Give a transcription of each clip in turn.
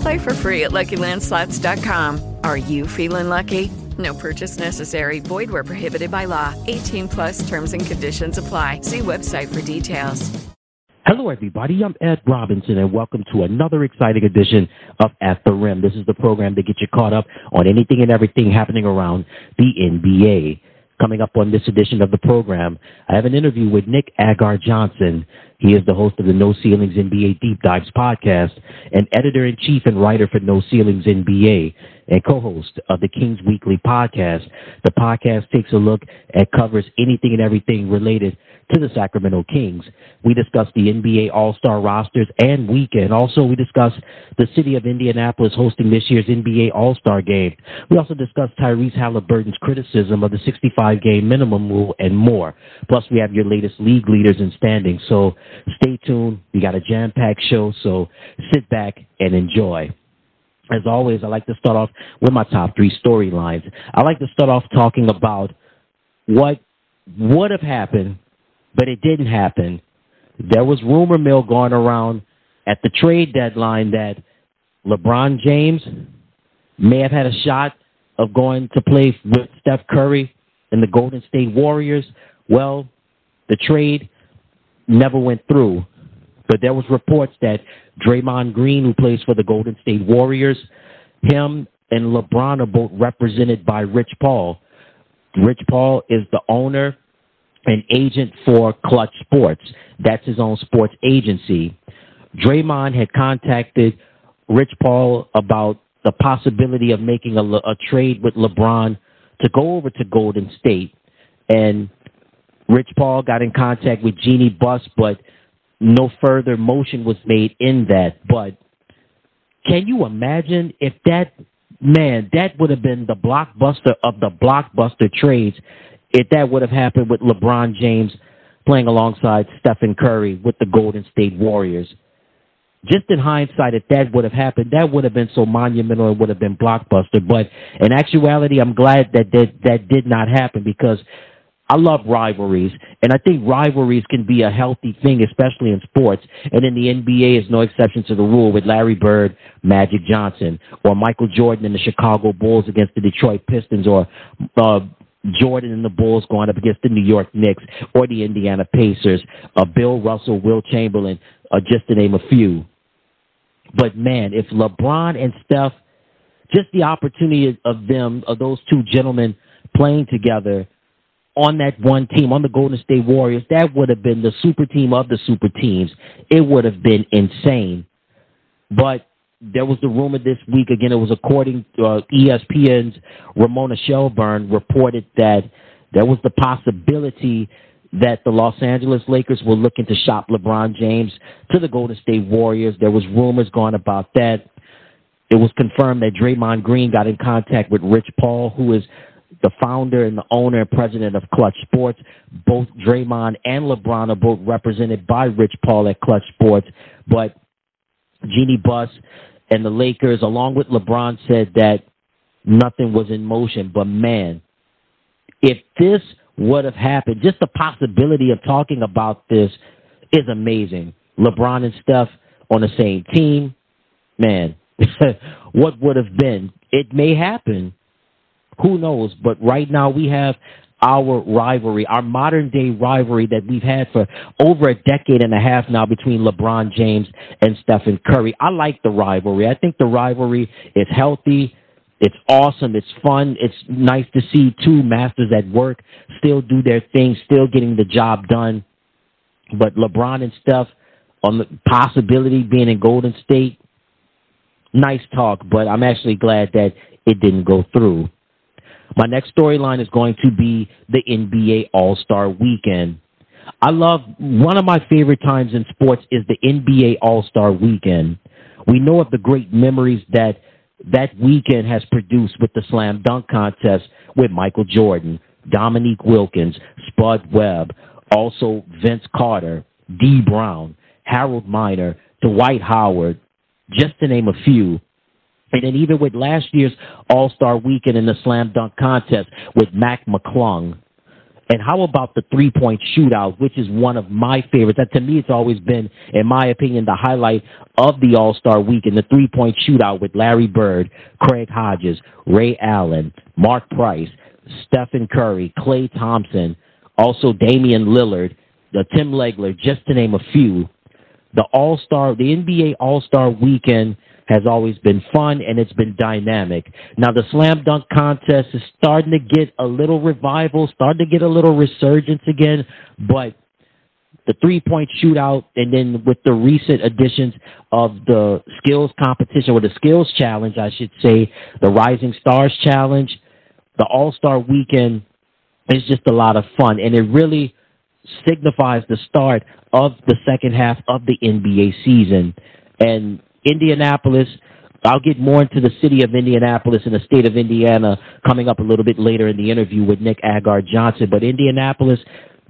Play for free at LuckyLandSlots.com. Are you feeling lucky? No purchase necessary. Void where prohibited by law. 18 plus terms and conditions apply. See website for details. Hello, everybody. I'm Ed Robinson, and welcome to another exciting edition of At the Rim. This is the program to get you caught up on anything and everything happening around the NBA. Coming up on this edition of the program, I have an interview with Nick Agar Johnson. He is the host of the No Ceilings NBA Deep Dives podcast and editor in chief and writer for No Ceilings NBA and co-host of the Kings Weekly podcast. The podcast takes a look and covers anything and everything related to the Sacramento Kings. We discuss the NBA All-Star rosters and weekend. Also, we discuss the city of Indianapolis hosting this year's NBA All-Star game. We also discuss Tyrese Haliburton's criticism of the 65-game minimum rule and more. Plus, we have your latest league leaders in standing. So stay tuned. We got a jam-packed show, so sit back and enjoy. As always, I like to start off with my top three storylines. I like to start off talking about what would have happened but it didn't happen. There was rumor mill going around at the trade deadline that LeBron James may have had a shot of going to play with Steph Curry and the Golden State Warriors. Well, the trade never went through. But there was reports that Draymond Green, who plays for the Golden State Warriors, him and LeBron are both represented by Rich Paul. Rich Paul is the owner an agent for Clutch Sports. That's his own sports agency. Draymond had contacted Rich Paul about the possibility of making a, a trade with LeBron to go over to Golden State. And Rich Paul got in contact with Jeannie Buss, but no further motion was made in that. But can you imagine if that man, that would have been the blockbuster of the blockbuster trades if that would have happened with LeBron James playing alongside Stephen Curry with the Golden State Warriors. Just in hindsight, if that would have happened, that would have been so monumental and would have been blockbuster. But in actuality, I'm glad that that, that did not happen because I love rivalries, and I think rivalries can be a healthy thing, especially in sports. And in the NBA is no exception to the rule with Larry Bird, Magic Johnson, or Michael Jordan and the Chicago Bulls against the Detroit Pistons, or uh, Jordan and the Bulls going up against the New York Knicks or the Indiana Pacers, uh, Bill Russell, Wilt Chamberlain, uh, just to name a few. But man, if LeBron and Steph, just the opportunity of them, of those two gentlemen playing together on that one team, on the Golden State Warriors, that would have been the super team of the super teams. It would have been insane. But there was the rumor this week, again, it was according to uh, ESPN's Ramona Shelburne reported that there was the possibility that the Los Angeles Lakers were looking to shop LeBron James to the Golden State Warriors. There was rumors going about that. It was confirmed that Draymond Green got in contact with Rich Paul, who is the founder and the owner and president of Clutch Sports. Both Draymond and LeBron are both represented by Rich Paul at Clutch Sports. But Jeannie Buss and the Lakers, along with LeBron, said that nothing was in motion. But man, if this would have happened, just the possibility of talking about this is amazing. LeBron and Steph on the same team, man, what would have been? It may happen. Who knows? But right now we have our rivalry, our modern day rivalry that we've had for over a decade and a half now between LeBron James and Stephen Curry. I like the rivalry. I think the rivalry is healthy. It's awesome. It's fun. It's nice to see two masters at work still do their thing, still getting the job done. But LeBron and Steph on the possibility being in Golden State, nice talk, but I'm actually glad that it didn't go through. My next storyline is going to be the NBA All Star Weekend. I love one of my favorite times in sports is the NBA All Star Weekend. We know of the great memories that that weekend has produced with the slam dunk contest with Michael Jordan, Dominique Wilkins, Spud Webb, also Vince Carter, Dee Brown, Harold Miner, Dwight Howard, just to name a few. And then even with last year's All Star Weekend in the slam dunk contest with Mac McClung. And how about the three point shootout, which is one of my favorites? That to me, it's always been, in my opinion, the highlight of the All Star Weekend, the three point shootout with Larry Bird, Craig Hodges, Ray Allen, Mark Price, Stephen Curry, Klay Thompson, also Damian Lillard, the Tim Legler, just to name a few. The All Star, the NBA All Star Weekend has always been fun and it's been dynamic. Now the slam dunk contest is starting to get a little revival, starting to get a little resurgence again, but the three point shootout and then with the recent additions of the skills competition or the skills challenge, I should say, the Rising Stars challenge, the All Star weekend is just a lot of fun and it really signifies the start of the second half of the NBA season. And Indianapolis. I'll get more into the city of Indianapolis and the state of Indiana coming up a little bit later in the interview with Nick Agar Johnson. But Indianapolis,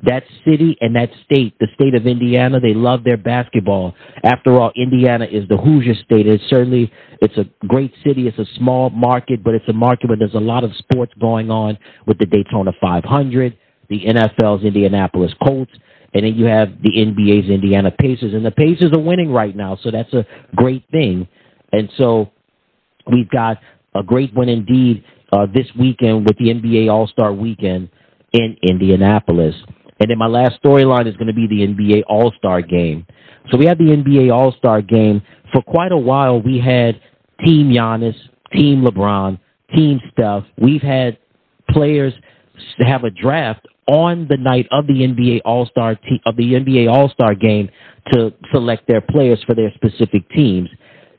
that city and that state, the state of Indiana, they love their basketball. After all, Indiana is the Hoosier state. It's certainly it's a great city. It's a small market, but it's a market where there's a lot of sports going on with the Daytona 500, the NFL's Indianapolis Colts, and then you have the NBA's Indiana Pacers, and the Pacers are winning right now, so that's a great thing. And so we've got a great win indeed uh, this weekend with the NBA All Star Weekend in Indianapolis. And then my last storyline is going to be the NBA All Star Game. So we had the NBA All Star Game for quite a while. We had Team Giannis, Team LeBron, Team Steph. We've had players have a draft on the night of the NBA All Star te- of the NBA All Star game to select their players for their specific teams.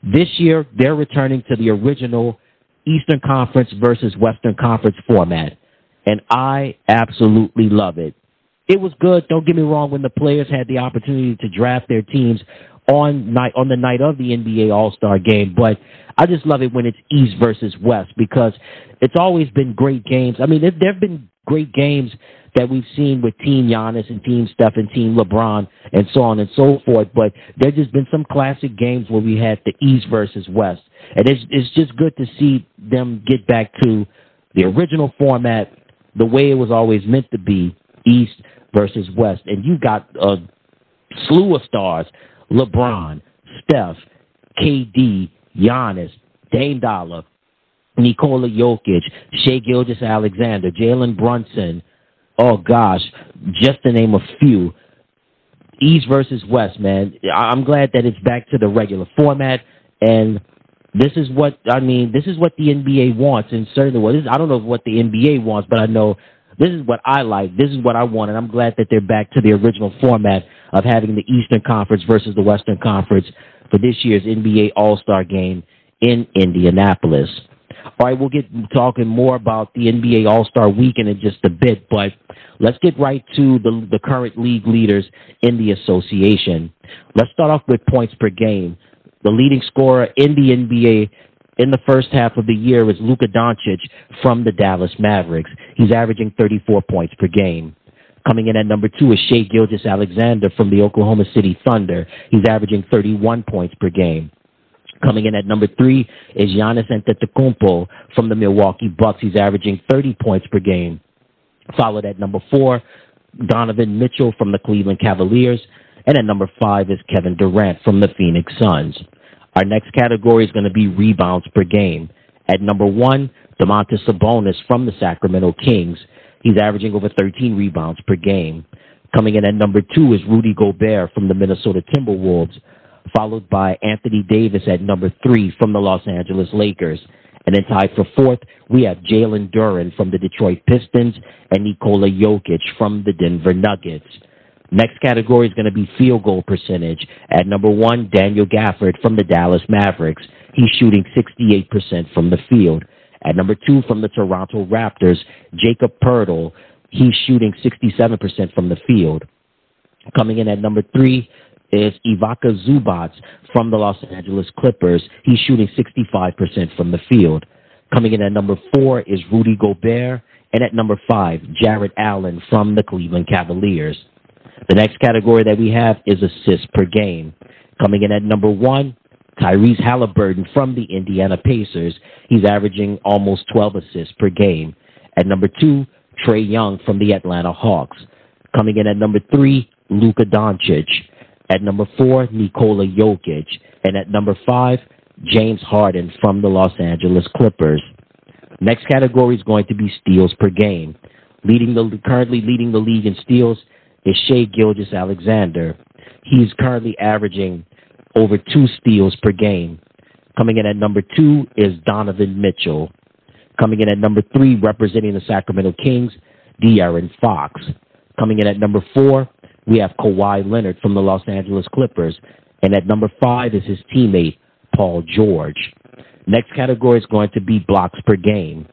This year, they're returning to the original Eastern Conference versus Western Conference format, and I absolutely love it. It was good. Don't get me wrong. When the players had the opportunity to draft their teams on night on the night of the NBA All Star game, but I just love it when it's East versus West because it's always been great games. I mean, there have been great games that we've seen with Team Giannis and Team Steph and Team LeBron and so on and so forth. But there's just been some classic games where we had the East versus West. And it's, it's just good to see them get back to the original format, the way it was always meant to be, East versus West. And you got a slew of stars, LeBron, Steph, KD, Giannis, Dame Dollar, Nikola Jokic, Shai Gilgeous-Alexander, Jalen Brunson, oh gosh, just to name a few. East versus West, man. I'm glad that it's back to the regular format, and this is what I mean. This is what the NBA wants, and certainly, well, this, I don't know what the NBA wants, but I know this is what I like. This is what I want, and I'm glad that they're back to the original format of having the Eastern Conference versus the Western Conference for this year's NBA All Star Game in Indianapolis. All right, we'll get talking more about the NBA All Star Weekend in just a bit, but let's get right to the, the current league leaders in the association. Let's start off with points per game. The leading scorer in the NBA in the first half of the year is Luka Doncic from the Dallas Mavericks. He's averaging 34 points per game. Coming in at number two is Shai Gilgeous-Alexander from the Oklahoma City Thunder. He's averaging 31 points per game. Coming in at number three is Giannis Antetokounmpo from the Milwaukee Bucks. He's averaging 30 points per game. Followed at number four, Donovan Mitchell from the Cleveland Cavaliers. And at number five is Kevin Durant from the Phoenix Suns. Our next category is going to be rebounds per game. At number one, Domantas Sabonis from the Sacramento Kings. He's averaging over 13 rebounds per game. Coming in at number two is Rudy Gobert from the Minnesota Timberwolves followed by Anthony Davis at number three from the Los Angeles Lakers. And then tied for fourth, we have Jalen Duren from the Detroit Pistons and Nikola Jokic from the Denver Nuggets. Next category is going to be field goal percentage. At number one, Daniel Gafford from the Dallas Mavericks. He's shooting 68% from the field. At number two, from the Toronto Raptors, Jacob Poeltl. He's shooting 67% from the field. Coming in at number three is Ivica Zubac from the Los Angeles Clippers. He's shooting 65% from the field. Coming in at number four is Rudy Gobert. And at number five, Jarrett Allen from the Cleveland Cavaliers. The next category that we have is assists per game. Coming in at number one, Tyrese Haliburton from the Indiana Pacers. He's averaging almost 12 assists per game. At number two, Trae Young from the Atlanta Hawks. Coming in at number three, Luka Doncic. At number four, Nikola Jokic. And at number five, James Harden from the Los Angeles Clippers. Next category is going to be steals per game. Leading the currently leading the league in steals is Shai Gilgeous-Alexander. He's currently averaging over two steals per game. Coming in at number two is Donovan Mitchell. Coming in at number three, representing the Sacramento Kings, De'Aaron Fox. Coming in at number four, we have Kawhi Leonard from the Los Angeles Clippers. And at number five is his teammate, Paul George. Next category is going to be blocks per game.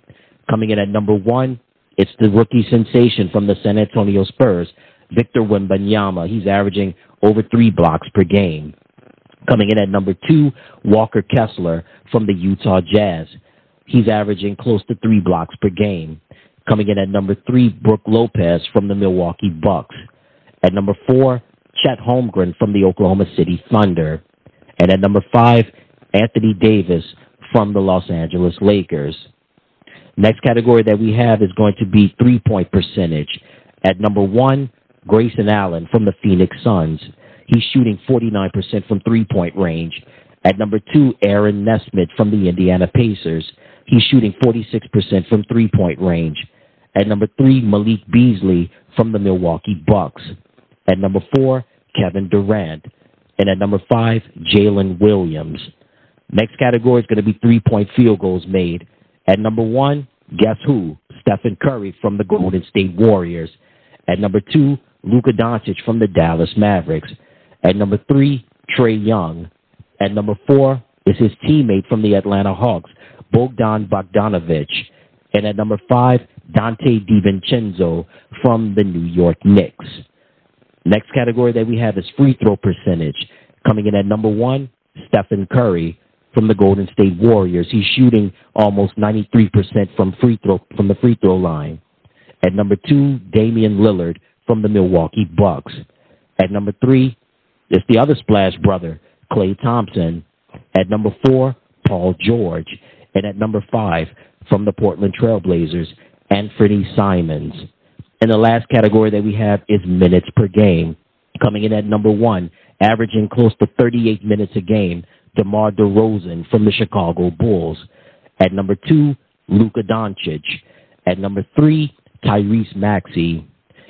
Coming in at number one, it's the rookie sensation from the San Antonio Spurs, Victor Wembanyama. He's averaging over three blocks per game. Coming in at number two, Walker Kessler from the Utah Jazz. He's averaging close to three blocks per game. Coming in at number three, Brook Lopez from the Milwaukee Bucks. At number four, Chet Holmgren from the Oklahoma City Thunder. And at number five, Anthony Davis from the Los Angeles Lakers. Next category that we have is going to be three point percentage. At number one, Grayson Allen from the Phoenix Suns. He's shooting 49% from three point range. At number two, Aaron Nesmith from the Indiana Pacers. He's shooting 46% from three point range. At number three, Malik Beasley from the Milwaukee Bucks. At number four, Kevin Durant. And at number five, Jalen Williams. Next category is going to be three point field goals made. At number one, guess who? Stephen Curry from the Golden State Warriors. At number two, Luka Doncic from the Dallas Mavericks. At number three, Trae Young. At number four is his teammate from the Atlanta Hawks, Bogdan Bogdanovic. And at number five, Donte DiVincenzo from the New York Knicks. Next category that we have is free throw percentage. Coming in at number one, Stephen Curry from the Golden State Warriors. He's shooting almost 93% from free throw from the free throw line. At number two, Damian Lillard from the Milwaukee Bucks. At number three, it's the other Splash brother, Klay Thompson. At number four, Paul George. And at number five, from the Portland Trailblazers, Anthony Simons. And the last category that we have is minutes per game. Coming in at number one, averaging close to 38 minutes a game, DeMar DeRozan from the Chicago Bulls. At number two, Luka Doncic. At number three, Tyrese Maxey.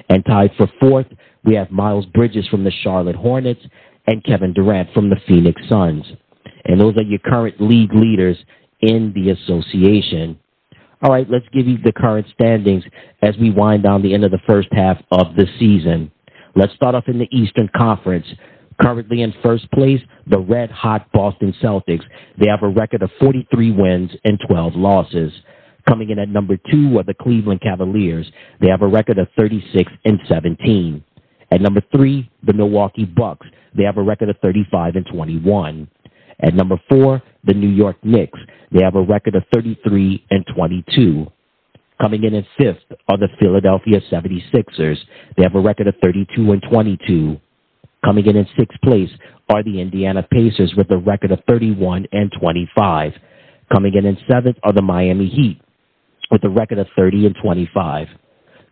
And tied for fourth, we have Miles Bridges from the Charlotte Hornets and Kevin Durant from the Phoenix Suns. And those are your current league leaders in the association. All right, let's give you the current standings as we wind down the end of the first half of the season. Let's start off in the Eastern Conference. Currently in first place, the red hot Boston Celtics. They have a record of 43 wins and 12 losses. Coming in at number two are the Cleveland Cavaliers. They have a record of 36 and 17. At number three, the Milwaukee Bucks. They have a record of 35 and 21. At number four, the New York Knicks. They have a record of 33 and 22. Coming in at fifth are the Philadelphia 76ers. They have a record of 32 and 22. Coming in in sixth place are the Indiana Pacers with a record of 31 and 25. Coming in in seventh are the Miami Heat with a record of 30 and 25.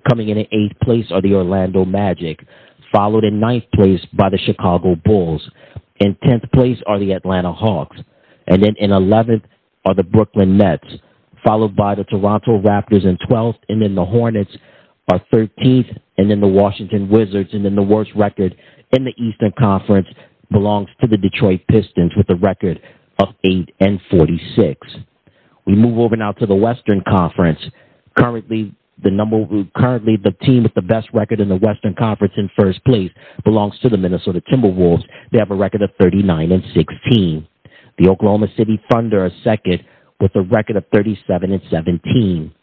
Coming in in eighth place are the Orlando Magic, followed in ninth place by the Chicago Bulls. In tenth place are the Atlanta Hawks. And then in 11th are the Brooklyn Nets, followed by the Toronto Raptors in 12th, and then the Hornets are 13th, and then the Washington Wizards, and then the worst record in the Eastern Conference belongs to the Detroit Pistons with a record of 8 and 46. We move over now to the Western Conference. Currently the number currently the team with the best record in the Western Conference in first place belongs to the Minnesota Timberwolves. They have a record of 39 and 16. The Oklahoma City Thunder are second with a record of 37 and 17.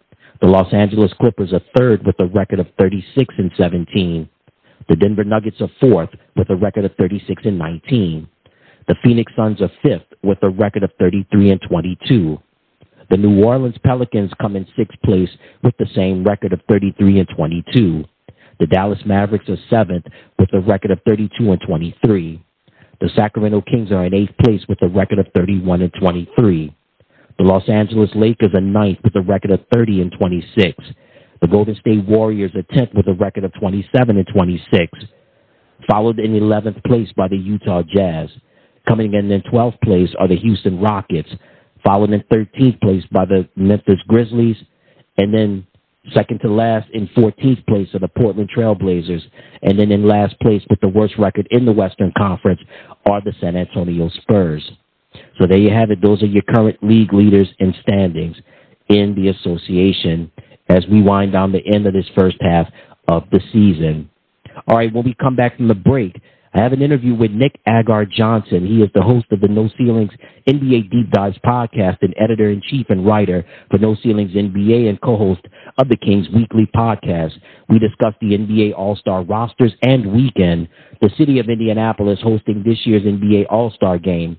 The Los Angeles Clippers are third with a record of 36 and 17. The Denver Nuggets are fourth with a record of 36 and 19. The Phoenix Suns are fifth with a record of 33 and 22. The New Orleans Pelicans come in sixth place with the same record of 33 and 22. The Dallas Mavericks are seventh with a record of 32 and 23. The Sacramento Kings are in eighth place with a record of 31 and 23. The Los Angeles Lakers are ninth with a record of 30 and 26. The Golden State Warriors are 10th with a record of 27 and 26. Followed in 11th place by the Utah Jazz. Coming in in 12th place are the Houston Rockets followed in 13th place by the Memphis Grizzlies, and then second to last in 14th place are the Portland Trailblazers, and then in last place with the worst record in the Western Conference are the San Antonio Spurs. So there you have it. Those are your current league leaders in standings in the association as we wind down the end of this first half of the season. All right, when we come back from the break, I have an interview with Nick Agar Johnson. He is the host of the No Ceilings NBA Deep Dives podcast and editor in chief and writer for No Ceilings NBA and co-host of the Kings Weekly podcast. We discuss the NBA All-Star rosters and weekend, the city of Indianapolis hosting this year's NBA All-Star game,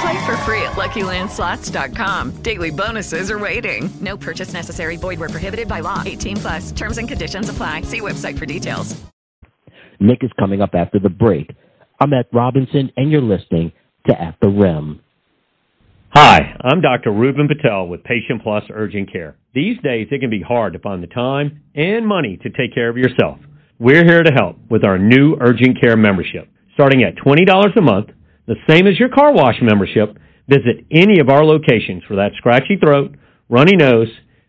Play for free at LuckyLandSlots.com. Daily bonuses are waiting. No purchase necessary. Void where prohibited by law. 18 plus. Terms and conditions apply. See website for details. Nick is coming up after the break. I'm Ed Robinson, and you're listening to At the Rim. Hi, I'm Dr. Ruben Patel with Patient Plus Urgent Care. These days, it can be hard to find the time and money to take care of yourself. We're here to help with our new Urgent Care membership. Starting at $20 a month, the same as your car wash membership, visit any of our locations for that scratchy throat, runny nose,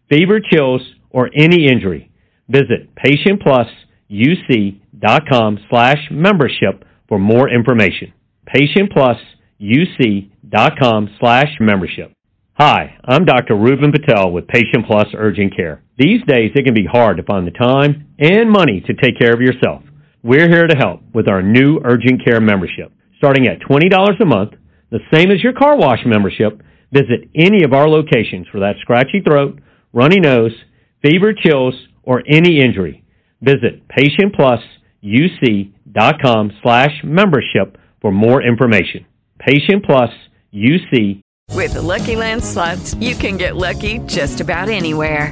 fever, chills, or any injury. Visit patientplusuc.com slash membership for more information. patientplusuc.com slash membership. Hi, I'm Dr. Ruben Patel with Patient Plus Urgent Care. These days, it can be hard to find the time and money to take care of yourself. We're here to help with our new Urgent Care membership. Starting at $20 a month, the same as your car wash membership, visit any of our locations for that scratchy throat, runny nose, fever, chills, or any injury. Visit patientplusuc.com slash membership for more information. patientplusuc. With the Lucky Land slots, you can get lucky just about anywhere.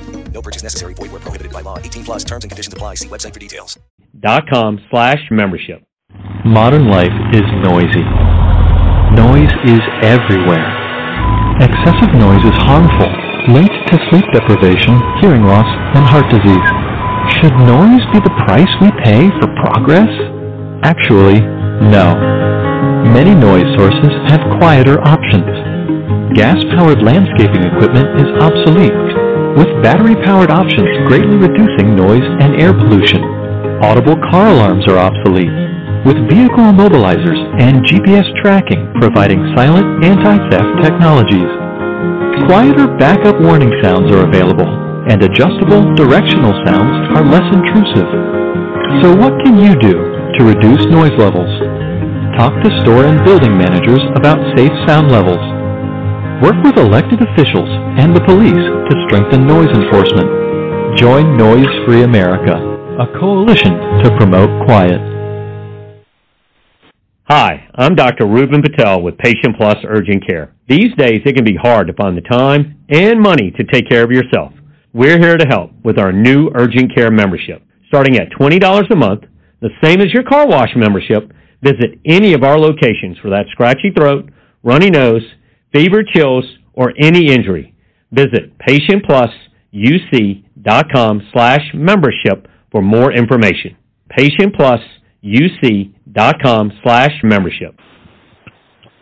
No purchase necessary. Void where prohibited by law. 18 plus terms and conditions apply. See website for details. Dot com slash membership. Modern life is noisy. Noise is everywhere. Excessive noise is harmful, leads to sleep deprivation, hearing loss, and heart disease. Should noise be the price we pay for progress? Actually, no. Many noise sources have quieter options. Gas-powered landscaping equipment is obsolete, with battery-powered options greatly reducing noise and air pollution. Audible car alarms are obsolete, with vehicle immobilizers and GPS tracking providing silent anti-theft technologies. Quieter backup warning sounds are available, and adjustable directional sounds are less intrusive. So what can you do to reduce noise levels? Talk to store and building managers about safe sound levels. Work with elected officials and the police to strengthen noise enforcement. Join Noise Free America, a coalition to promote quiet. Hi, I'm Dr. Ruben Patel with Patient Plus Urgent Care. These days, it can be hard to find the time and money to take care of yourself. We're here to help with our new Urgent Care membership. Starting at $20 a month, the same as your car wash membership, visit any of our locations for that scratchy throat, runny nose, fever, chills, or any injury. Visit patientplusuc.com slash membership for more information. patientplusuc.com slash membership.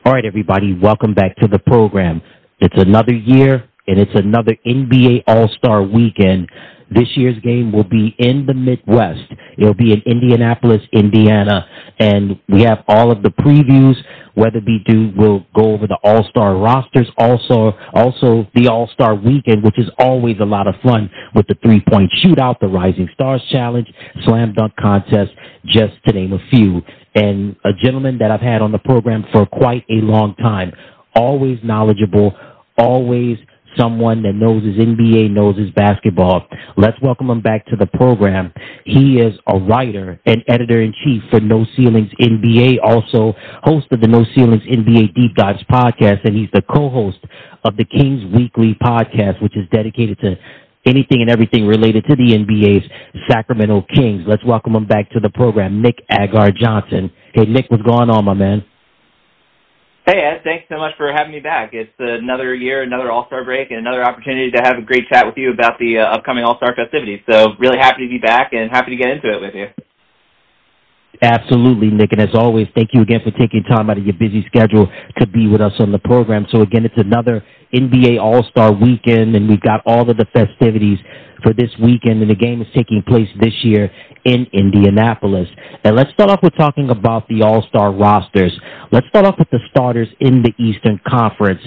All right, everybody, welcome back to the program. It's another year, and it's another NBA All-Star weekend. This year's game will be in the Midwest. It'll be in Indianapolis, Indiana, and we have all of the previews. Weatherby do we'll go over the All-Star rosters, also also the All-Star weekend, which is always a lot of fun with the three-point shootout, the Rising Stars Challenge, Slam Dunk Contest, just to name a few. And a gentleman that I've had on the program for quite a long time, always knowledgeable, always someone that knows his NBA, knows his basketball. Let's welcome him back to the program. He is a writer and editor in chief for No Ceilings NBA, also host of the No Ceilings NBA Deep Dives podcast, and he's the co-host of the Kings Weekly podcast, which is dedicated to anything and everything related to the NBA's Sacramento Kings. Let's welcome him back to the program, Nick Agar Johnson. Hey, Nick, what's going on, my man? Hey, Ed, thanks so much for having me back. It's another year, another All Star break, and another opportunity to have a great chat with you about the uh, upcoming All Star festivities. So, really happy to be back and happy to get into it with you. Absolutely, Nick. And as always, thank you again for taking time out of your busy schedule to be with us on the program. So, again, it's another NBA All Star weekend, and we've got all of the festivities for this weekend. And the game is taking place this year in Indianapolis. And let's start off with talking about the All Star rosters. Let's start off with the starters in the Eastern Conference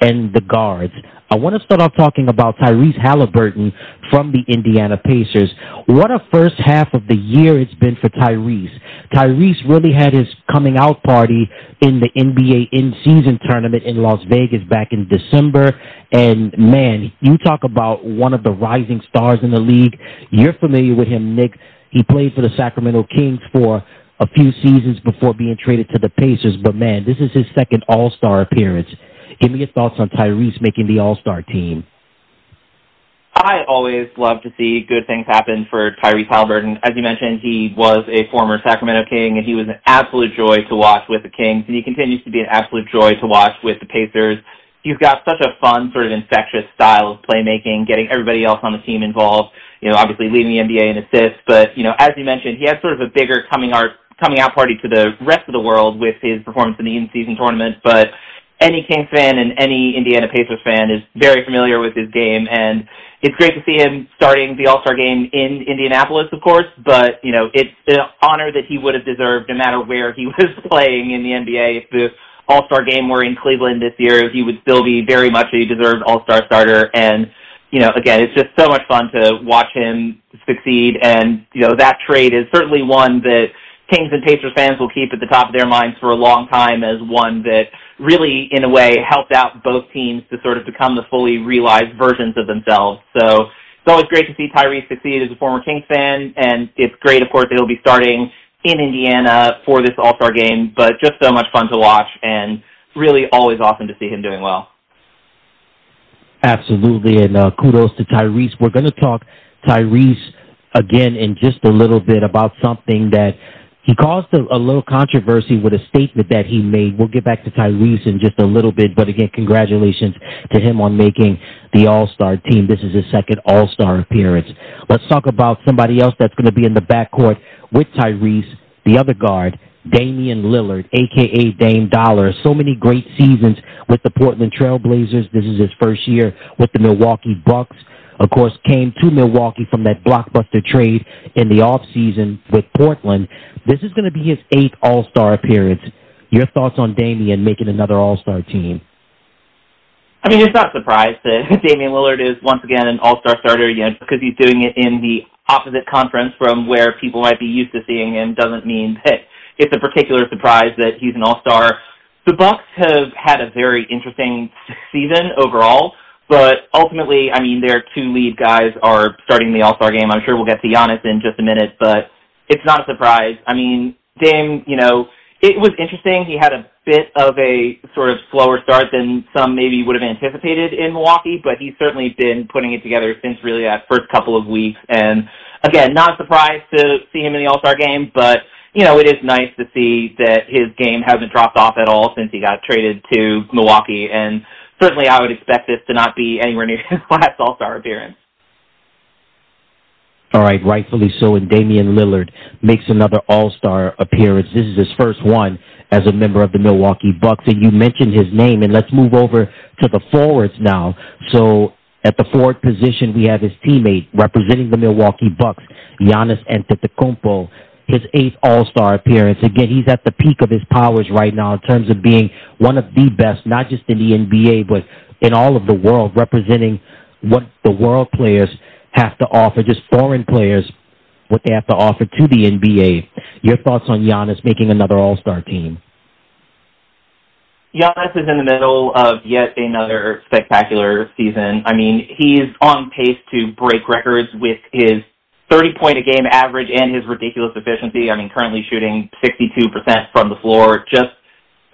and the guards. I want to start off talking about Tyrese Haliburton from the Indiana Pacers. What a first half of the year it's been for Tyrese. Tyrese really had his coming out party in the NBA in-season tournament in Las Vegas back in December. And man, you talk about one of the rising stars in the league. You're familiar with him, Nick. He played for the Sacramento Kings for a few seasons before being traded to the Pacers. But man, this is his second All-Star appearance. Give me your thoughts on Tyrese making the All Star team. I always love to see good things happen for Tyrese Haliburton. As you mentioned, he was a former Sacramento King, and he was an absolute joy to watch with the Kings, and he continues to be an absolute joy to watch with the Pacers. He's got such a fun, sort of infectious style of playmaking, getting everybody else on the team involved. You know, obviously leading the NBA in assists, but you know, as you mentioned, he had sort of a bigger coming out coming out party to the rest of the world with his performance in the in-season tournament, but any Kings fan and any Indiana Pacers fan is very familiar with his game, and it's great to see him starting the All Star game in Indianapolis, of course. But you know, it's an honor that he would have deserved no matter where he was playing in the NBA. If the All Star game were in Cleveland this year, he would still be very much a deserved All Star starter. And you know, again, it's just so much fun to watch him succeed. And, you know, that trade is certainly one that Kings and Pacers fans will keep at the top of their minds for a long time as one that really, in a way, helped out both teams to sort of become the fully realized versions of themselves. So it's always great to see Tyrese succeed as a former Kings fan, and it's great, of course, that he'll be starting in Indiana for this All-Star game, but just so much fun to watch and really always awesome to see him doing well. Absolutely, and uh, kudos to Tyrese. We're going to talk Tyrese again in just a little bit about something that he caused a, little controversy with a statement that he made. We'll get back to Tyrese in just a little bit, but again, congratulations to him on making the All-Star team. This is his second All-Star appearance. Let's talk about somebody else that's going to be in the backcourt with Tyrese, the other guard, Damian Lillard, aka Dame Dollar. So many great seasons with the Portland Trailblazers. This is his first year with the Milwaukee Bucks. Of course, came to Milwaukee from that blockbuster trade in the offseason with Portland. This is going to be his eighth All-Star appearance. Your thoughts on Damian making another All-Star team? I mean, it's not a surprise that Damian Lillard is once again an All-Star starter, you know, because he's doing it in the opposite conference from where people might be used to seeing him doesn't mean that it's a particular surprise that he's an all-star. The Bucks have had a very interesting season overall, but ultimately, I mean, their two lead guys are starting the All-Star game. I'm sure we'll get to Giannis in just a minute, but it's not a surprise. I mean, Dame, you know, it was interesting. He had a bit of a sort of slower start than some maybe would have anticipated in Milwaukee, but he's certainly been putting it together since really that first couple of weeks. And again, not surprised to see him in the All-Star game, but you know, it is nice to see that his game hasn't dropped off at all since he got traded to Milwaukee. And certainly I would expect this to not be anywhere near his last All-Star appearance. All right, rightfully so. And Damian Lillard makes another All-Star appearance. This is his first one as a member of the Milwaukee Bucks. And you mentioned his name, and let's move over to the forwards now. So at the forward position, we have his teammate representing the Milwaukee Bucks, Giannis Antetokounmpo his eighth All-Star appearance. Again, he's at the peak of his powers right now in terms of being one of the best, not just in the NBA, but in all of the world, representing what the world players have to offer, just foreign players, what they have to offer to the NBA. Your thoughts on Giannis making another All-Star team? Giannis is in the middle of yet another spectacular season. I mean, he's on pace to break records with his 30 point a game average and his ridiculous efficiency. I mean, currently shooting 62% from the floor. Just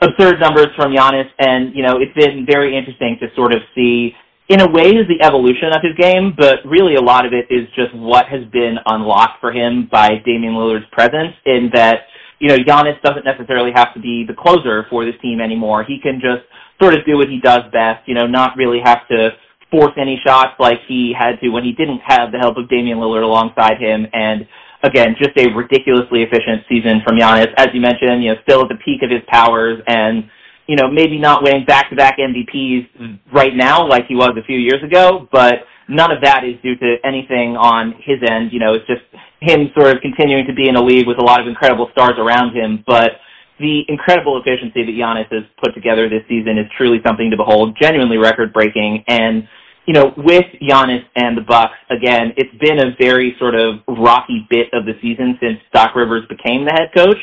absurd numbers from Giannis. And, you know, it's been very interesting to sort of see, in a way, is the evolution of his game, but really a lot of it is just what has been unlocked for him by Damian Lillard's presence in that, you know, Giannis doesn't necessarily have to be the closer for this team anymore. He can just sort of do what he does best, you know, not really have to force any shots like he had to when he didn't have the help of Damian Lillard alongside him. And again, just a ridiculously efficient season from Giannis. As you mentioned, you know, still at the peak of his powers and, you know, maybe not winning back-to-back MVPs right now like he was a few years ago, but none of that is due to anything on his end. You know, it's just him sort of continuing to be in a league with a lot of incredible stars around him. But the incredible efficiency that Giannis has put together this season is truly something to behold, genuinely record-breaking. And you know, with Giannis and the Bucks, again, it's been a very sort of rocky bit of the season since Doc Rivers became the head coach.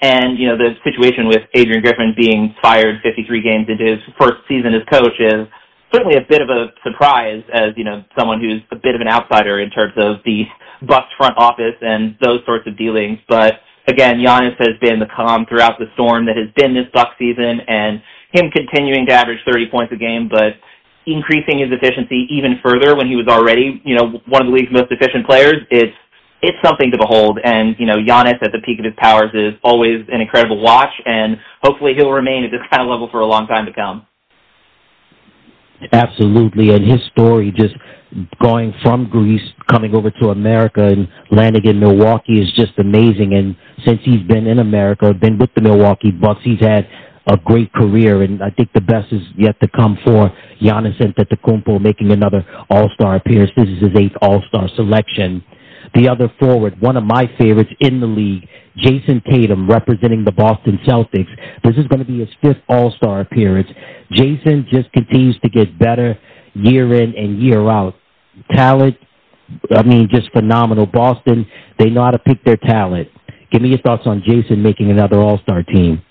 And, you know, the situation with Adrian Griffin being fired 53 games into his first season as coach is certainly a bit of a surprise as, you know, someone who's a bit of an outsider in terms of the Bucks front office and those sorts of dealings. But again, Giannis has been the calm throughout the storm that has been this Buck season and him continuing to average 30 points a game, but increasing his efficiency even further when he was already, you know, one of the league's most efficient players, it's it's something to behold. And you know, Giannis at the peak of his powers is always an incredible watch, and hopefully he'll remain at this kind of level for a long time to come. Absolutely, and his story just going from Greece, coming over to America, and landing in Milwaukee is just amazing. And since he's been in America, been with the Milwaukee Bucks, he's had a great career, and I think the best is yet to come for Giannis Antetokounmpo making another All-Star appearance. This is his eighth All-Star selection. The other forward, one of my favorites in the league, Jayson Tatum, representing the Boston Celtics. This is going to be his fifth All-Star appearance. Jayson just continues to get better year in and year out. Talent, I mean, just phenomenal. Boston, they know how to pick their talent. Give me your thoughts on Jayson making another All Star team.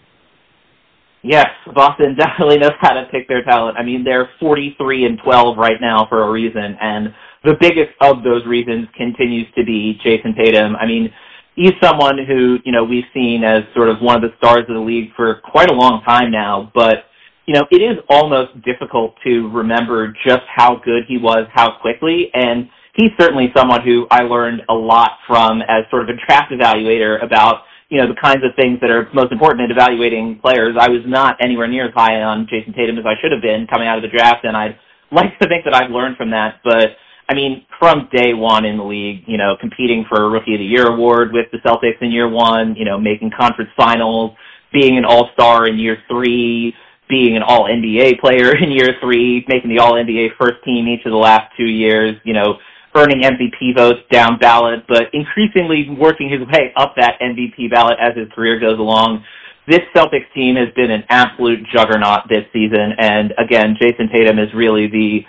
Yes, Boston definitely knows how to pick their talent. I mean, they're 43 and 12 right now for a reason, and the biggest of those reasons continues to be Jayson Tatum. I mean, he's someone who, you know, we've seen as sort of one of the stars of the league for quite a long time now, but you know, it is almost difficult to remember just how good he was, how quickly, and he's certainly someone who I learned a lot from as sort of a draft evaluator about, you know, the kinds of things that are most important in evaluating players. I was not anywhere near as high on Jayson Tatum as I should have been coming out of the draft, and I'd like to think that I've learned from that, but I mean, from day one in the league, you know, competing for a Rookie of the Year award with the Celtics in year one, you know, making conference finals, being an All-Star in year three, being an All NBA player in year three, making the All NBA first team each of the last two years, you know, earning MVP votes down ballot, but increasingly working his way up that MVP ballot as his career goes along. This Celtics team has been an absolute juggernaut this season, and again, Jayson Tatum is really the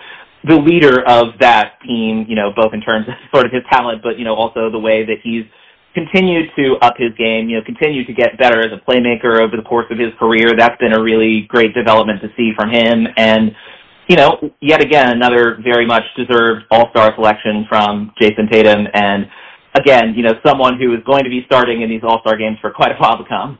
the leader of that team, you know, both in terms of sort of his talent, but you know, also the way that he's continued to up his game, you know, continue to get better as a playmaker over the course of his career. That's been a really great development to see from him. And, you know, yet again, another very much deserved all-star selection from Jayson Tatum. And again, you know, someone who is going to be starting in these all-star games for quite a while to come.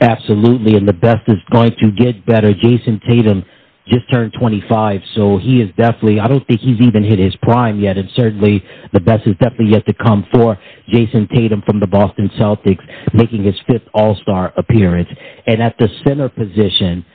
Absolutely. And the best is going to get better. Jayson Tatum just turned 25, so he is definitely, I don't think he's even hit his prime yet, and certainly the best is definitely yet to come for Jayson Tatum from the Boston Celtics, making his fifth All-Star appearance. And at the center position,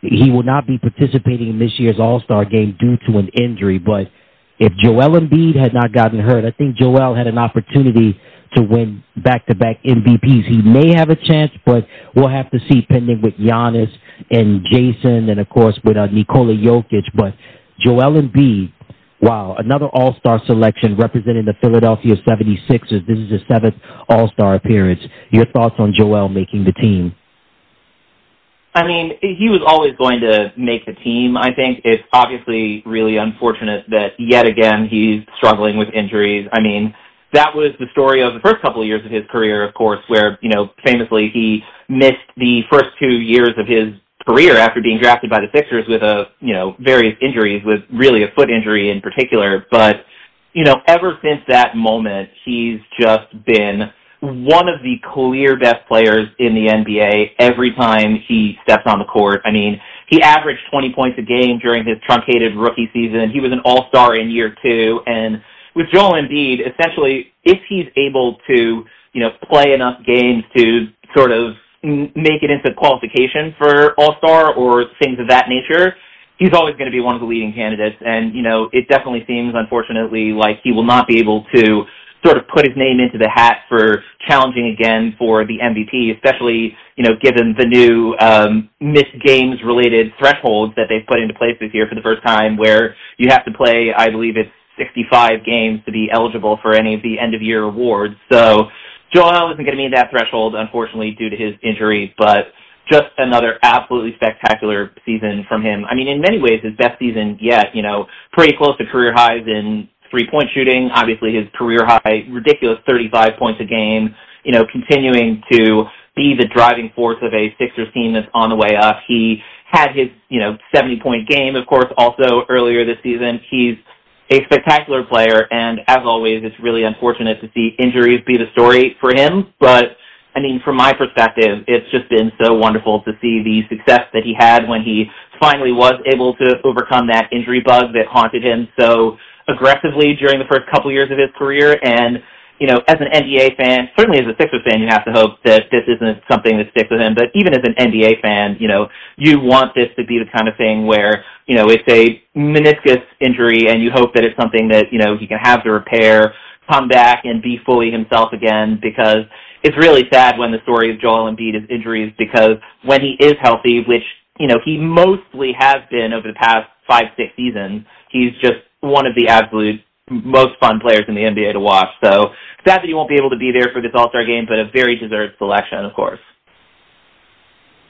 he will not be participating in this year's All-Star game due to an injury, but if Joel Embiid had not gotten hurt, I think Joel had an opportunity to win back-to-back MVPs. He may have a chance, but we'll have to see pending with Giannis and Jayson and, of course, with uh, Nikola Jokic. But Joel Embiid, wow, another All-Star selection representing the Philadelphia 76ers. This is his seventh All-Star appearance. Your thoughts on Joel making the team? I mean, he was always going to make the team. I think it's obviously really unfortunate that yet again he's struggling with injuries. I mean, that was the story of the first couple of years of his career, of course, where, you know, famously he missed the first two years of his career after being drafted by the Sixers with a, you know, various injuries, with really a foot injury in particular. But, you know, ever since that moment, he's just been one of the clear best players in the NBA every time he steps on the court. I mean, he averaged 20 points a game during his truncated rookie season. He was an all-star in year two, and with Joel Embiid, essentially, if he's able to, you know, play enough games to sort of make it into qualification for All Star or things of that nature, he's always going to be one of the leading candidates. And you know, it definitely seems, unfortunately, like he will not be able to sort of put his name into the hat for challenging again for the MVP, especially you know given the new um, missed games related thresholds that they've put into place this year for the first time, where you have to play, I believe it's 65 games to be eligible for any of the end of year awards. So Joel isn't going to meet that threshold, unfortunately, due to his injury, but just another absolutely spectacular season from him. I mean, in many ways, his best season yet, you know, pretty close to career highs in three point shooting. Obviously, his career high, ridiculous 35 points a game, you know, continuing to be the driving force of a Sixers team that's on the way up. He had his, you know, 70 point game, of course, also earlier this season. He's a spectacular player, and as always, it's really unfortunate to see injuries be the story for him. But I mean, from my perspective, it's just been so wonderful to see the success that he had when he finally was able to overcome that injury bug that haunted him so aggressively during the first couple years of his career. And you know, as an NBA fan, certainly as a Sixers fan, you have to hope that this isn't something that sticks with him. But even as an NBA fan, you know, you want this to be the kind of thing where, you know, it's a meniscus injury and you hope that it's something that, you know, he can have to repair, come back and be fully himself again because it's really sad when the story of Joel Embiid is injuries because when he is healthy, which, you know, he mostly has been over the past five, six seasons, he's just one of the absolute most fun players in the NBA to watch. So sad that you won't be able to be there for this All Star game, but a very deserved selection, of course.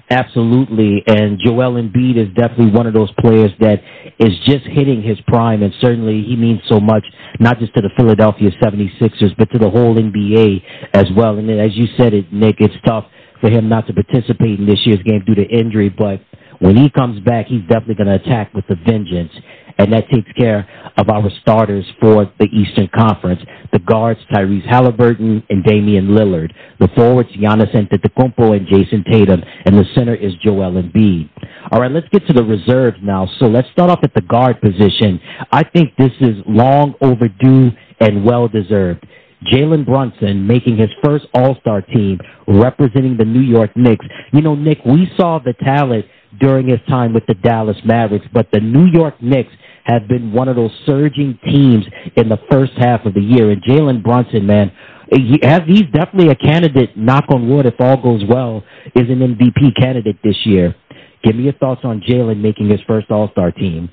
Absolutely, and Joel Embiid is definitely one of those players that is just hitting his prime, and certainly he means so much, not just to the Philadelphia 76ers, but to the whole NBA as well. And as you said it, Nick, it's tough for him not to participate in this year's game due to injury, but when he comes back, he's definitely going to attack with a vengeance and that takes care of our starters for the Eastern Conference. The guards, Tyrese Haliburton and Damian Lillard. The forwards, Giannis Antetokounmpo and Jayson Tatum. And the center is Joel Embiid. All right, let's get to the reserves now. So let's start off at the guard position. I think this is long overdue and well deserved. Jalen Brunson making his first All-Star team representing the New York Knicks. You know, Nick, we saw the talent during his time with the Dallas Mavericks, but the New York Knicks have been one of those surging teams in the first half of the year. And Jalen Brunson, man, he has, he's definitely a candidate, knock on wood, if all goes well, is an MVP candidate this year. Give me your thoughts on Jalen making his first All Star team.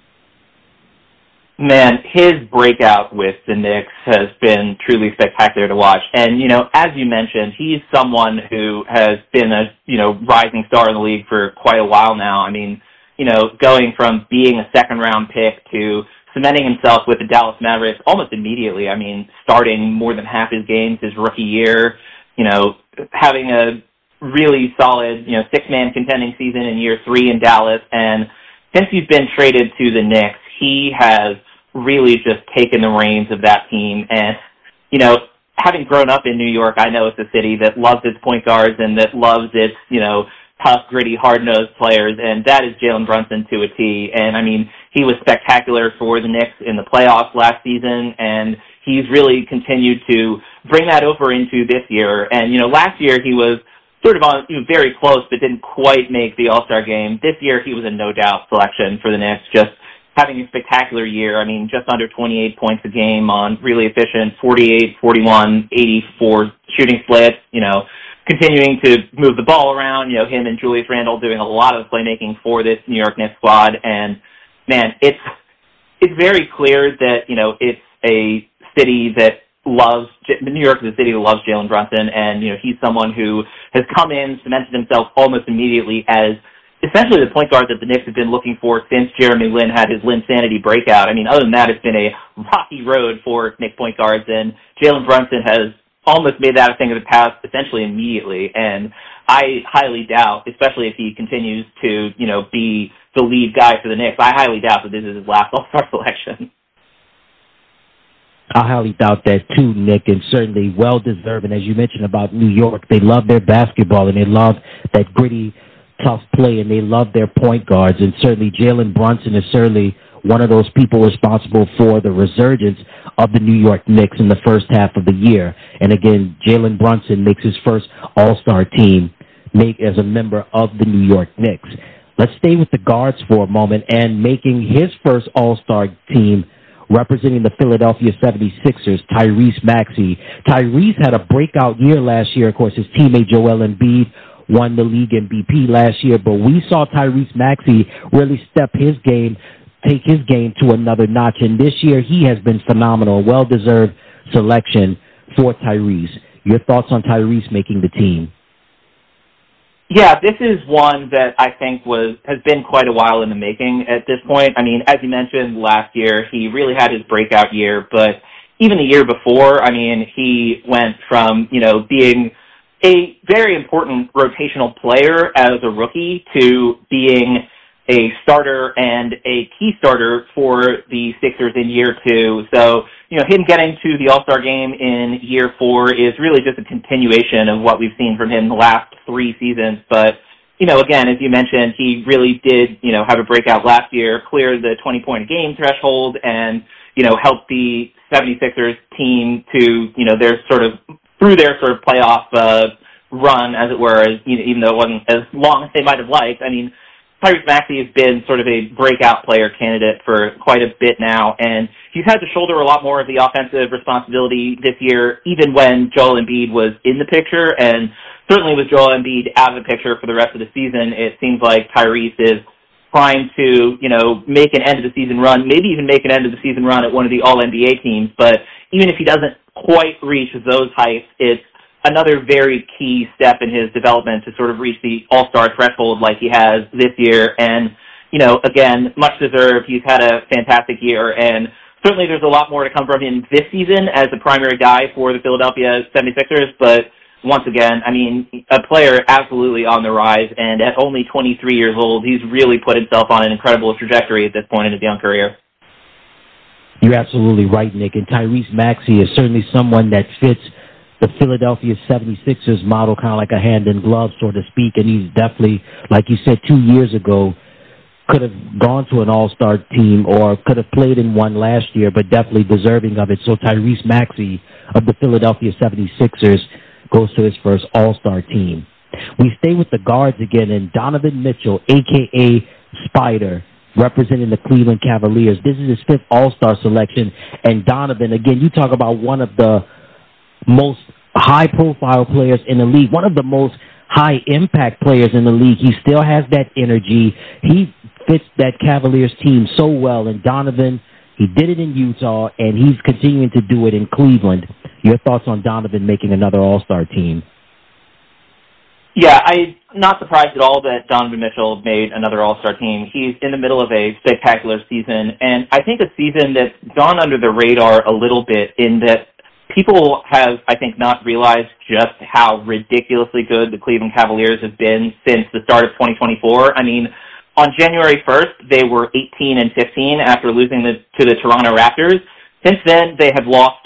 Man, his breakout with the Knicks has been truly spectacular to watch. And, you know, as you mentioned, he's someone who has been a, you know, rising star in the league for quite a while now. I mean, you know, going from being a second round pick to cementing himself with the Dallas Mavericks almost immediately. I mean, starting more than half his games his rookie year, you know, having a really solid, you know, six man contending season in year three in Dallas. And since he's been traded to the Knicks, he has really just taken the reins of that team. And, you know, having grown up in New York, I know it's a city that loves its point guards and that loves its, you know, tough, gritty, hard-nosed players, and that is Jalen Brunson to a T. And I mean, he was spectacular for the Knicks in the playoffs last season, and he's really continued to bring that over into this year. And you know, last year he was sort of on you know, very close, but didn't quite make the All Star game. This year he was a no doubt selection for the Knicks. Just having a spectacular year. I mean, just under 28 points a game on really efficient 48, 41, 84 shooting splits. You know, continuing to move the ball around. You know, him and Julius Randle doing a lot of the playmaking for this New York Knicks squad. And man, it's it's very clear that you know it's a city that loves New York is a city that loves Jalen Brunson, and you know he's someone who has come in, cemented himself almost immediately as essentially the point guard that the Knicks have been looking for since Jeremy Lin had his Lin Sanity breakout. I mean, other than that, it's been a rocky road for Knicks point guards, and Jalen Brunson has almost made that a thing of the past essentially immediately. And I highly doubt, especially if he continues to, you know, be the lead guy for the Knicks, I highly doubt that this is his last All Star selection. I highly doubt that too, Nick, and certainly well deserving. As you mentioned about New York, they love their basketball and they love that gritty, tough play, and they love their point guards. And certainly Jalen Brunson is certainly one of those people responsible for the resurgence of the New York Knicks in the first half of the year. And again, Jalen Brunson makes his first All-Star team make as a member of the New York Knicks. Let's stay with the guards for a moment and making his first All-Star team representing the Philadelphia 76ers, Tyrese Maxey. Tyrese had a breakout year last year. Of course, his teammate Joel Embiid won the league MVP last year, but we saw Tyrese Maxey really step his game take his game to another notch. And this year, he has been phenomenal. Well deserved selection for Tyrese. Your thoughts on Tyrese making the team? Yeah, this is one that I think was has been quite a while in the making at this point. I mean, as you mentioned last year, he really had his breakout year, but even the year before, I mean, he went from, you know, being a very important rotational player as a rookie to being a starter and a key starter for the Sixers in year two. So, you know, him getting to the All-Star game in year four is really just a continuation of what we've seen from him the last three seasons. But, you know, again, as you mentioned, he really did, you know, have a breakout last year, clear the 20-point game threshold, and, you know, help the 76ers team to, you know, their sort of, through their sort of playoff, uh, run, as it were, even though it wasn't as long as they might have liked. I mean, Tyrese Maxey has been sort of a breakout player candidate for quite a bit now, and he's had to shoulder a lot more of the offensive responsibility this year, even when Joel Embiid was in the picture, and certainly with Joel Embiid out of the picture for the rest of the season, it seems like Tyrese is trying to, you know, make an end of the season run, maybe even make an end of the season run at one of the All NBA teams. But even if he doesn't quite reach those heights, it's another very key step in his development to sort of reach the all-star threshold like he has this year. And, you know, again, much deserved. He's had a fantastic year and certainly there's a lot more to come from him this season as the primary guy for the Philadelphia 76ers, but once again, I mean, a player absolutely on the rise, and at only 23 years old, he's really put himself on an incredible trajectory at this point in his young career. You're absolutely right, Nick. And Tyrese Maxey is certainly someone that fits the Philadelphia 76ers model, kind of like a hand in glove, so to speak. And he's definitely, like you said two years ago, could have gone to an all-star team or could have played in one last year, but definitely deserving of it. So Tyrese Maxey of the Philadelphia 76ers goes to his first all-star team. We stay with the guards again, and Donovan Mitchell, a.k.a. Spider, representing the Cleveland Cavaliers. This is his fifth all-star selection. And Donovan, again, you talk about one of the most high-profile players in the league, one of the most high-impact players in the league. He still has that energy. He fits that Cavaliers team so well. And Donovan, he did it in Utah, and he's continuing to do it in Cleveland. Your thoughts on Donovan making another All Star team? Yeah, I'm not surprised at all that Donovan Mitchell made another All Star team. He's in the middle of a spectacular season, and I think a season that's gone under the radar a little bit in that people have, I think, not realized just how ridiculously good the Cleveland Cavaliers have been since the start of 2024. I mean, on January 1st, they were 18 and 15 after losing the, to the Toronto Raptors. Since then, they have lost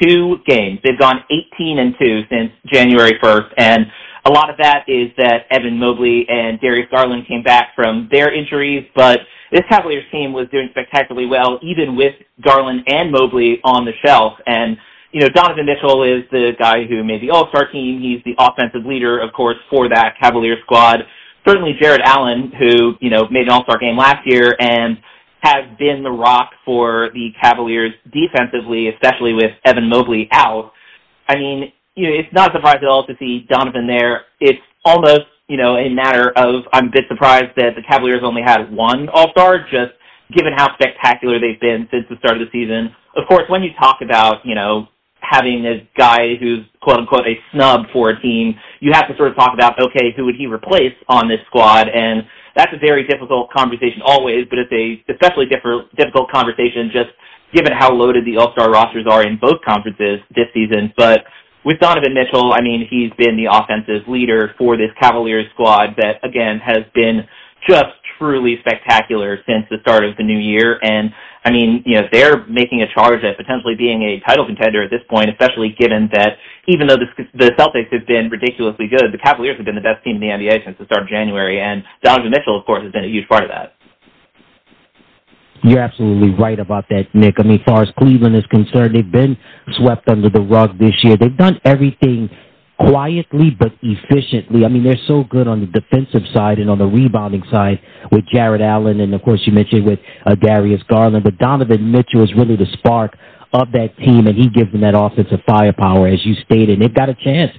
two games. They've gone 18 and 2 since January 1st, and a lot of that is that Evan Mobley and Darius Garland came back from their injuries, but this Cavaliers team was doing spectacularly well, even with Garland and Mobley on the shelf. And, you know, Donovan Mitchell is the guy who made the All-Star team. He's the offensive leader, of course, for that Cavaliers squad. Certainly Jarrett Allen, who, you know, made an All-Star game last year and has been the rock for the Cavaliers defensively, especially with Evan Mobley out. I mean, you know, it's not a surprise at all to see Donovan there. It's almost, you know, a matter of I'm a bit surprised that the Cavaliers only had one All-Star, just given how spectacular they've been since the start of the season. Of course, when you talk about, you know, having a guy who's quote unquote a snub for a team, you have to sort of talk about, okay, who would he replace on this squad? And that's a very difficult conversation always, but it's a especially difficult conversation just given how loaded the All-Star rosters are in both conferences this season. But with Donovan Mitchell, I mean, he's been the offensive leader for this Cavaliers squad that, again, has been just truly spectacular since the start of the new year. And I mean, you know, they're making a charge at potentially being a title contender at this point, especially given that even though the, the Celtics have been ridiculously good, the Cavaliers have been the best team in the NBA since the start of January, and Donovan Mitchell, of course, has been a huge part of that. You're absolutely right about that, Nick. I mean, as far as Cleveland is concerned, they've been swept under the rug this year. They've done everything quietly but efficiently. I mean, they're so good on the defensive side and on the rebounding side with Jarrett Allen, and of course you mentioned with uh, Darius Garland. But Donovan Mitchell is really the spark of that team, and he gives them that offensive firepower, as you stated. And they've got a chance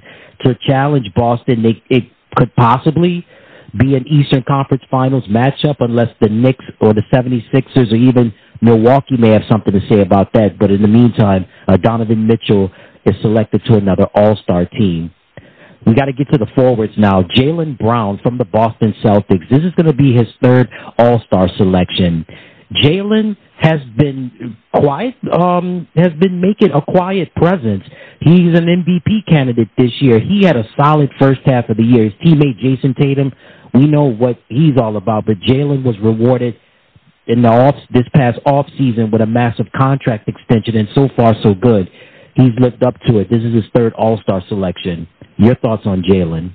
to challenge Boston. They, it could possibly be an Eastern Conference Finals matchup unless the Knicks or the 76ers or even Milwaukee may have something to say about that. But in the meantime, uh, Donovan Mitchell is selected to another All-Star team. We got to get to the forwards now. Jaylen Brown from the Boston Celtics. This is going to be his third All-Star selection. Jaylen has been quiet, um, has been making a quiet presence. He's an MVP candidate this year. He had a solid first half of the year. His teammate Jayson Tatum, we know what he's all about, but Jaylen was rewarded in the off this past off season with a massive contract extension, and so far so good he's lived up to it. This is his third All Star selection. Your thoughts on Jaylen?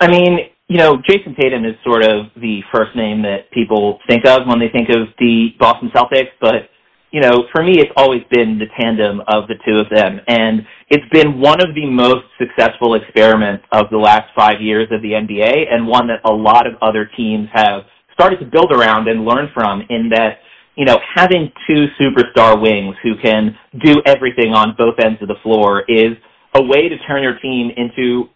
I mean, you know, Jayson Tatum is sort of the first name that people think of when they think of the Boston Celtics, but you know, for me, it's always been the tandem of the two of them, and it's been one of the most successful experiments of the last five years of the NBA, and one that a lot of other teams have started to build around and learn from. In that you know, having two superstar wings who can do everything on both ends of the floor is a way to turn your team into,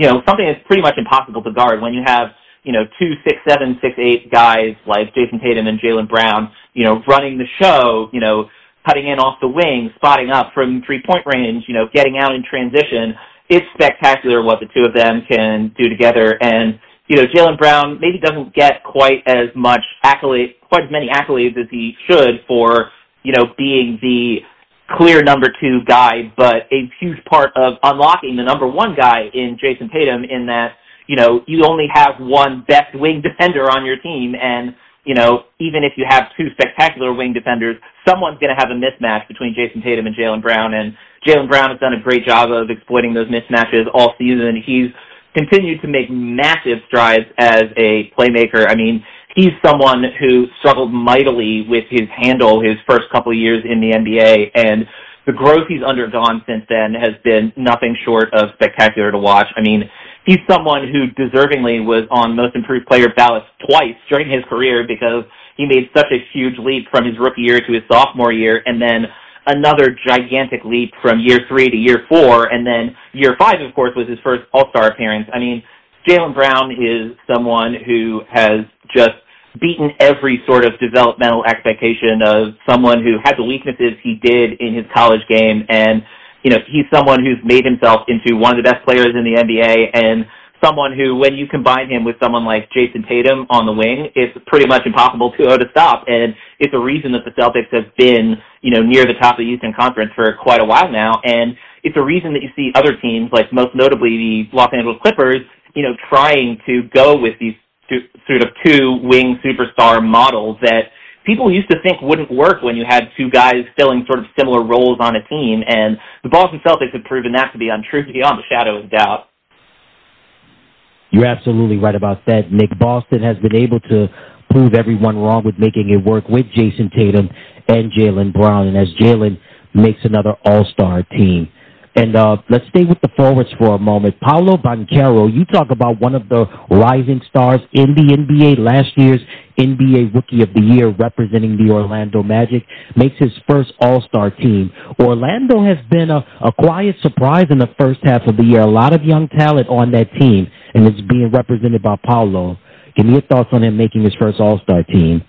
you know, something that's pretty much impossible to guard when you have, you know, two six seven, six eight guys like Jayson Tatum and Jaylen Brown, you know, running the show, you know, cutting in off the wing, spotting up from three-point range, you know, getting out in transition. It's spectacular what the two of them can do together. And, you know, Jaylen Brown maybe doesn't get quite as much accolade, quite as many accolades as he should for, you know, being the clear number two guy, but a huge part of unlocking the number one guy in Jayson Tatum in that, you know, you only have one best wing defender on your team and you know, even if you have two spectacular wing defenders, someone's going to have a mismatch between Jayson Tatum and Jaylen Brown. And Jaylen Brown has done a great job of exploiting those mismatches all season. He's continued to make massive strides as a playmaker. I mean, he's someone who struggled mightily with his handle his first couple of years in the NBA. And the growth he's undergone since then has been nothing short of spectacular to watch. I mean, he's someone who deservingly was on most improved player ballots twice during his career because he made such a huge leap from his rookie year to his sophomore year and then another gigantic leap from year three to year four and then year five of course was his first all-star appearance i mean Jaylen brown is someone who has just beaten every sort of developmental expectation of someone who had the weaknesses he did in his college game and you know, he's someone who's made himself into one of the best players in the NBA and someone who, when you combine him with someone like Jayson Tatum on the wing, it's pretty much impossible to, to stop. And it's a reason that the Celtics have been, you know, near the top of the Eastern Conference for quite a while now. And it's a reason that you see other teams, like most notably the Los Angeles Clippers, you know, trying to go with these sort of two wing superstar models that people used to think wouldn't work when you had two guys filling sort of similar roles on a team, and the Boston Celtics have proven that to be untrue beyond the shadow of doubt. You're absolutely right about that, Nick. Boston has been able to prove everyone wrong with making it work with Jayson Tatum and Jaylen Brown, and as Jaylen makes another All-Star team. And uh, let's stay with the forwards for a moment. Paolo Banchero, you talk about one of the rising stars in the NBA. Last year's NBA Rookie of the Year representing the Orlando Magic makes his first All-Star team. Orlando has been a, a quiet surprise in the first half of the year. A lot of young talent on that team, and it's being represented by Paolo. Give me your thoughts on him making his first All-Star team.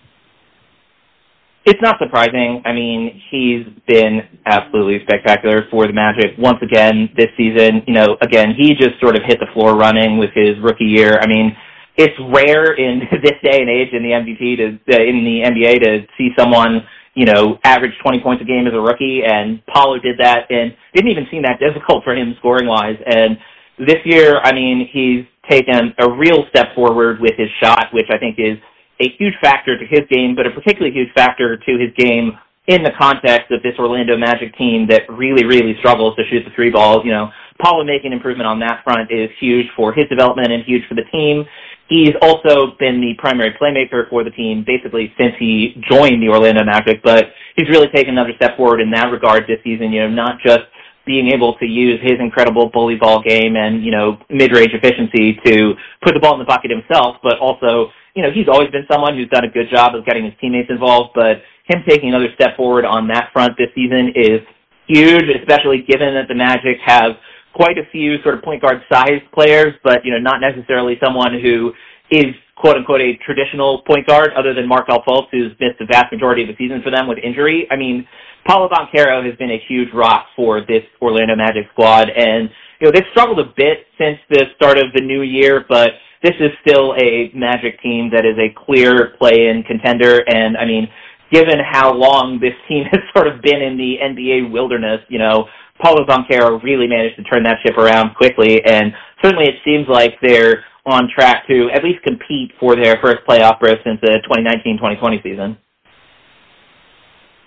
It's not surprising. I mean, he's been absolutely spectacular for the Magic once again this season. You know, again, he just sort of hit the floor running with his rookie year. I mean, it's rare in this day and age in the MVP to uh, in the NBA to see someone you know average 20 points a game as a rookie, and Paolo did that, and didn't even seem that difficult for him scoring wise. And this year, I mean, he's taken a real step forward with his shot, which I think is a huge factor to his game, but a particularly huge factor to his game in the context of this Orlando Magic team that really, really struggles to shoot the three balls. You know, Paolo making improvement on that front is huge for his development and huge for the team. He's also been the primary playmaker for the team basically since he joined the Orlando Magic, but he's really taken another step forward in that regard this season, you know, not just being able to use his incredible bully ball game and, you know, mid-range efficiency to put the ball in the bucket himself, but also you know, he's always been someone who's done a good job of getting his teammates involved, but him taking another step forward on that front this season is huge, especially given that the Magic have quite a few sort of point guard sized players, but, you know, not necessarily someone who is quote unquote a traditional point guard other than Markelle Fultz, who's missed the vast majority of the season for them with injury. I mean, Paolo Banchero has been a huge rock for this Orlando Magic squad and you know, they've struggled a bit since the start of the new year, but this is still a Magic team that is a clear play-in contender. And I mean, given how long this team has sort of been in the NBA wilderness, you know, Paolo Banchero really managed to turn that ship around quickly. And certainly it seems like they're on track to at least compete for their first playoff berth since the 2019-2020 season.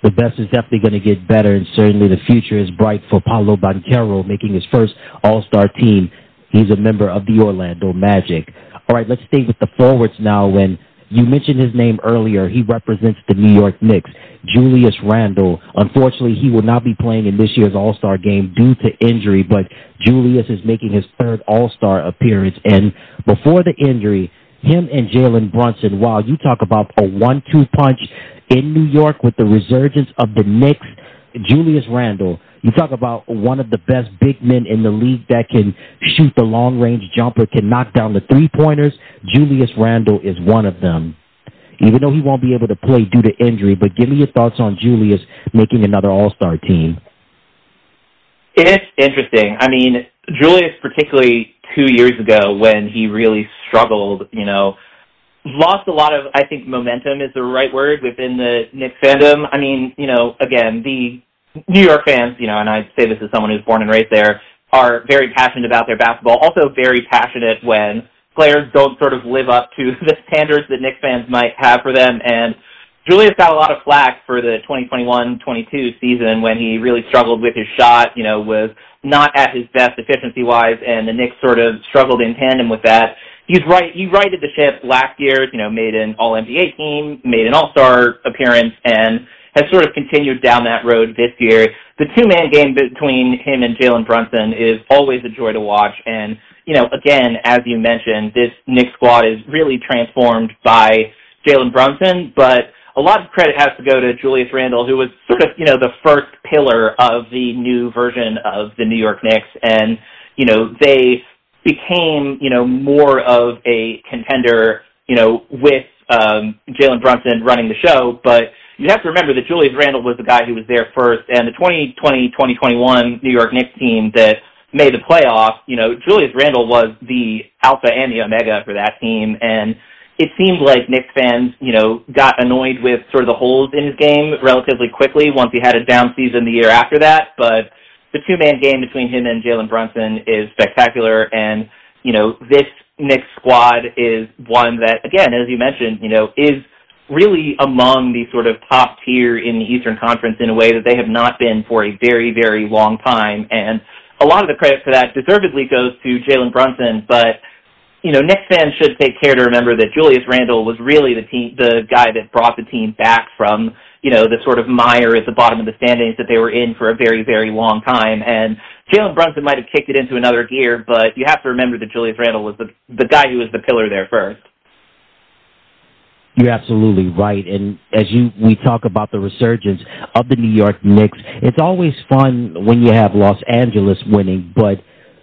The best is definitely going to get better, and certainly the future is bright for Paolo Banchero making his first All-Star team. He's a member of the Orlando Magic. All right, let's stay with the forwards now. When you mentioned his name earlier, he represents the New York Knicks. Julius Randle. Unfortunately, he will not be playing in this year's All Star game due to injury, but Julius is making his third All Star appearance. And before the injury, him and Jalen Brunson, wow, you talk about a one two punch in New York with the resurgence of the Knicks, Julius Randle you talk about one of the best big men in the league that can shoot the long range jumper, can knock down the three pointers. Julius Randle is one of them. even though he won't be able to play due to injury. But give me your thoughts on Julius making another All Star team. It's interesting. I mean, Julius, particularly two years ago when he really struggled, you know, lost a lot of, I think, momentum is the right word within the Knicks fandom. I mean, you know, again, the New York fans, you know, and I say this as someone who's born and raised there, are very passionate about their basketball. Also, very passionate when players don't sort of live up to the standards that Knicks fans might have for them. And Julius got a lot of flack for the 2021-22 season when he really struggled with his shot, you know, was not at his best efficiency-wise, and the Knicks sort of struggled in tandem with that. He's right. He righted the ship last year, you know, made an All-NBA team, made an All-Star appearance, and has sort of continued down that road this year. The two-man game between him and Jalen Brunson is always a joy to watch, and you know, again, as you mentioned, this Knicks squad is really transformed by Jalen Brunson, but a lot of credit has to go to Julius Randle, who was sort of, you know, the first pillar of the new version of the New York Knicks. And, you know, they became, you know, more of a contender, you know, with um, Jalen Brunson running the show. But you have to remember that Julius Randle was the guy who was there first. And the 2020-2021 New York Knicks team that made the playoffs, you know, Julius Randle was the alpha and the omega for that team. And it seemed like Knicks fans, you know, got annoyed with sort of the holes in his game relatively quickly once he had a down season the year after that. But the two man game between him and Jalen Brunson is spectacular. And, you know, this Knicks squad is one that, again, as you mentioned, you know, is really among the sort of top tier in the Eastern Conference in a way that they have not been for a very, very long time. And a lot of the credit for that deservedly goes to Jalen Brunson, but you know, Knicks fans should take care to remember that Julius Randle was really the team, the guy that brought the team back from, you know, the sort of mire at the bottom of the standings that they were in for a very, very long time. And Jalen Brunson might have kicked it into another gear, but you have to remember that Julius Randle was the the guy who was the pillar there first. You're absolutely right. And as you we talk about the resurgence of the New York Knicks, it's always fun when you have Los Angeles winning, but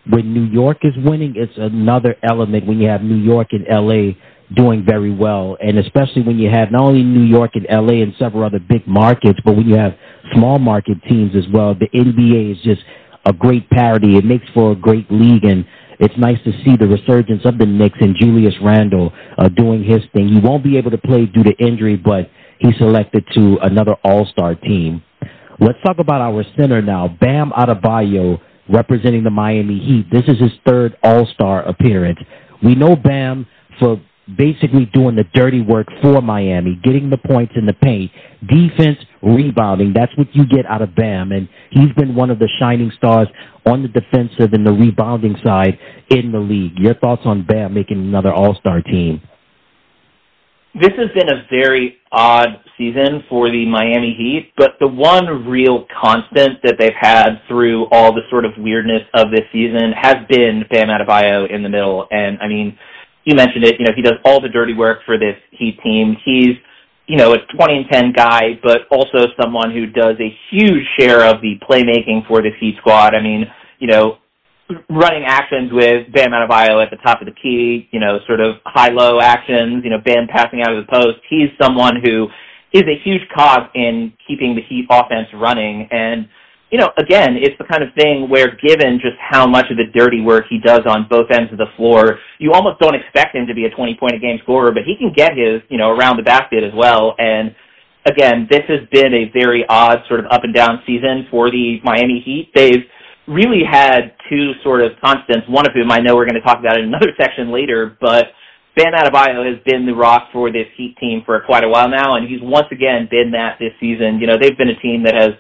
when New York is winning, it's another element when you have New York and LA doing very well. And especially when you have not only New York and LA and several other big markets, but when you have small market teams as well. The NBA is just a great parity. It makes for a great league and it's nice to see the resurgence of the Knicks and Julius Randle uh, doing his thing. He won't be able to play due to injury, but he's selected to another All-Star team. Let's talk about our center now, Bam Adebayo, representing the Miami Heat. This is his third All-Star appearance. We know Bam for basically doing the dirty work for Miami, getting the points in the paint, defense, rebounding. That's what you get out of Bam. And he's been one of the shining stars on the defensive and the rebounding side in the league. Your thoughts on Bam making another All Star team? This has been a very odd season for the Miami Heat, but the one real constant that they've had through all the sort of weirdness of this season has been Bam Adebayo in the middle. And I mean, you mentioned it, you know, he does all the dirty work for this Heat team. He's, you know, a 20 and 10 guy, but also someone who does a huge share of the playmaking for this Heat squad. I mean, you know, running actions with Bam Adebayo at the top of the key, you know, sort of high-low actions, you know, Bam passing out of the post. He's someone who is a huge cog in keeping the Heat offense running. And you know, again, it's the kind of thing where given just how much of the dirty work he does on both ends of the floor, you almost don't expect him to be a 20 point a game scorer, but he can get his, you know, around the basket as well. And again, this has been a very odd sort of up and down season for the Miami Heat. They've really had two sort of constants, one of whom I know we're going to talk about in another section later, but Bam Adebayo has been the rock for this Heat team for quite a while now, and he's once again been that this season. You know, they've been a team that has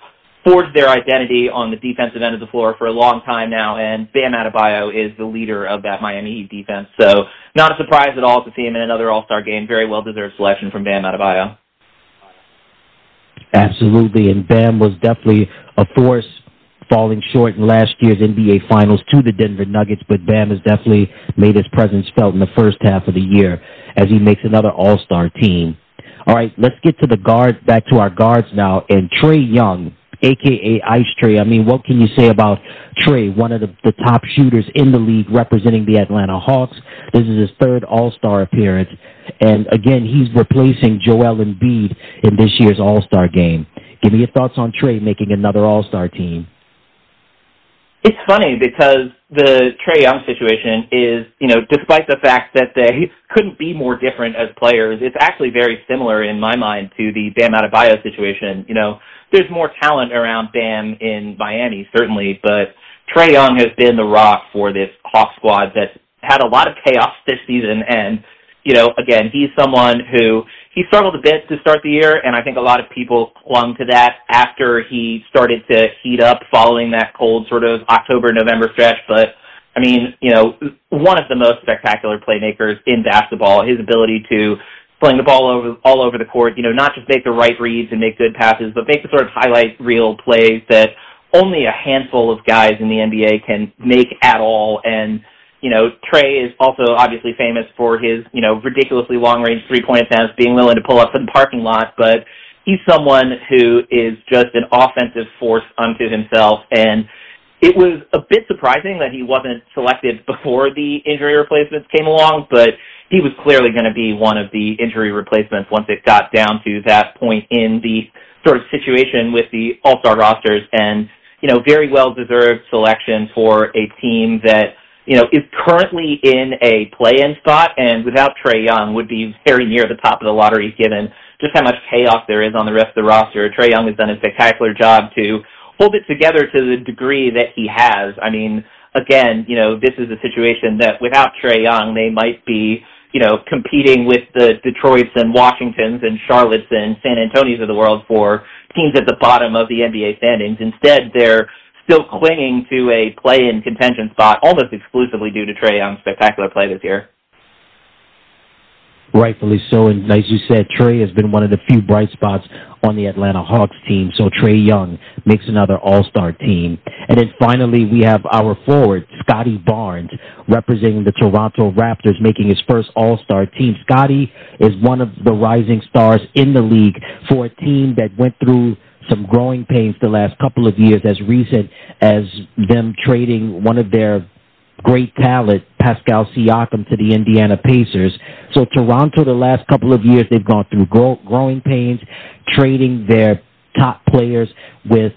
forged their identity on the defensive end of the floor for a long time now, and Bam Adebayo is the leader of that Miami Heat defense. So not a surprise at all to see him in another All-Star game. Very well-deserved selection from Bam Adebayo. Absolutely, and Bam was definitely a force falling short in last year's NBA Finals to the Denver Nuggets, but Bam has definitely made his presence felt in the first half of the year as he makes another All-Star team. All right, let's get to the guard, back to our guards now, and Trae Young aka Ice Trae. I mean, what can you say about Trae, one of the, the top shooters in the league representing the Atlanta Hawks? This is his third All Star appearance, and again, he's replacing Joel Embiid in this year's All Star game. Give me your thoughts on Trae making another All Star team. It's funny because the Trae Young situation is, you know, despite the fact that they couldn't be more different as players, it's actually very similar in my mind to the Bam Adebayo situation. You know, there's more talent around Bam in Miami, certainly, but Trae Young has been the rock for this Hawk squad that's had a lot of chaos this season. And, you know, again, he's someone who he struggled a bit to start the year, and I think a lot of people clung to that after he started to heat up following that cold sort of October, November stretch. But I mean, you know, one of the most spectacular playmakers in basketball, his ability to playing the ball over all over the court, you know, not just make the right reads and make good passes, but make the sort of highlight reel plays that only a handful of guys in the NBA can make at all. And you know, Trae is also obviously famous for his, you know, ridiculously long range three point attempts, being willing to pull up in the parking lot, but he's someone who is just an offensive force unto himself. And it was a bit surprising that he wasn't selected before the injury replacements came along, but he was clearly going to be one of the injury replacements once it got down to that point in the sort of situation with the all-star rosters and, you know, very well deserved selection for a team that you know, is currently in a play-in spot, and without Trae Young, would be very near the top of the lottery given just how much chaos there is on the rest of the roster. Trae Young has done a spectacular job to hold it together to the degree that he has. I mean, again, you know, this is a situation that without Trae Young, they might be, you know, competing with the Detroits and Washingtons and Charlottes and San Antonios of the world for teams at the bottom of the NBA standings. Instead, they're still clinging to a play-in contention spot almost exclusively due to Trae Young's spectacular play this year. Rightfully so, and as you said, Trae has been one of the few bright spots on the Atlanta Hawks team. So Trae Young makes another All-Star team, and then finally we have our forward Scottie Barnes representing the Toronto Raptors, making his first All-Star team. Scottie is one of the rising stars in the league for a team that went through some growing pains the last couple of years, as recent as them trading one of their great talent, Pascal Siakam, to the Indiana Pacers. So Toronto, the last couple of years, they've gone through grow, growing pains, trading their top players with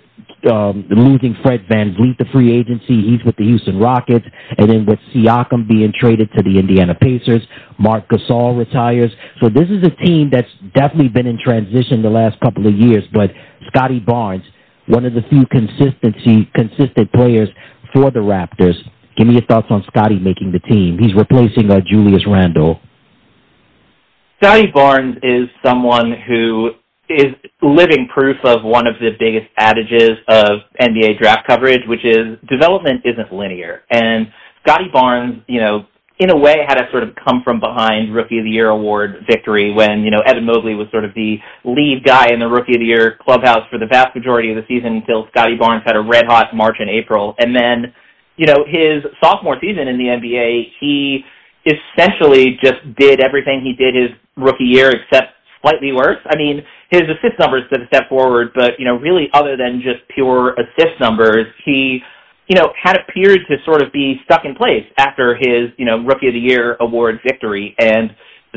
um, losing Fred Van VanVleet the free agency. He's with the Houston Rockets. And then with Siakam being traded to the Indiana Pacers, Marc Gasol retires. So this is a team that's definitely been in transition the last couple of years. But Scottie Barnes, one of the few consistency consistent players for the Raptors. Give me your thoughts on Scottie making the team. He's replacing uh, Julius Randle. Scottie Barnes is someone who is living proof of one of the biggest adages of NBA draft coverage, which is development isn't linear. And Scottie Barnes, you know, in a way had a sort of come from behind Rookie of the Year award victory when, you know, Evan Mobley was sort of the lead guy in the Rookie of the Year clubhouse for the vast majority of the season until Scottie Barnes had a red hot March and April. And then, you know, his sophomore season in the NBA, he essentially just did everything he did his rookie year except slightly worse. I mean, his assist numbers took a step forward, but, you know, really other than just pure assist numbers, he you know, had appeared to sort of be stuck in place after his, you know, Rookie of the Year award victory. And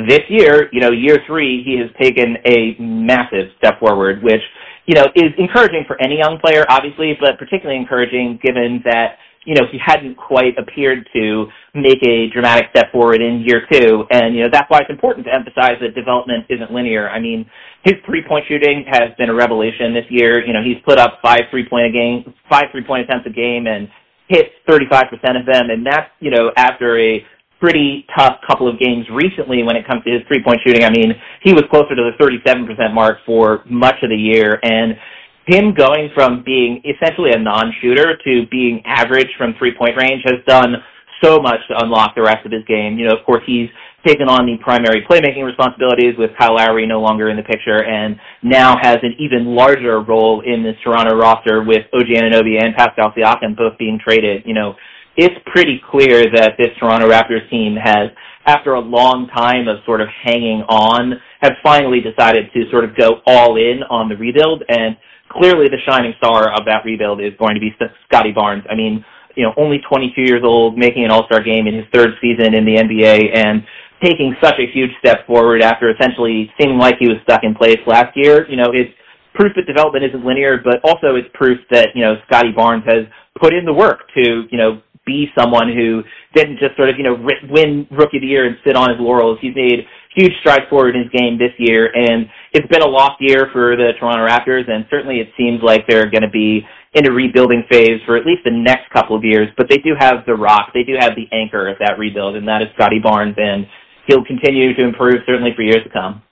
this year, you know, year three, he has taken a massive step forward, which, you know, is encouraging for any young player, obviously, but particularly encouraging given that you know, he hadn't quite appeared to make a dramatic step forward in year two. And, you know, that's why it's important to emphasize that development isn't linear. I mean, his three-point shooting has been a revelation this year. You know, he's put up five three-point a game, five three-point attempts a game and hit 35% of them. And that's, you know, after a pretty tough couple of games recently when it comes to his three-point shooting. I mean, he was closer to the 37% mark for much of the year. And him going from being essentially a non-shooter to being average from three-point range has done so much to unlock the rest of his game. You know, of course, he's taken on the primary playmaking responsibilities with Kyle Lowry no longer in the picture and now has an even larger role in this Toronto roster with OG Anunoby and Pascal Siakam both being traded. You know, it's pretty clear that this Toronto Raptors team has, after a long time of sort of hanging on, have finally decided to sort of go all in on the rebuild and clearly the shining star of that rebuild is going to be Scottie Barnes. I mean, you know, only 22 years old, making an All-Star game in his third season in the NBA, and taking such a huge step forward after essentially seeming like he was stuck in place last year. You know, it's proof that development isn't linear, but also it's proof that, you know, Scottie Barnes has put in the work to, you know, be someone who didn't just sort of, you know, win Rookie of the Year and sit on his laurels. He's made huge strides forward in his game this year, and it's been a lost year for the Toronto Raptors, and certainly it seems like they're going to be in a rebuilding phase for at least the next couple of years. But they do have the rock, they do have the anchor of that rebuild, and that is Scottie Barnes, and he'll continue to improve certainly for years to come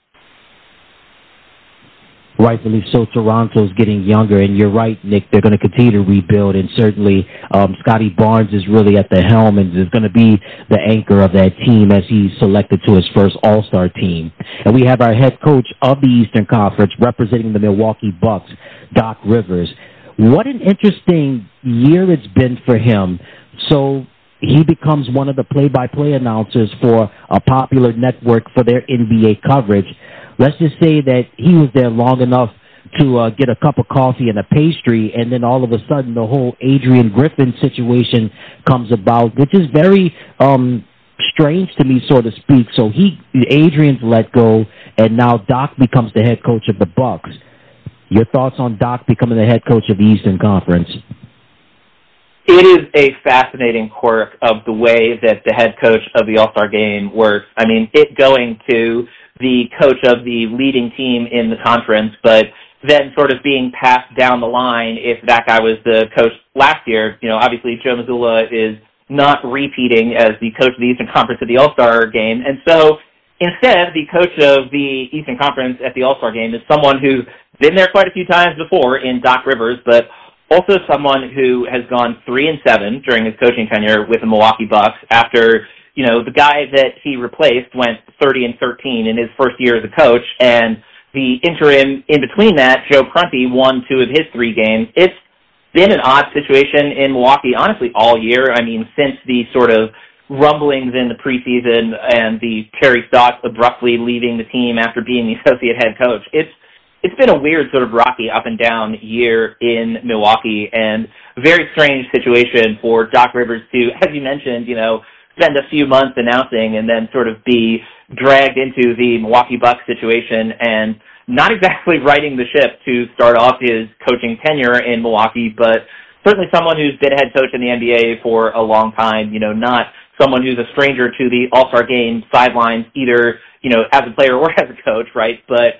rightfully so, Toronto's getting younger. And you're right, Nick, they're going to continue to rebuild. And certainly, um, Scottie Barnes is really at the helm and is going to be the anchor of that team as he's selected to his first All Star team. And we have our head coach of the Eastern Conference representing the Milwaukee Bucks, Doc Rivers. What an interesting year it's been for him. So, he becomes one of the play-by-play announcers for a popular network for their NBA coverage let's just say that he was there long enough to uh, get a cup of coffee and a pastry, and then all of a sudden the whole Adrian Griffin situation comes about, which is very um, strange to me, so to speak. So he, Adrian's let go, and now Doc becomes the head coach of the Bucks. Your thoughts on Doc becoming the head coach of the Eastern Conference? It is a fascinating quirk of the way that the head coach of the All Star Game works. I mean, it going to the coach of the leading team in the conference, but then sort of being passed down the line if that guy was the coach last year. You know, obviously Joe Mazzulla is not repeating as the coach of the Eastern Conference at the All-Star game. And so instead, the coach of the Eastern Conference at the All-Star game is someone who's been there quite a few times before in Doc Rivers, but also someone who has gone three and seven during his coaching tenure with the Milwaukee Bucks after you know, the guy that he replaced went 30 and 13 in his first year as a coach, and the interim in between that, Joe Prunty won two of his three games. It's been an odd situation in Milwaukee, honestly, all year. I mean, since the sort of rumblings in the preseason and the Terry Stotts abruptly leaving the team after being the associate head coach. It's it's been a weird sort of rocky up and down year in Milwaukee and very strange situation for Doc Rivers to, as you mentioned, you know, spend a few months announcing and then sort of be dragged into the Milwaukee Bucks situation and not exactly righting the ship to start off his coaching tenure in Milwaukee, but certainly someone who's been head coach in the NBA for a long time, you know, not someone who's a stranger to the All-Star game sidelines, either, you know, as a player or as a coach, right? But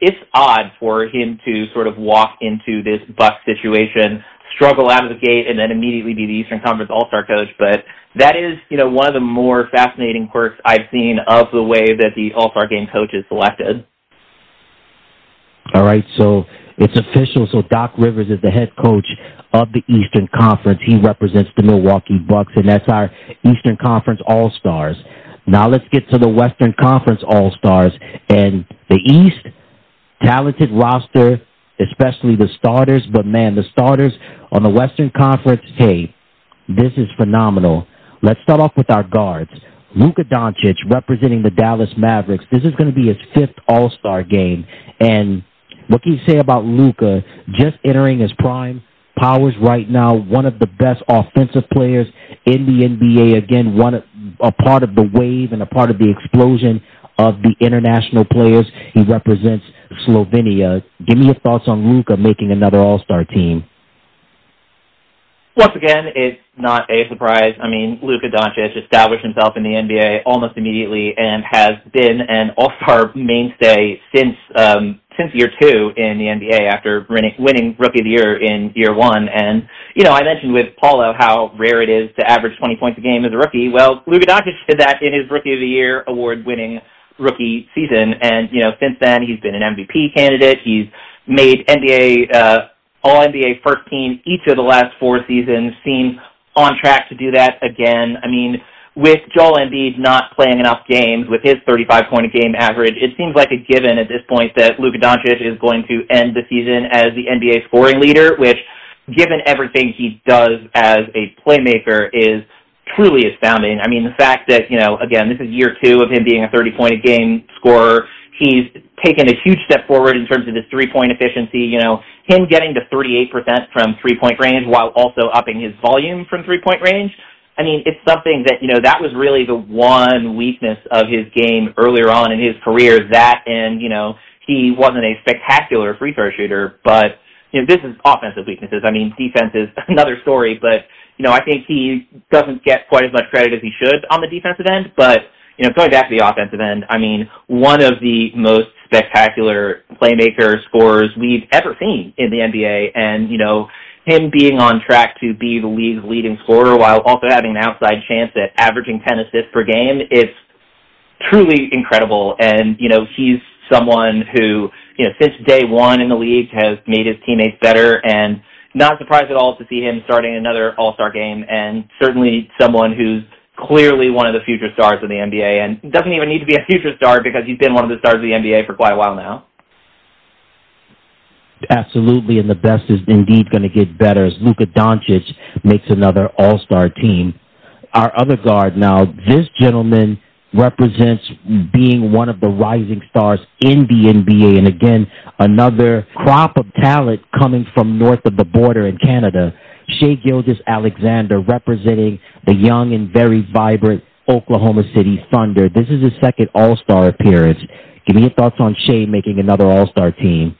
it's odd for him to sort of walk into this Bucks situation, struggle out of the gate, and then immediately be the Eastern Conference All-Star coach. But that is, you know, one of the more fascinating quirks I've seen of the way that the All-Star Game coach is selected. All right, so it's official. So Doc Rivers is the head coach of the Eastern Conference. He represents the Milwaukee Bucks, and that's our Eastern Conference All Stars. Now let's get to the Western Conference All Stars and the East. Talented roster, especially the starters. But man, the starters on the Western Conference, hey, this is phenomenal. Let's start off with our guards. Luka Doncic representing the Dallas Mavericks. This is going to be his fifth All Star game. And what can you say about Luka just entering his prime? Powers right now, one of the best offensive players in the NBA. Again, one a part of the wave and a part of the explosion of the international players. He represents Slovenia. Give me your thoughts on Luka making another All Star team once again, it's not a surprise. I mean, Luka Doncic established himself in the NBA almost immediately and has been an All-Star mainstay since um, since year two in the NBA after winning, Rookie of the Year in year one. And you know, I mentioned with Paolo how rare it is to average 20 points a game as a rookie. Well, Luka Doncic did that in his Rookie of the Year award-winning rookie season, and you know, since then he's been an MVP candidate. He's made NBA. Uh, all NBA first team each of the last four seasons, seems on track to do that again. I mean, with Joel Embiid not playing enough games with his 35 point a game average, it seems like a given at this point that Luka Doncic is going to end the season as the NBA scoring leader, which, given everything he does as a playmaker, is truly astounding. I mean, the fact that, you know, again, this is year two of him being a 30 point a game scorer He's taken a huge step forward in terms of his three-point efficiency. You know, him getting to 38% from three-point range while also upping his volume from three-point range. I mean, it's something that, you know, that was really the one weakness of his game earlier on in his career. That and, you know, he wasn't a spectacular free throw shooter, but, you know, this is offensive weaknesses. I mean, defense is another story, but, you know, I think he doesn't get quite as much credit as he should on the defensive end, but you know, going back to the offensive end, I mean, one of the most spectacular playmaker scorers we've ever seen in the NBA. And, you know, him being on track to be the league's leading scorer while also having an outside chance at averaging 10 assists per game, it's truly incredible. And, you know, he's someone who, you know, since day one in the league has made his teammates better and not surprised at all to see him starting another All-Star game and certainly someone who's clearly one of the future stars of the NBA and doesn't even need to be a future star because he's been one of the stars of the NBA for quite a while now. Absolutely, and the best is indeed going to get better as Luka Doncic makes another All-Star team. Our other guard now, this gentleman represents being one of the rising stars in the NBA, and again, another crop of talent coming from north of the border in Canada. Shai Gilgeous-Alexander representing the young and very vibrant Oklahoma City Thunder. This is his second All Star appearance. Give me your thoughts on Shai making another All Star team.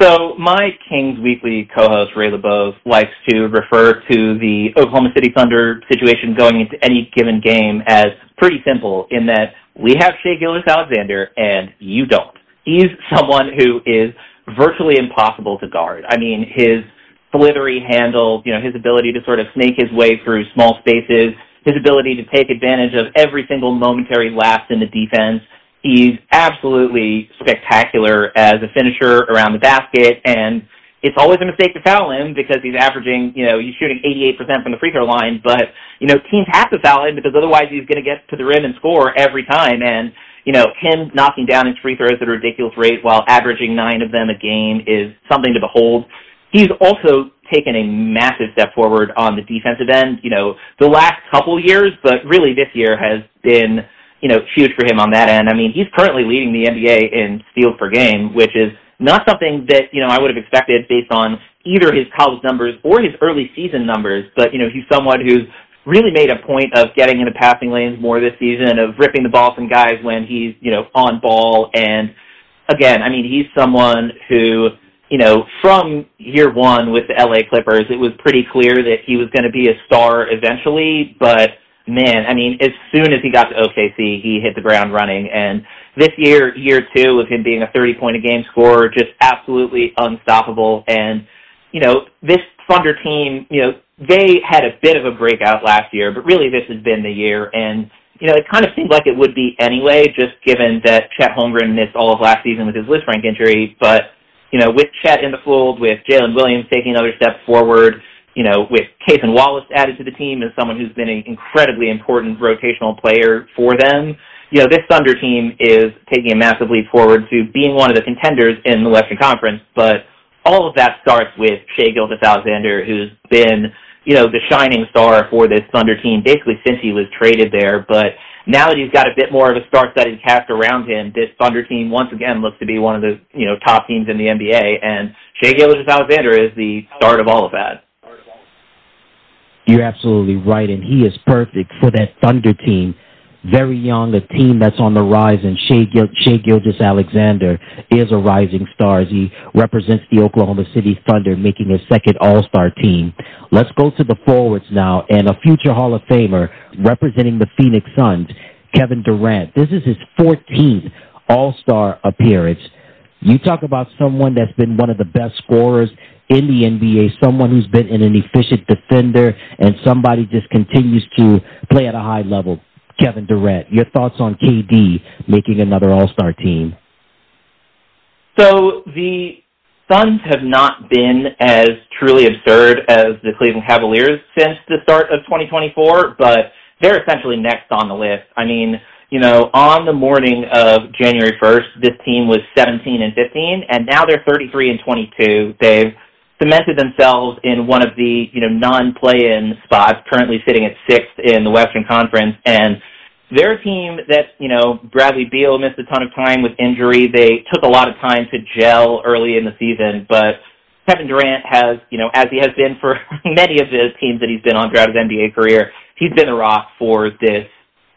So my Kings Weekly co-host Ray LeBeau likes to refer to the Oklahoma City Thunder situation going into any given game as pretty simple in that we have Shai Gilgeous-Alexander and you don't. He's someone who is virtually impossible to guard. I mean, his slithery handle, you know, his ability to sort of snake his way through small spaces, his ability to take advantage of every single momentary lapse in the defense. He's absolutely spectacular as a finisher around the basket, and it's always a mistake to foul him because he's averaging, you know, he's shooting 88% from the free throw line, but, you know, teams have to foul him because otherwise he's going to get to the rim and score every time, and, you know, him knocking down his free throws at a ridiculous rate while averaging nine of them a game is something to behold he's also taken a massive step forward on the defensive end. You know, the last couple years, but really this year has been, you know, huge for him on that end. I mean, he's currently leading the NBA in steals per game, which is not something that, you know, I would have expected based on either his college numbers or his early season numbers. But, you know, he's someone who's really made a point of getting into passing lanes more this season, of ripping the ball from guys when he's, you know, on ball. And again, I mean, he's someone who you know, from year one with the LA Clippers, it was pretty clear that he was going to be a star eventually. But man, I mean, as soon as he got to OKC, he hit the ground running. And this year, year two of him being a 30 point a game scorer, just absolutely unstoppable. And, you know, this Thunder team, you know, they had a bit of a breakout last year, but really this has been the year. And, you know, it kind of seemed like it would be anyway, just given that Chet Holmgren missed all of last season with his Lisfranc injury. But, you know, with Chet in the fold, with Jalen Williams taking another step forward, you know, with Cason Wallace added to the team as someone who's been an incredibly important rotational player for them, you know, this Thunder team is taking a massive leap forward to being one of the contenders in the Western Conference. But all of that starts with Shai Gilgeous-Alexander, who's been, you know, the shining star for this Thunder team basically since he was traded there. But now that he's got a bit more of a star-studded cast around him, this Thunder team once again looks to be one of the you know top teams in the NBA, and Shai Gilgeous-Alexander is the start of all of that. You're absolutely right, and he is perfect for that Thunder team very young, a team that's on the rise, and Shai, Gil- Shai Gilgeous-Alexander is a rising star as he represents the Oklahoma City Thunder, making his second All Star team. Let's go to the forwards now, and a future Hall of Famer representing the Phoenix Suns, Kevin Durant. This is his 14th All Star appearance. You talk about someone that's been one of the best scorers in the NBA, someone who's been an efficient defender, and somebody just continues to play at a high level. Kevin Durant. Your thoughts on KD making another All Star team? So the Suns have not been as truly absurd as the Cleveland Cavaliers since the start of 2024, but they're essentially next on the list. I mean, you know, on the morning of January 1st, this team was 17 and 15, and now they're 33 and 22. They've cemented themselves in one of the you know non-play-in spots, currently sitting at sixth in the Western Conference. And they're a team that, you know, Bradley Beal missed a ton of time with injury. They took a lot of time to gel early in the season, but Kevin Durant has, you know, as he has been for many of the teams that he's been on throughout his NBA career, he's been the rock for this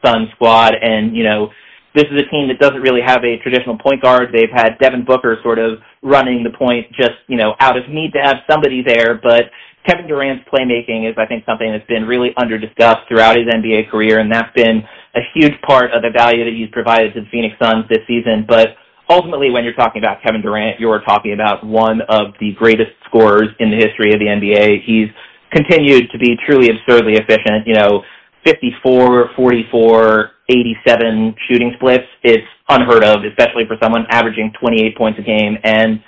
Sun squad. And, you know, this is a team that doesn't really have a traditional point guard. They've had Devin Booker sort of running the point just, you know, out of need to have somebody there. But Kevin Durant's playmaking is, I think, something that's been really under discussed throughout his NBA career. And that's been a huge part of the value that he's provided to the Phoenix Suns this season. But ultimately, when you're talking about Kevin Durant, you're talking about one of the greatest scorers in the history of the NBA. He's continued to be truly absurdly efficient. You know, 54, 44, 87 shooting splits. It's unheard of, especially for someone averaging 28 points a game. And,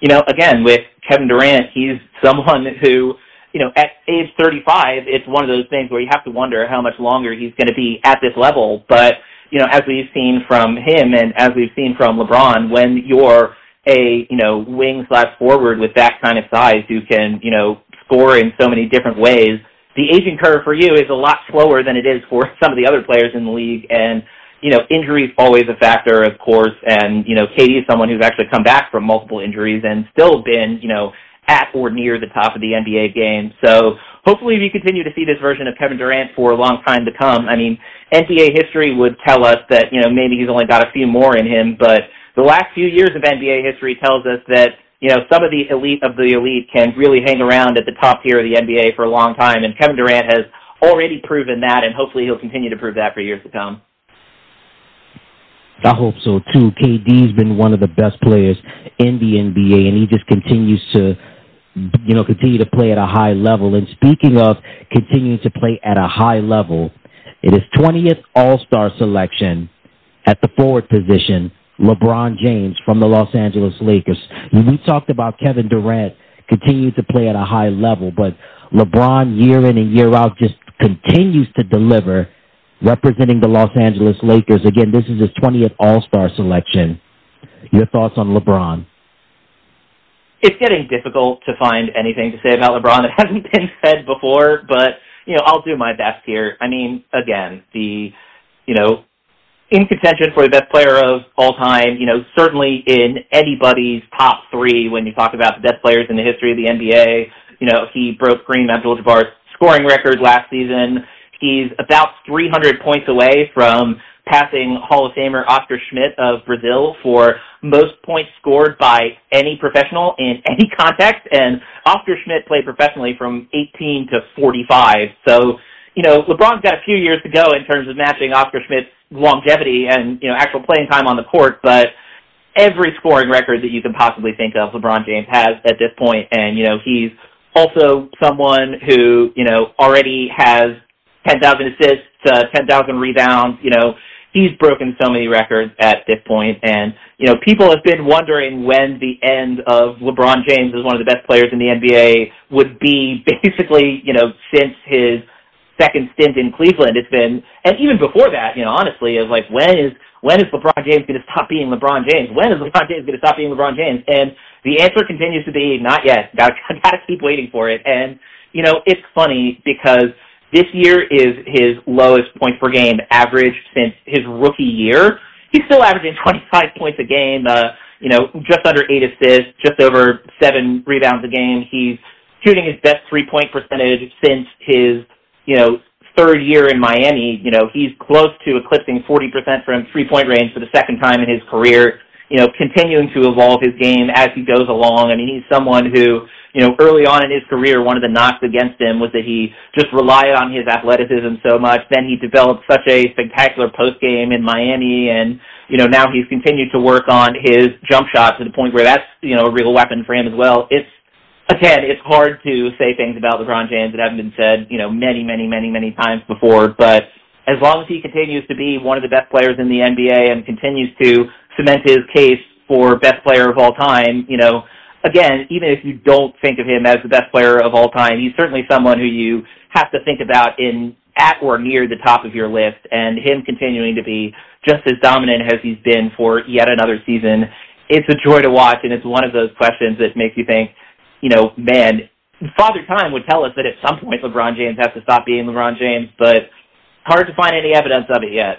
you know, again, with Kevin Durant, he's someone who, you know, at age 35, it's one of those things where you have to wonder how much longer he's going to be at this level. But, you know, as we've seen from him and as we've seen from LeBron, when you're a, you know, wing slash forward with that kind of size who can, you know, score in so many different ways, the aging curve for you is a lot slower than it is for some of the other players in the league. And, you know, injuries always a factor, of course. And, you know, KD is someone who's actually come back from multiple injuries and still been, you know, at or near the top of the NBA game. So hopefully we continue to see this version of Kevin Durant for a long time to come. I mean, NBA history would tell us that, you know, maybe he's only got a few more in him, but the last few years of NBA history tells us that you know, some of the elite of the elite can really hang around at the top tier of the NBA for a long time, and Kevin Durant has already proven that, and hopefully he'll continue to prove that for years to come. I hope so too. KD's been one of the best players in the NBA, and he just continues to, you know, continue to play at a high level. And speaking of continuing to play at a high level, it is 20th All Star selection at the forward position LeBron James from the Los Angeles Lakers. We talked about Kevin Durant continuing to play at a high level, but LeBron year in and year out just continues to deliver representing the Los Angeles Lakers. Again, this is his 20th All-Star selection. Your thoughts on LeBron? It's getting difficult to find anything to say about LeBron that hasn't been said before, but you know, I'll do my best here. I mean, again, the you know, in contention for the best player of all time, you know, certainly in anybody's top three when you talk about the best players in the history of the NBA. You know, he broke Kareem Abdul-Jabbar's scoring record last season. He's about 300 points away from passing Hall of Famer Oscar Schmidt of Brazil for most points scored by any professional in any context. And Oscar Schmidt played professionally from 18 to 45. So, you know, LeBron's got a few years to go in terms of matching Oscar Schmidt's longevity and you know actual playing time on the court, but every scoring record that you can possibly think of, LeBron James has at this point, and you know he's also someone who you know already has 10,000 assists, uh, 10,000 rebounds. You know he's broken so many records at this point, and you know people have been wondering when the end of LeBron James as one of the best players in the NBA would be. Basically, you know since his second stint in Cleveland. It's been, and even before that, you know, honestly, of like when is when is LeBron James going to stop being LeBron James? When is LeBron James going to stop being LeBron James? And the answer continues to be not yet. Got got to keep waiting for it. And you know, it's funny because this year is his lowest points per game average since his rookie year. He's still averaging 25 points a game. Uh, you know, just under eight assists, just over seven rebounds a game. He's shooting his best three point percentage since his you know, third year in Miami, you know, he's close to eclipsing 40% from three-point range for the second time in his career, you know, continuing to evolve his game as he goes along. I mean, he's someone who, you know, early on in his career, one of the knocks against him was that he just relied on his athleticism so much. Then he developed such a spectacular post game in Miami and, you know, now he's continued to work on his jump shot to the point where that's, you know, a real weapon for him as well. It's again, it's hard to say things about LeBron James that haven't been said, you know, many, many, many, many times before. But as long as he continues to be one of the best players in the NBA and continues to cement his case for best player of all time, you know, again, even if you don't think of him as the best player of all time, he's certainly someone who you have to think about in at or near the top of your list. And him continuing to be just as dominant as he's been for yet another season, it's a joy to watch, and it's one of those questions that makes you think you know, man, Father Time would tell us that at some point LeBron James has to stop being LeBron James, but hard to find any evidence of it yet.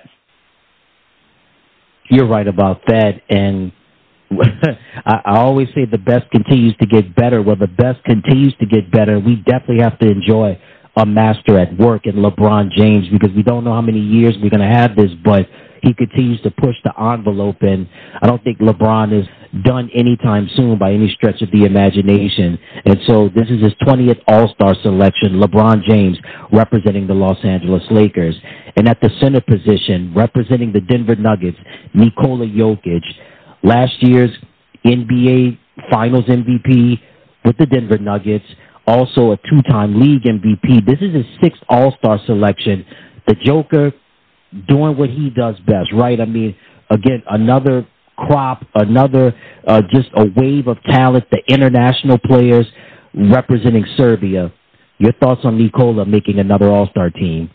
You're right about that, and I, always say the best continues to get better. Well, the best continues to get better. We definitely have to enjoy a master at work in LeBron James because we don't know how many years we're going to have this, but he continues to push the envelope, and I don't think LeBron is done anytime soon by any stretch of the imagination. And so this is his 20th All-Star selection, LeBron James representing the Los Angeles Lakers. And at the center position, representing the Denver Nuggets, Nikola Jokic, last year's NBA Finals MVP with the Denver Nuggets, also a two-time league MVP. This is his sixth All-Star selection. The Joker doing what he does best, right? I mean, again, another crop, another uh, just a wave of talent, the international players representing Serbia. Your thoughts on Nikola making another All-Star team?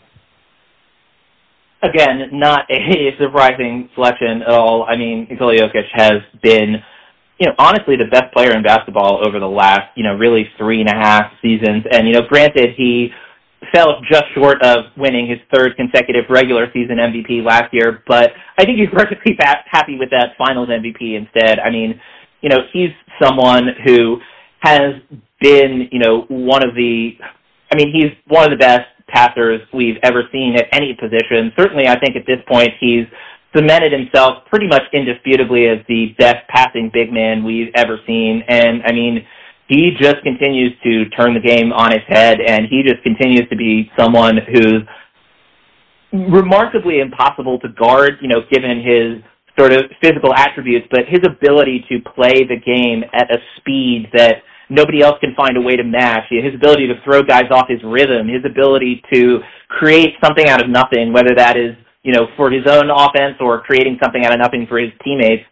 Again, not a surprising selection at all. I mean, Nikola Jokic has been you know, honestly the best player in basketball over the last, you know, really three and a half seasons. And, you know, granted, he fell just short of winning his third consecutive regular season MVP last year, but I think he's perfectly happy with that finals MVP instead. I mean, you know, he's someone who has been, you know, one of the, I mean, he's one of the best passers we've ever seen at any position. Certainly, I think at this point he's cemented himself pretty much indisputably as the best passing big man we've ever seen. And I mean, he just continues to turn the game on its head, and he just continues to be someone who's remarkably impossible to guard, you know, given his sort of physical attributes, but his ability to play the game at a speed that nobody else can find a way to match, his ability to throw guys off his rhythm, his ability to create something out of nothing, whether that is you know, for his own offense or creating something out of nothing for his teammates.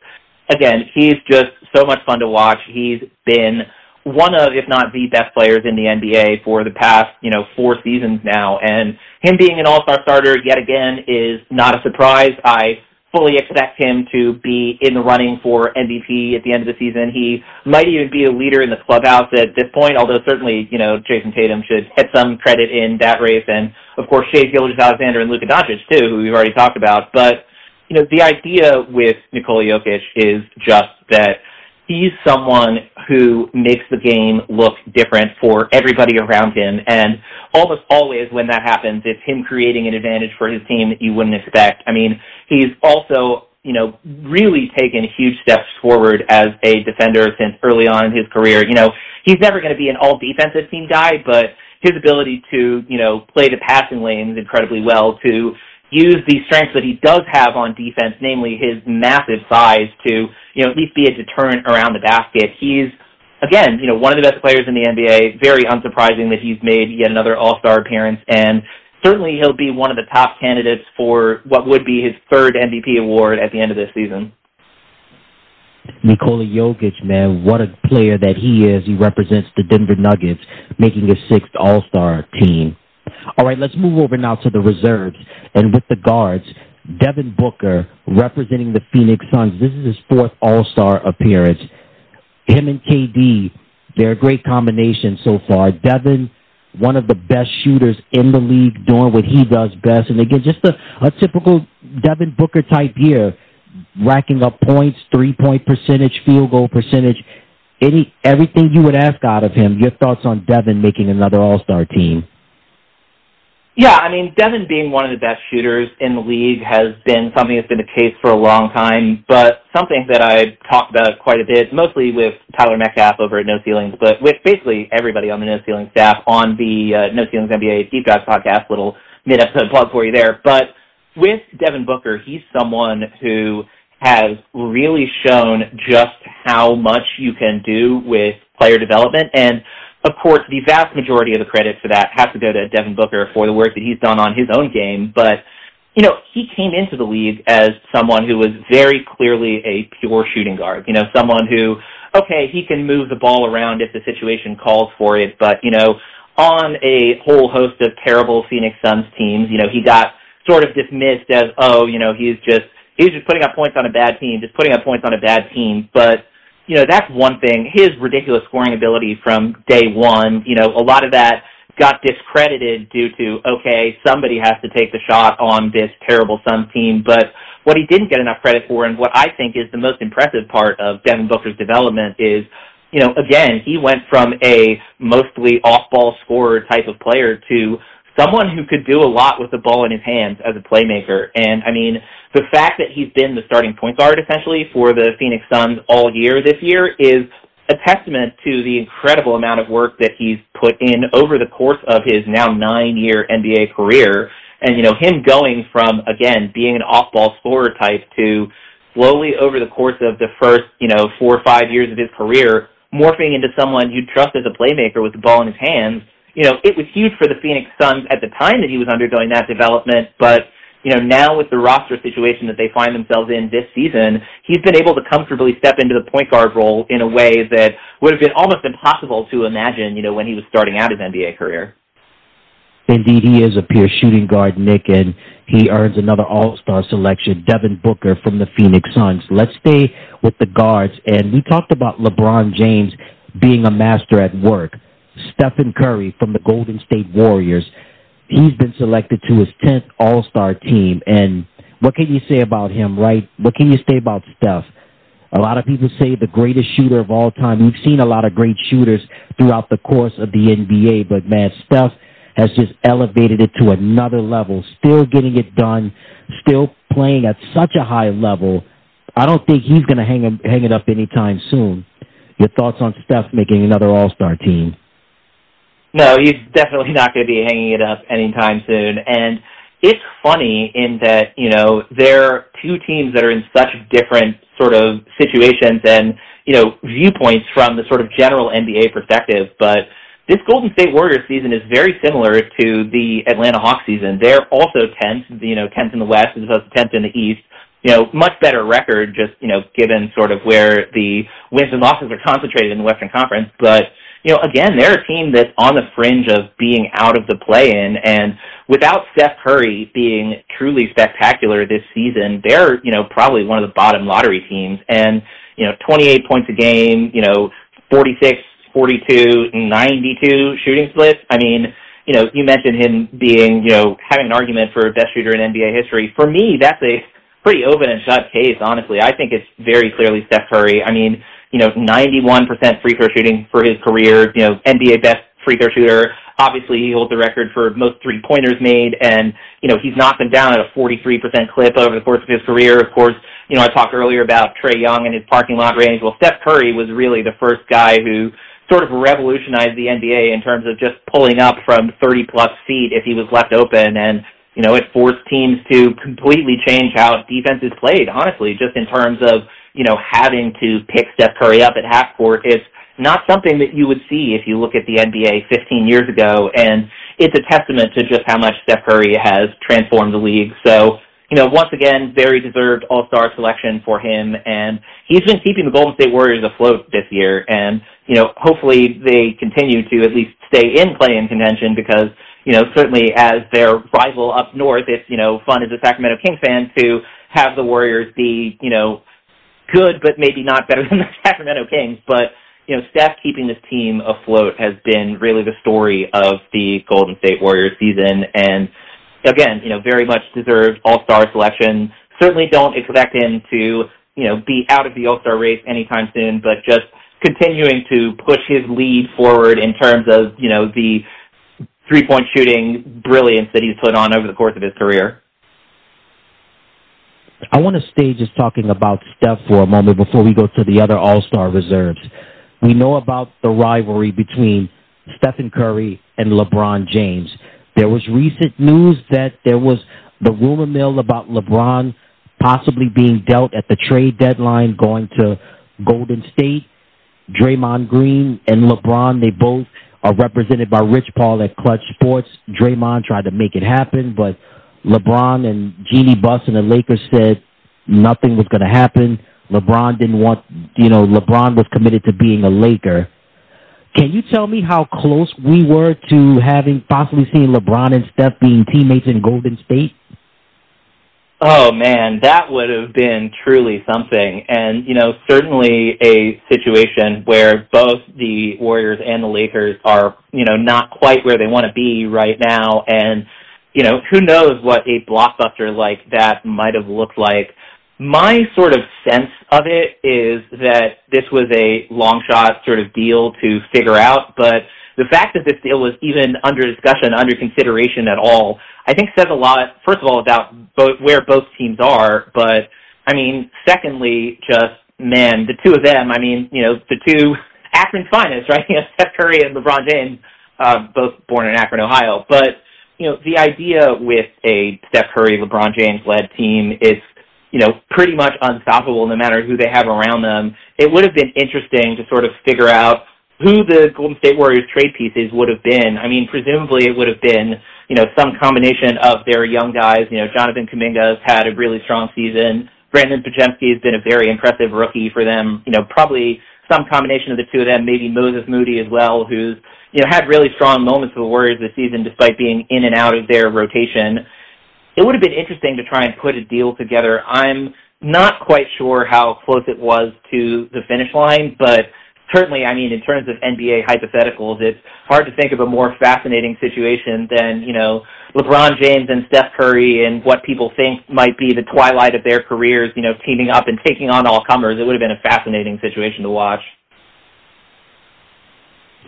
Again, he's just so much fun to watch. He's been one of, if not the best players in the NBA for the past, you know, four seasons now. And him being an all-star starter yet again is not a surprise. I fully expect him to be in the running for MVP at the end of the season. He might even be a leader in the clubhouse at this point, although certainly, you know, Jayson Tatum should get some credit in that race. And, of course, Shai Gilgeous-Alexander and Luka Doncic, too, who we've already talked about. But, you know, the idea with Nikola Jokic is just that he's someone who makes the game look different for everybody around him. And almost always when that happens, it's him creating an advantage for his team that you wouldn't expect. I mean, he's also, you know, really taken huge steps forward as a defender since early on in his career. You know, he's never going to be an all defensive team guy, but his ability to, you know, play the passing lanes incredibly well, to use the strengths that he does have on defense, namely his massive size, to you know at least be a deterrent around the basket. He's again, you know, one of the best players in the NBA. Very unsurprising that he's made yet another All Star appearance, and certainly he'll be one of the top candidates for what would be his third MVP award at the end of this season. Nikola Jokic, man, what a player that he is. He represents the Denver Nuggets, making his sixth All Star team. All right, let's move over now to the reserves. And with the guards, Devin Booker representing the Phoenix Suns. This is his fourth All Star appearance. Him and KD, they're a great combination so far. Devin, one of the best shooters in the league, doing what he does best. And again, just a, a typical Devin Booker type year, racking up points, three point percentage, field goal percentage, any everything you would ask out of him. Your thoughts on Devin making another All Star team? Yeah, I mean, Devin being one of the best shooters in the league has been something that's been the case for a long time, but something that I talked about quite a bit, mostly with Tyler Metcalf over at No Ceilings, but with basically everybody on the No Ceilings staff on the uh, No Ceilings NBA Deep Dive podcast, little mid-episode plug for you there. But with Devin Booker, he's someone who has really shown just how much you can do with player development, and of course, the vast majority of the credit for that has to go to Devin Booker for the work that he's done on his own game. But, you know, he came into the league as someone who was very clearly a pure shooting guard. You know, someone who, okay, he can move the ball around if the situation calls for it, but, you know, on a whole host of terrible Phoenix Suns teams, you know, he got sort of dismissed as, oh, you know, he's just, he's just putting up points on a bad team, just putting up points on a bad team. But, you know, that's one thing. His ridiculous scoring ability from day one, you know, a lot of that got discredited due to okay, somebody has to take the shot on this terrible Suns team. But what he didn't get enough credit for, and what I think is the most impressive part of Devin Booker's development, is you know again he went from a mostly off-ball scorer type of player to someone who could do a lot with the ball in his hands as a playmaker. And I mean, the fact that he's been the starting point guard essentially for the Phoenix Suns all year this year is a testament to the incredible amount of work that he's put in over the course of his now nine year NBA career. And, you know, him going from, again, being an off ball scorer type to slowly over the course of the first, you know, four or five years of his career, morphing into someone you'd trust as a playmaker with the ball in his hands. You know, it was huge for the Phoenix Suns at the time that he was undergoing that development, but you know, now with the roster situation that they find themselves in this season, he's been able to comfortably step into the point guard role in a way that would have been almost impossible to imagine, you know, when he was starting out his NBA career. Indeed, he is a pure shooting guard, Nick, and he earns another All-Star selection, Devin Booker from the Phoenix Suns. Let's stay with the guards, and we talked about LeBron James being a master at work. Stephen Curry from the Golden State Warriors he's been selected to his 10th All-Star team. And what can you say about him, right? What can you say about Steph? A lot of people say the greatest shooter of all time. We've seen a lot of great shooters throughout the course of the NBA, but man, Steph has just elevated it to another level, still getting it done, still playing at such a high level. I don't think he's going to hang, hang it up anytime soon. Your thoughts on Steph making another All-Star team? No, he's definitely not going to be hanging it up anytime soon. And it's funny in that, you know, they're two teams that are in such different sort of situations and, you know, viewpoints from the sort of general NBA perspective. But this Golden State Warriors season is very similar to the Atlanta Hawks season. They're also 10th, you know, 10th in the West as opposed to 10th in the East. You know, much better record just, you know, given sort of where the wins and losses are concentrated in the Western Conference. But, you know, again, they're a team that's on the fringe of being out of the play-in, and without Steph Curry being truly spectacular this season, they're, you know, probably one of the bottom lottery teams. And, you know, 28 points a game, you know, 46, 42, 92 shooting splits. I mean, you know, you mentioned him being, you know, having an argument for best shooter in NBA history. For me, that's a pretty open and shut case, honestly. I think it's very clearly Steph Curry. I mean, you know, 91% free throw shooting for his career, you know, NBA best free throw shooter. Obviously, he holds the record for most three pointers made, and you know he's knocked them down at a 43% clip over the course of his career. Of course, you know I talked earlier about Trae Young and his parking lot range. Well, Steph Curry was really the first guy who sort of revolutionized the NBA in terms of just pulling up from 30 plus feet if he was left open, and you know it forced teams to completely change how defenses played. Honestly, just in terms of you know, having to pick Steph Curry up at half court. It's not something that you would see if you look at the NBA 15 years ago, and it's a testament to just how much Steph Curry has transformed the league. So, you know, once again, very deserved All-Star selection for him, and he's been keeping the Golden State Warriors afloat this year, and, you know, hopefully they continue to at least stay in play-in contention because, you know, certainly as their rival up north, it's, you know, fun as a Sacramento Kings fan to have the Warriors be, you know, good, but maybe not better than the Sacramento Kings. But you know, Steph keeping this team afloat has been really the story of the Golden State Warriors season, and again, you know, very much deserved All Star selection. Certainly, don't expect him to you know be out of the All Star race anytime soon, but just continuing to push his lead forward in terms of you know the three point shooting brilliance that he's put on over the course of his career. I want to stay just talking about Steph for a moment before we go to the other All-Star reserves. We know about the rivalry between Stephen Curry and LeBron James. There was recent news that there was the rumor mill about LeBron possibly being dealt at the trade deadline going to Golden State. Draymond Green and LeBron, they both are represented by Rich Paul at Clutch Sports. Draymond tried to make it happen, but LeBron and Jeanie Buss and the Lakers said nothing was going to happen. LeBron didn't want, you know, LeBron was committed to being a Laker. Can you tell me how close we were to having possibly seeing LeBron and Steph being teammates in Golden State? Oh man, that would have been truly something. And, you know, certainly a situation where both the Warriors and the Lakers are, you know, not quite where they want to be right now. And, you know, who knows what a blockbuster like that might have looked like. My sort of sense of it is that this was a long shot sort of deal to figure out, but the fact that this deal was even under discussion, under consideration at all, I think says a lot, first of all, about both, where both teams are, but I mean, secondly, just, man, the two of them, I mean, you know, the two Akron's finest, right? You know, Steph Curry and LeBron James, uh, both born in Akron, Ohio. But, you know, the idea with a Steph Curry, LeBron James led team is, you know, pretty much unstoppable no matter who they have around them. It would have been interesting to sort of figure out who the Golden State Warriors trade pieces would have been. I mean, presumably it would have been, you know, some combination of their young guys. You know, Jonathan Kuminga has had a really strong season. Brandon Podziemski has been a very impressive rookie for them. You know, probably some combination of the two of them, maybe Moses Moody as well, who's, you know, had really strong moments for the Warriors this season despite being in and out of their rotation. It would have been interesting to try and put a deal together. I'm not quite sure how close it was to the finish line, but certainly, I mean, in terms of NBA hypotheticals, it's hard to think of a more fascinating situation than, you know, LeBron James and Steph Curry and what people think might be the twilight of their careers, you know, teaming up and taking on all comers. It would have been a fascinating situation to watch.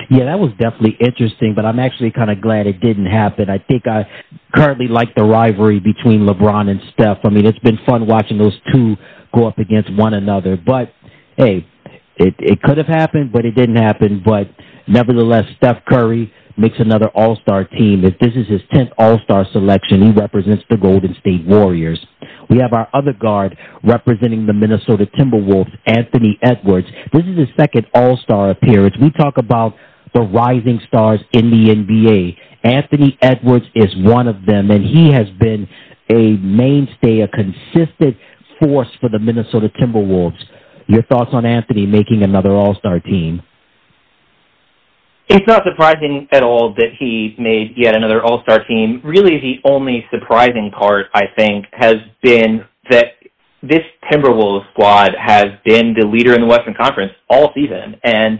Yeah, that was definitely interesting, but I'm actually kind of glad it didn't happen. I think I currently like the rivalry between LeBron and Steph. I mean, it's been fun watching those two go up against one another. But hey, it it could have happened, but it didn't happen. But nevertheless, Steph Curry makes another All Star team. If this is his tenth All Star selection, he represents the Golden State Warriors. We have our other guard representing the Minnesota Timberwolves, Anthony Edwards. This is his second All Star appearance. We talk about the rising stars in the NBA. Anthony Edwards is one of them, and he has been a mainstay, a consistent force for the Minnesota Timberwolves. Your thoughts on Anthony making another All Star team? It's not surprising at all that he made yet another All Star team. Really, the only surprising part, I think, has been that this Timberwolves squad has been the leader in the Western Conference all season. And,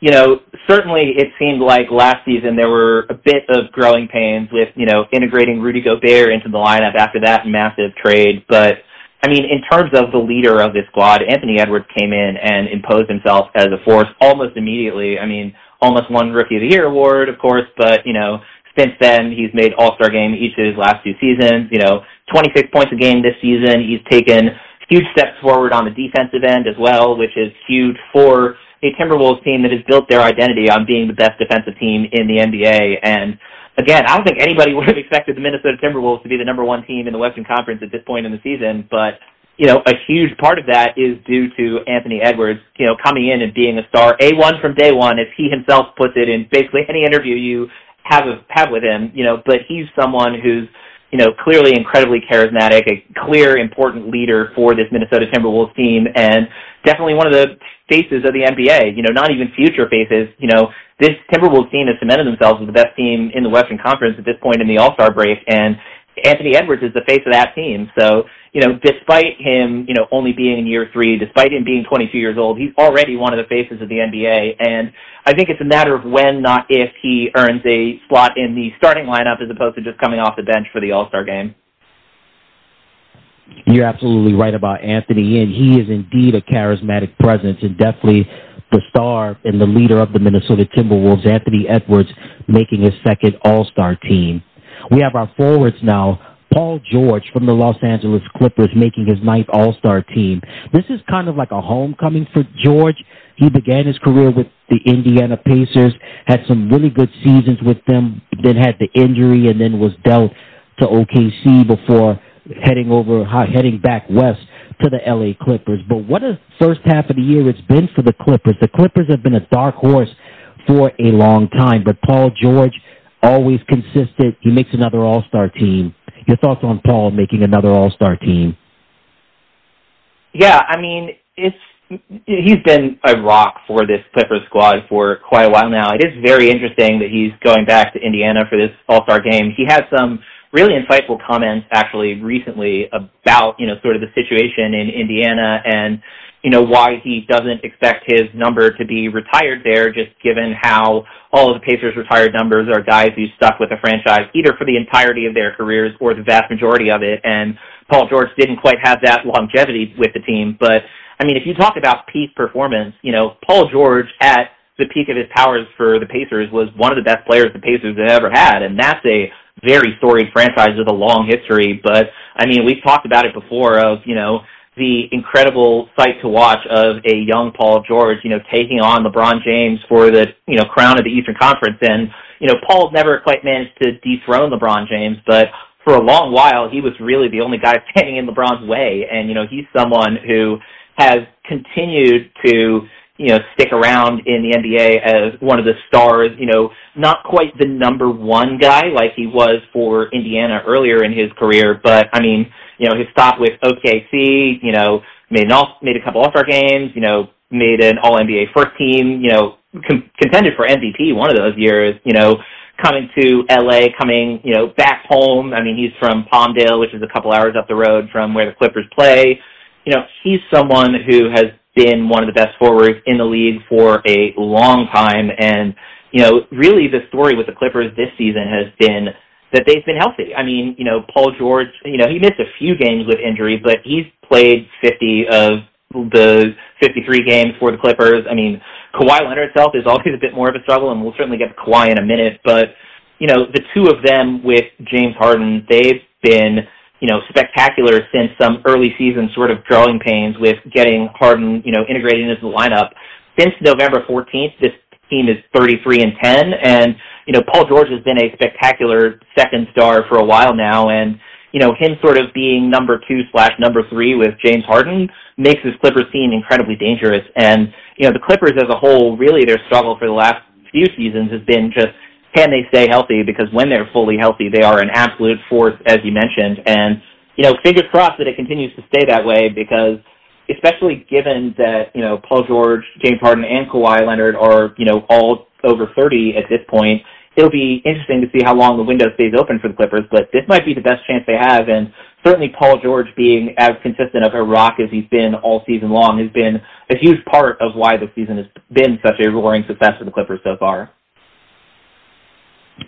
you know, certainly it seemed like last season there were a bit of growing pains with, you know, integrating Rudy Gobert into the lineup after that massive trade. But, I mean, in terms of the leader of this squad, Anthony Edwards came in and imposed himself as a force almost immediately. I mean, almost won Rookie of the Year award, of course, but, you know, since then he's made All-Star game each of his last two seasons, you know, 26 points a game this season. He's taken huge steps forward on the defensive end as well, which is huge for a Timberwolves team that has built their identity on being the best defensive team in the NBA. And again, I don't think anybody would have expected the Minnesota Timberwolves to be the number one team in the Western Conference at this point in the season, but you know, a huge part of that is due to Anthony Edwards, you know, coming in and being a star, A1 from day one, as he himself puts it in basically any interview you have a, have with him, you know, but he's someone who's, you know, clearly incredibly charismatic, a clear, important leader for this Minnesota Timberwolves team, and definitely one of the faces of the NBA, you know, not even future faces, you know, this Timberwolves team has cemented themselves as the best team in the Western Conference at this point in the All-Star break, and Anthony Edwards is the face of that team. So, you know, despite him, you know, only being in year three, despite him being 22 years old, he's already one of the faces of the NBA. And I think it's a matter of when, not if, he earns a slot in the starting lineup as opposed to just coming off the bench for the All-Star game. You're absolutely right about Anthony, and he is indeed a charismatic presence and definitely the star and the leader of the Minnesota Timberwolves, Anthony Edwards, making his second All-Star team. We have our forwards now. Paul George from the Los Angeles Clippers making his ninth All-Star team. This is kind of like a homecoming for George. He began his career with the Indiana Pacers, had some really good seasons with them, then had the injury and then was dealt to OKC before heading over, heading back west to the LA Clippers. But what a first half of the year it's been for the Clippers. The Clippers have been a dark horse for a long time, but Paul George always consistent. He makes another All Star team. Your thoughts on Paul making another All Star team? Yeah, I mean, it's he's been a rock for this Clippers squad for quite a while now. It is very interesting that he's going back to Indiana for this All Star game. He had some really insightful comments actually recently about, you know, sort of the situation in Indiana and, you know, why he doesn't expect his number to be retired there, just given how all of the Pacers' retired numbers are guys who stuck with the franchise either for the entirety of their careers or the vast majority of it. And Paul George didn't quite have that longevity with the team. But, I mean, if you talk about peak performance, you know, Paul George at the peak of his powers for the Pacers was one of the best players the Pacers have ever had. And that's a very storied franchise with a long history. But I mean, we've talked about it before of, you know, the incredible sight to watch of a young Paul George, you know, taking on LeBron James for the, you know, crown of the Eastern Conference. And, you know, Paul never quite managed to dethrone LeBron James, but for a long while, he was really the only guy standing in LeBron's way. And, you know, he's someone who has continued to, you know, stick around in the NBA as one of the stars, you know, not quite the number one guy like he was for Indiana earlier in his career, but I mean, you know, his stop with OKC, you know, made an all, made a couple All-Star games, you know, made an All-NBA first team, you know, com- contended for MVP one of those years, you know, coming to LA, coming, you know, back home. I mean, he's from Palmdale, which is a couple hours up the road from where the Clippers play. You know, he's someone who has been one of the best forwards in the league for a long time. And, you know, really the story with the Clippers this season has been that they've been healthy. I mean, you know, Paul George, you know, he missed a few games with injury, but he's played 50 of the 53 games for the Clippers. I mean, Kawhi Leonard itself is always a bit more of a struggle, and we'll certainly get to Kawhi in a minute. But, you know, the two of them with James Harden, they've been you know, spectacular since some early season sort of growing pains with getting Harden, you know, integrated into the lineup. Since November 14th, this team is 33 and 10, and you know, Paul George has been a spectacular second star for a while now, and you know, him sort of being number two slash number three with James Harden makes this Clippers team incredibly dangerous. And you know, the Clippers as a whole, really, their struggle for the last few seasons has been just can they stay healthy? Because when they're fully healthy, they are an absolute force, as you mentioned. And, you know, fingers crossed that it continues to stay that way because especially given that, you know, Paul George, James Harden, and Kawhi Leonard are, you know, all over 30 at this point, it'll be interesting to see how long the window stays open for the Clippers, but this might be the best chance they have. And certainly Paul George being as consistent of a rock as he's been all season long has been a huge part of why the season has been such a roaring success for the Clippers so far.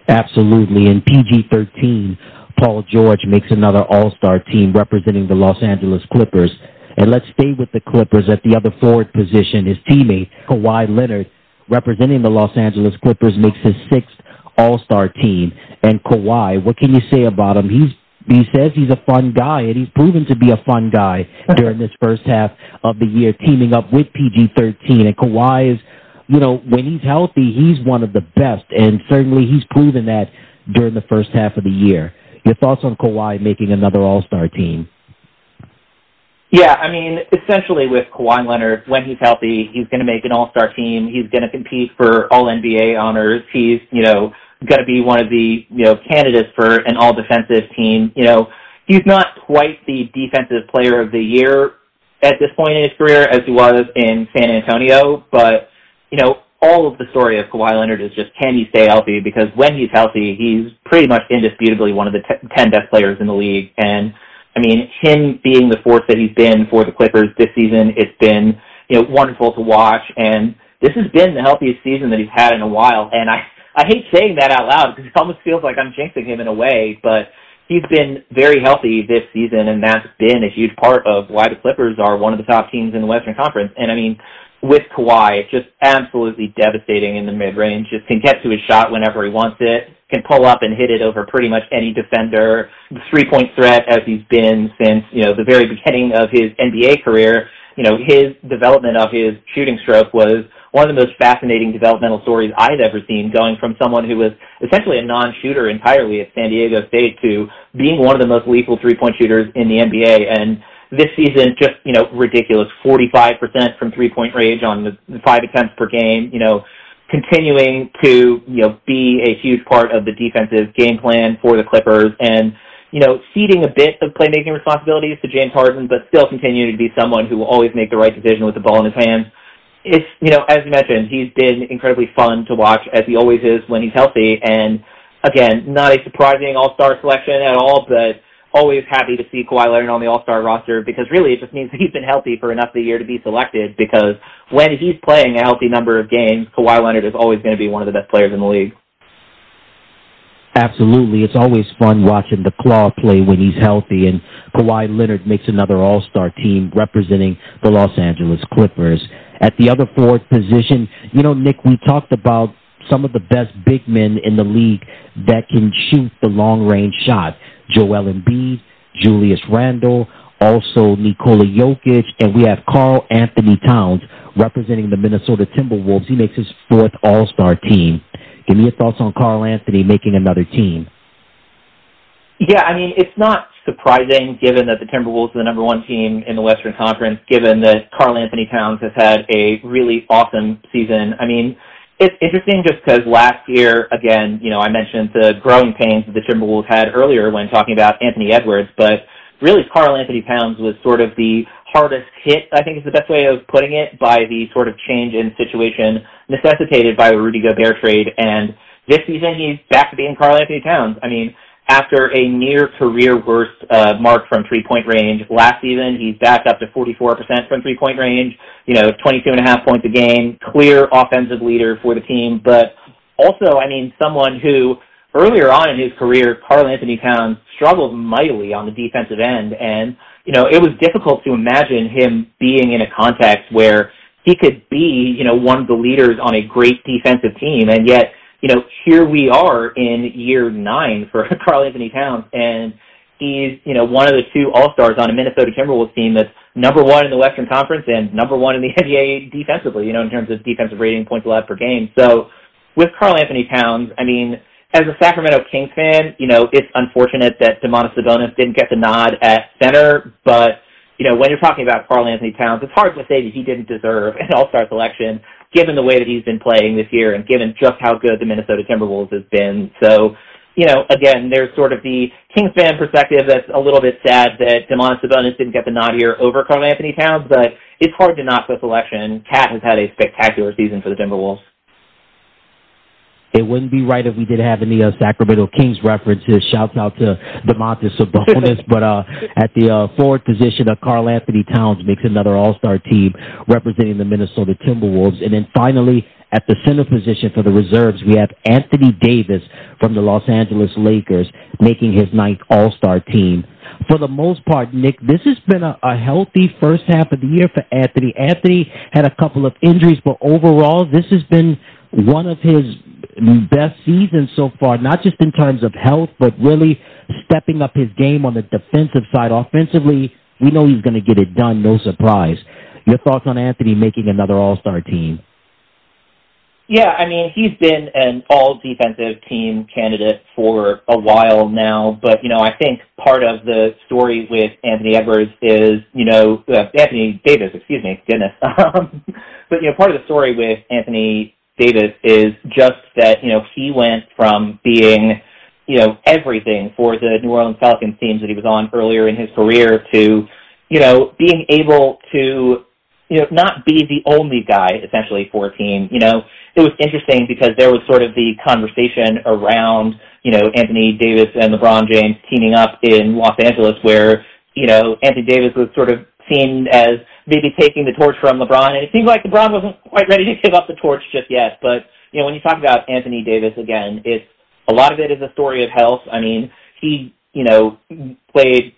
Absolutely. In PG 13, Paul George makes another All Star team representing the Los Angeles Clippers. And let's stay with the Clippers at the other forward position. His teammate, Kawhi Leonard, representing the Los Angeles Clippers, makes his sixth All Star team. And Kawhi, what can you say about him? He's he says he's a fun guy, and he's proven to be a fun guy during this first half of the year, teaming up with PG 13. And Kawhi is you know, when he's healthy, he's one of the best, and certainly he's proven that during the first half of the year. Your thoughts on Kawhi making another All Star team? Yeah, I mean, essentially with Kawhi Leonard, when he's healthy, he's going to make an All Star team. He's going to compete for All NBA honors. He's, you know, going to be one of the, you know, candidates for an All Defensive team. You know, he's not quite the Defensive Player of the Year at this point in his career as he was in San Antonio, but you know, all of the story of Kawhi Leonard is just can he stay healthy? Because when he's healthy, he's pretty much indisputably one of the t- 10 best players in the league. And I mean, him being the force that he's been for the Clippers this season, it's been, you know, wonderful to watch. And this has been the healthiest season that he's had in a while. And I, I hate saying that out loud because it almost feels like I'm jinxing him in a way, but he's been very healthy this season, and that's been a huge part of why the Clippers are one of the top teams in the Western Conference. And I mean, with Kawhi, just absolutely devastating in the mid range. Just can get to his shot whenever he wants it. Can pull up and hit it over pretty much any defender. Three point threat as he's been since you know the very beginning of his NBA career. You know his development of his shooting stroke was one of the most fascinating developmental stories I've ever seen. Going from someone who was essentially a non-shooter entirely at San Diego State to being one of the most lethal three-point shooters in the NBA and this season, just, you know, ridiculous. 45% from three-point range on the five attempts per game, you know, continuing to, you know, be a huge part of the defensive game plan for the Clippers and, you know, ceding a bit of playmaking responsibilities to James Harden, but still continuing to be someone who will always make the right decision with the ball in his hands. It's, you know, as you mentioned, he's been incredibly fun to watch, as he always is when he's healthy, and again, not a surprising All-Star selection at all, but always happy to see Kawhi Leonard on the All-Star roster because really it just means he's been healthy for enough of the year to be selected because when he's playing a healthy number of games, Kawhi Leonard is always going to be one of the best players in the league. Absolutely. It's always fun watching the Claw play when he's healthy, and Kawhi Leonard makes another All Star team representing the Los Angeles Clippers. At the other forward position, you know, Nick, we talked about some of the best big men in the league that can shoot the long range shot. Joel Embiid, Julius Randle, also Nikola Jokic, and we have Karl-Anthony Towns representing the Minnesota Timberwolves. He makes his fourth All Star team. Give me your thoughts on Karl-Anthony making another team. Yeah, I mean, it's not surprising given that the Timberwolves are the number one team in the Western Conference, given that Karl-Anthony Towns has had a really awesome season. I mean, it's interesting just because last year, again, you know, I mentioned the growing pains that the Timberwolves had earlier when talking about Anthony Edwards, but really Karl-Anthony Towns was sort of the hardest hit, I think is the best way of putting it, by the sort of change in situation necessitated by the Rudy Gobert trade. And this season, he's back to being Karl-Anthony Towns. I mean, after a near career worst uh, mark from three point range last season, he's back up to 44% from three point range, you know, 22 and a half points a game, clear offensive leader for the team, but also, I mean, someone who earlier on in his career, Karl-Anthony Towns struggled mightily on the defensive end. And, you know, it was difficult to imagine him being in a context where he could be, you know, one of the leaders on a great defensive team. And yet, you know, here we are in year nine for Karl-Anthony Towns. And he's, you know, one of the two All-Stars on a Minnesota Timberwolves team that's number one in the Western Conference and number one in the NBA defensively, you know, in terms of defensive rating points allowed per game. So with Karl-Anthony Towns, I mean, as a Sacramento Kings fan, you know, it's unfortunate that Domantas Sabonis didn't get the nod at center, but, you know, when you're talking about Karl-Anthony Towns, it's hard to say that he didn't deserve an All-Star selection given the way that he's been playing this year and given just how good the Minnesota Timberwolves has been. So, you know, again, there's sort of the Kings fan perspective that's a little bit sad that Domantas Sabonis didn't get the nod here over Karl-Anthony Towns, but it's hard to knock the selection. KAT has had a spectacular season for the Timberwolves. It wouldn't be right if we didn't have any uh, Sacramento Kings references. Shouts out to Domantas Sabonis, but uh, at the uh, forward position, uh, Karl-Anthony Towns makes another All-Star team representing the Minnesota Timberwolves, and then finally at the center position for the reserves, we have Anthony Davis from the Los Angeles Lakers making his ninth All-Star team. For the most part, Nick, this has been a, a healthy first half of the year for Anthony. Anthony had a couple of injuries, but overall, this has been one of his best seasons so far, not just in terms of health, but really stepping up his game on the defensive side. Offensively, we know he's going to get it done, no surprise. Your thoughts on Anthony making another All Star team? Yeah, I mean, he's been an all defensive team candidate for a while now, but, you know, I think part of the story with Anthony Edwards is, you know, uh, Anthony Davis, excuse me, goodness. Um, but, you know, part of the story with Anthony Davis is just that, you know, he went from being, you know, everything for the New Orleans Pelicans teams that he was on earlier in his career to, you know, being able to, you know, not be the only guy essentially for a team. You know, it was interesting because there was sort of the conversation around, you know, Anthony Davis and LeBron James teaming up in Los Angeles where, you know, Anthony Davis was sort of seen as maybe taking the torch from LeBron, and it seems like LeBron wasn't quite ready to give up the torch just yet. But you know, when you talk about Anthony Davis again, it's a lot of it is a story of health. I mean, he you know played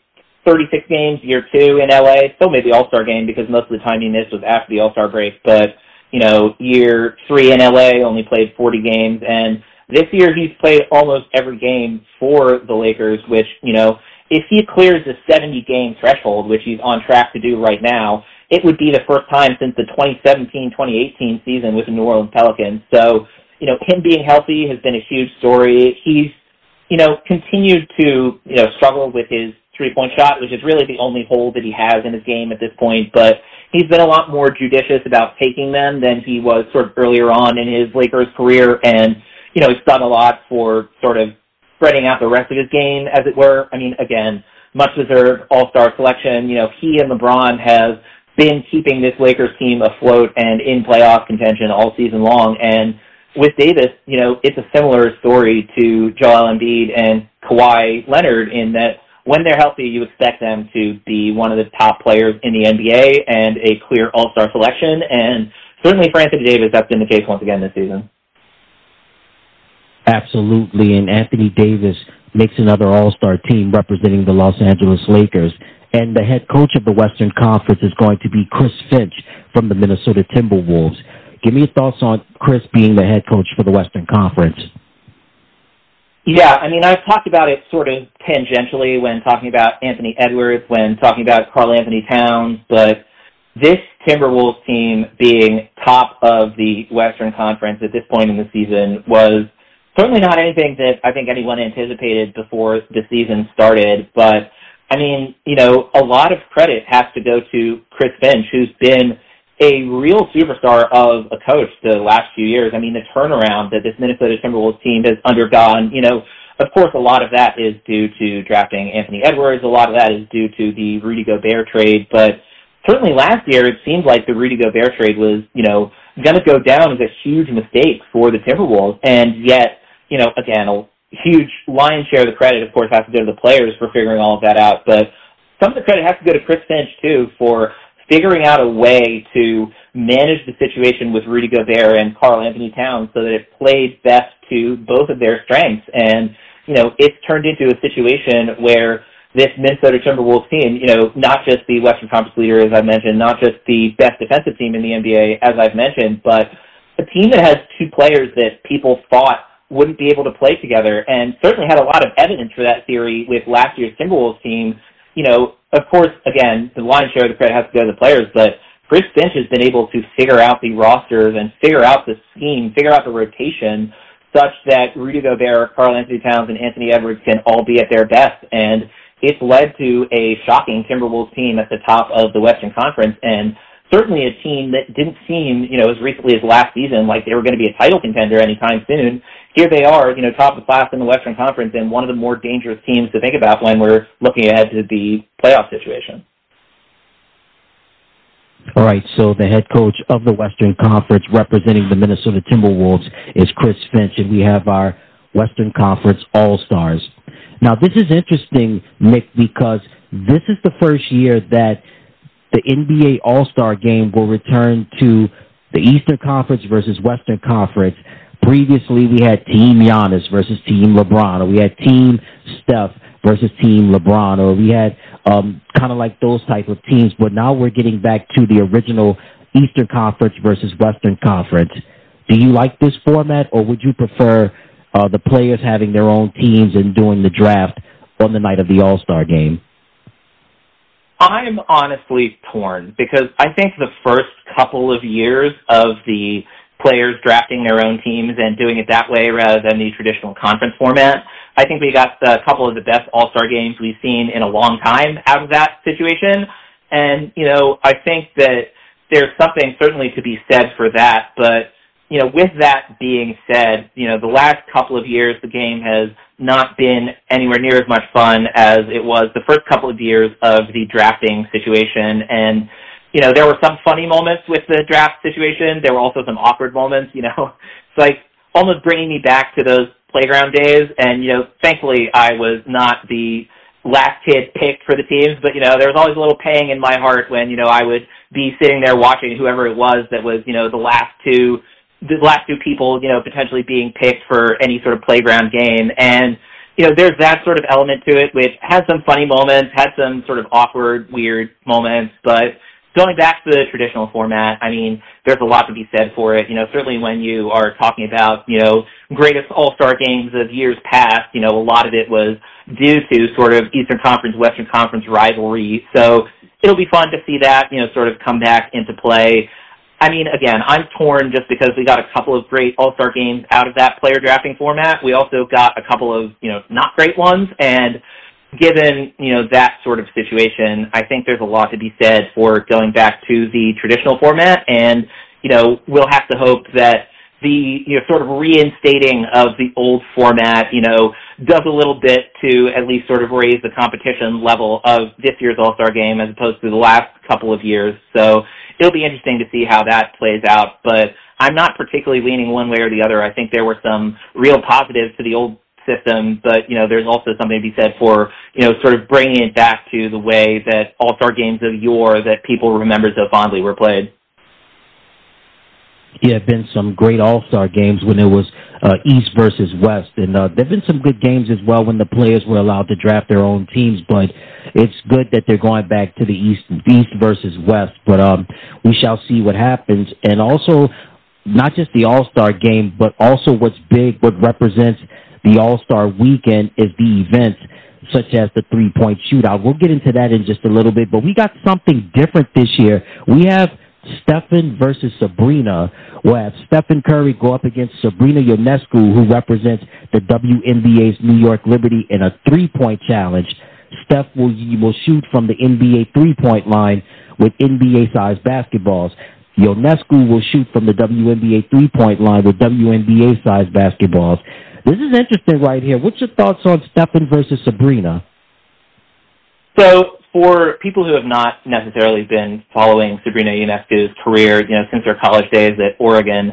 36 games year two in LA, still made the All Star game because most of the time he missed was after the All Star break. But you know, year three in LA only played 40 games, and this year he's played almost every game for the Lakers, which you know if he clears the 70 game threshold, which he's on track to do right now, it would be the first time since the 2017-2018 season with the New Orleans Pelicans. So, you know, him being healthy has been a huge story. He's, you know, continued to, you know, struggle with his three-point shot, which is really the only hole that he has in his game at this point, but he's been a lot more judicious about taking them than he was sort of earlier on in his Lakers career, and, you know, he's done a lot for sort of spreading out the rest of his game, as it were. I mean, again, much deserved all-star selection. You know, he and LeBron have been keeping this Lakers team afloat and in playoff contention all season long. And, with Davis, you know, it's a similar story to Joel Embiid and Kawhi Leonard in that when they're healthy, you expect them to be one of the top players in the NBA and a clear All-Star selection. And certainly for Anthony Davis, that's been the case once again this season. Absolutely. And Anthony Davis makes another All-Star team representing the Los Angeles Lakers. And the head coach of the Western Conference is going to be Chris Finch from the Minnesota Timberwolves. Give me your thoughts on Chris being the head coach for the Western Conference. Yeah, I mean, I've talked about it sort of tangentially when talking about Anthony Edwards, when talking about Karl-Anthony Towns, but this Timberwolves team being top of the Western Conference at this point in the season was certainly not anything that I think anyone anticipated before the season started. But I mean, you know, a lot of credit has to go to Chris Finch, who's been a real superstar of a coach the last few years. I mean, the turnaround that this Minnesota Timberwolves team has undergone, you know, of course, a lot of that is due to drafting Anthony Edwards. A lot of that is due to the Rudy Gobert trade. But certainly last year, it seemed like the Rudy Gobert trade was, you know, going to go down as a huge mistake for the Timberwolves. And yet, you know, again, huge lion's share of the credit, of course, has to go to the players for figuring all of that out. But some of the credit has to go to Chris Finch, too, for figuring out a way to manage the situation with Rudy Gobert and Karl-Anthony Towns so that it played best to both of their strengths. And, you know, it's turned into a situation where this Minnesota Timberwolves team, you know, not just the Western Conference leader, as I mentioned, not just the best defensive team in the NBA, as I've mentioned, but a team that has two players that people thought wouldn't be able to play together, and certainly had a lot of evidence for that theory with last year's Timberwolves team. You know, of course, again, the lion's share of the credit has to go to the players, but Chris Finch has been able to figure out the rosters and figure out the scheme, figure out the rotation, such that Rudy Gobert, Karl-Anthony Towns, and Anthony Edwards can all be at their best. And it's led to a shocking Timberwolves team at the top of the Western Conference, and certainly a team that didn't seem, you know, as recently as last season, like they were going to be a title contender anytime soon. Here they are, you know, top of the class in the Western Conference and one of the more dangerous teams to think about when we're looking ahead to the playoff situation. All right, so the head coach of the Western Conference representing the Minnesota Timberwolves is Chris Finch, and we have our Western Conference All-Stars. Now, this is interesting, Nick, because this is the first year that – the NBA All-Star game will return to the Eastern Conference versus Western Conference. Previously, we had Team Giannis versus Team LeBron, or we had Team Steph versus Team LeBron, or we had um, kind of like those type of teams. But now we're getting back to the original Eastern Conference versus Western Conference. Do you like this format, or would you prefer uh, the players having their own teams and doing the draft on the night of the All-Star game? I'm honestly torn because I think the first couple of years of the players drafting their own teams and doing it that way rather than the traditional conference format, I think we got a couple of the best All-Star games we've seen in a long time out of that situation. And, you know, I think that there's something certainly to be said for that, but you know, with that being said, you know, the last couple of years the game has not been anywhere near as much fun as it was the first couple of years of the drafting situation. And, you know, there were some funny moments with the draft situation. There were also some awkward moments, you know. It's like almost bringing me back to those playground days. And, you know, thankfully I was not the last kid picked for the teams, but, you know, there was always a little pang in my heart when, you know, I would be sitting there watching whoever it was that was, you know, the last two the last two people, you know, potentially being picked for any sort of playground game. And, you know, there's that sort of element to it, which has some funny moments, had some sort of awkward, weird moments, but going back to the traditional format, I mean, there's a lot to be said for it. You know, certainly when you are talking about, you know, greatest all-star games of years past, you know, a lot of it was due to sort of Eastern Conference, Western Conference rivalry. So it'll be fun to see that, you know, sort of come back into play. I mean, again, I'm torn just because we got a couple of great All-Star games out of that player drafting format. We also got a couple of, you know, not great ones. And given, you know, that sort of situation, I think there's a lot to be said for going back to the traditional format. And, you know, we'll have to hope that the, you know, sort of reinstating of the old format, you know, does a little bit to at least sort of raise the competition level of this year's All-Star game as opposed to the last couple of years. So it'll be interesting to see how that plays out. But I'm not particularly leaning one way or the other. I think there were some real positives to the old system, but you know, there's also something to be said for you know, sort of bringing it back to the way that All Star games of yore that people remember so fondly were played. Yeah, have been some great All Star games when it was uh, East versus West, and uh, there've been some good games as well when the players were allowed to draft their own teams. But it's good that they're going back to the East, East versus West. But um, we shall see what happens, and also not just the All Star game, but also what's big, what represents the All Star weekend is the events such as the three point shootout. We'll get into that in just a little bit, but we got something different this year. We have Stephen versus Sabrina. We'll have Stephen Curry go up against Sabrina Ionescu, who represents the WNBA's New York Liberty in a three-point challenge. Steph will, will shoot from the NBA three-point line with NBA-sized basketballs. Ionescu will shoot from the WNBA three-point line with WNBA-sized basketballs. This is interesting right here. What's your thoughts on Stephen versus Sabrina? So for people who have not necessarily been following Sabrina Ionescu's career, you know, since her college days at Oregon,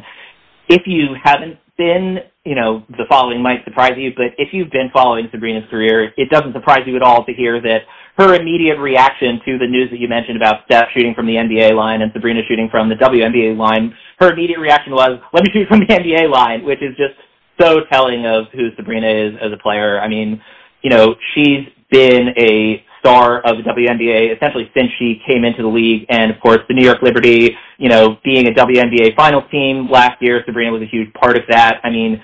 if you haven't been, you know, the following might surprise you, but if you've been following Sabrina's career, it doesn't surprise you at all to hear that her immediate reaction to the news that you mentioned about Steph shooting from the NBA line and Sabrina shooting from the WNBA line, her immediate reaction was, let me shoot from the NBA line, which is just so telling of who Sabrina is as a player. I mean, you know, she's been a star of the WNBA essentially since she came into the league. And of course, the New York Liberty, you know, being a WNBA finals team last year, Sabrina was a huge part of that. I mean,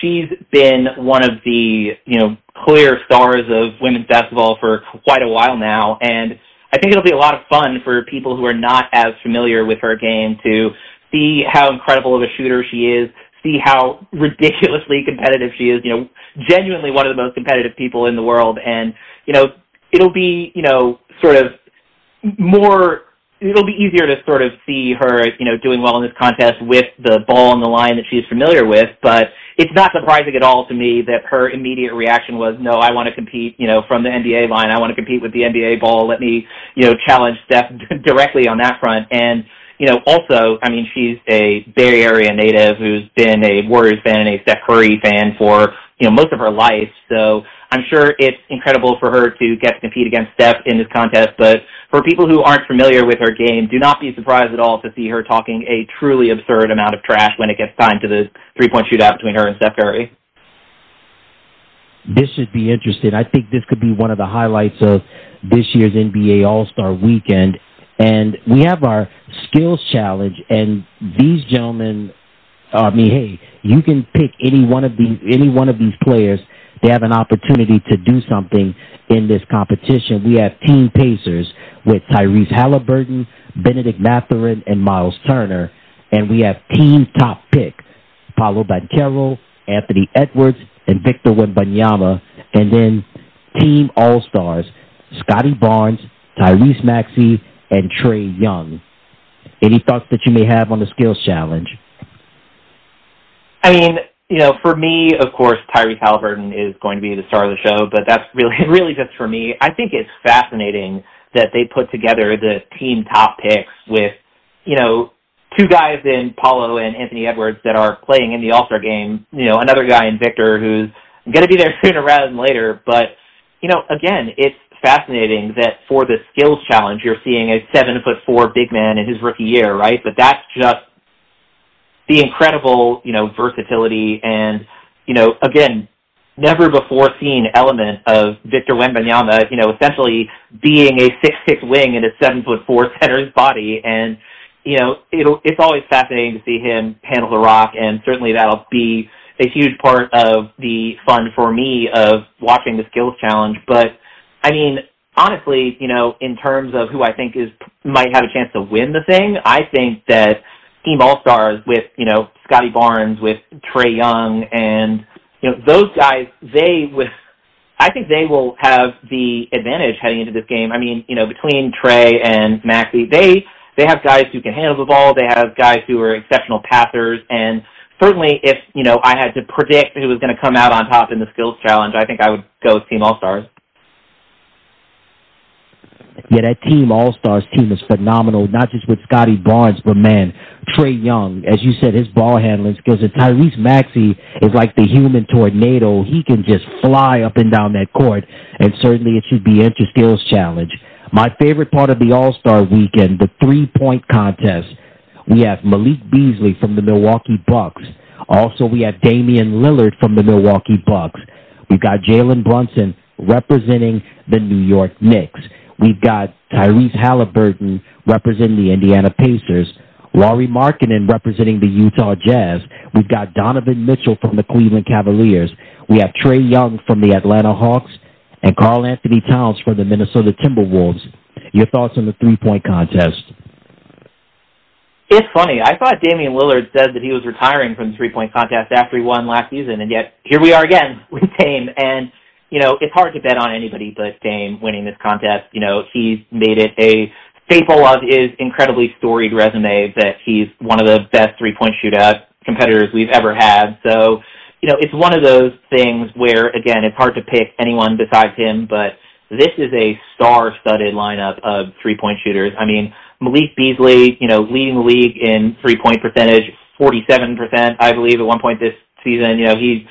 she's been one of the, you know, clear stars of women's basketball for quite a while now. And I think it'll be a lot of fun for people who are not as familiar with her game to see how incredible of a shooter she is, see how ridiculously competitive she is, you know, genuinely one of the most competitive people in the world. And, you know, it'll be, you know, sort of more it'll be easier to sort of see her, you know, doing well in this contest with the ball on the line that she's familiar with, but it's not surprising at all to me that her immediate reaction was, no, I want to compete, you know, from the NBA line. I want to compete with the NBA ball. Let me, you know, challenge Steph directly on that front. And, you know, also, I mean, she's a Bay Area native who's been a Warriors fan and a Steph Curry fan for, you know, most of her life. So I'm sure it's incredible for her to get to compete against Steph in this contest, but for people who aren't familiar with her game, do not be surprised at all to see her talking a truly absurd amount of trash when it gets time to the three-point shootout between her and Steph Curry. This should be interesting. I think this could be one of the highlights of this year's NBA All-Star Weekend. And we have our skills challenge, and these gentlemen, I mean, hey, you can pick any one of these any one of these players – they have an opportunity to do something in this competition. We have Team Pacers with Tyrese Haliburton, Bennedict Mathurin, and Miles Turner. And we have Team Top Pick, Paolo Banchero, Anthony Edwards, and Victor Wembanyama. And then Team All-Stars, Scottie Barnes, Tyrese Maxey, and Trae Young. Any thoughts that you may have on the skills challenge? I mean, you know, for me, of course, Tyrese Haliburton is going to be the star of the show, but that's really, really just for me. I think it's fascinating that they put together the team top picks with, you know, two guys in Paolo and Anthony Edwards that are playing in the All-Star game, you know, another guy in Victor who's going to be there sooner rather than later. But, you know, again, it's fascinating that for the skills challenge, you're seeing a seven foot four big man in his rookie year, right? But that's just the incredible, you know, versatility and, you know, again, never before seen element of Victor Wembanyama, you know, essentially being a six six wing in a seven foot four center's body, and you know, it'll it's always fascinating to see him handle the rock, and certainly that'll be a huge part of the fun for me of watching the skills challenge. But I mean, honestly, you know, in terms of who I think is might have a chance to win the thing, I think that team all stars with you know Scottie Barnes, with Trae Young, and you know those guys. They with I think they will have the advantage heading into this game. I mean, you know, between Trae and Maxey, they they have guys who can handle the ball. They have guys who are exceptional passers, and certainly, if you know, I had to predict who was going to come out on top in the skills challenge, I think I would go with Team All Stars. Yeah, that team, All Stars team, is phenomenal. Not just with Scottie Barnes, but man, Trae Young, as you said, his ball handling skills. And Tyrese Maxey is like the human tornado. He can just fly up and down that court, and certainly it should be inter skills challenge. My favorite part of the All Star weekend, the three point contest. We have Malik Beasley from the Milwaukee Bucks. Also, we have Damian Lillard from the Milwaukee Bucks. We've got Jalen Brunson representing the New York Knicks. We've got Tyrese Haliburton representing the Indiana Pacers. Lauri Markkanen representing the Utah Jazz. We've got Donovan Mitchell from the Cleveland Cavaliers. We have Trae Young from the Atlanta Hawks and Karl-Anthony Towns from the Minnesota Timberwolves. Your thoughts on the three-point contest? It's funny. I thought Damian Lillard said that he was retiring from the three-point contest after he won last season, and yet here we are again with Dame. And you know, it's hard to bet on anybody but Dame winning this contest. You know, he's made it a staple of his incredibly storied resume that he's one of the best three-point shootout competitors we've ever had. So, you know, it's one of those things where, again, it's hard to pick anyone besides him, but this is a star-studded lineup of three-point shooters. I mean, Malik Beasley, you know, leading the league in three-point percentage, 47%, I believe, at one point this season. You know, he's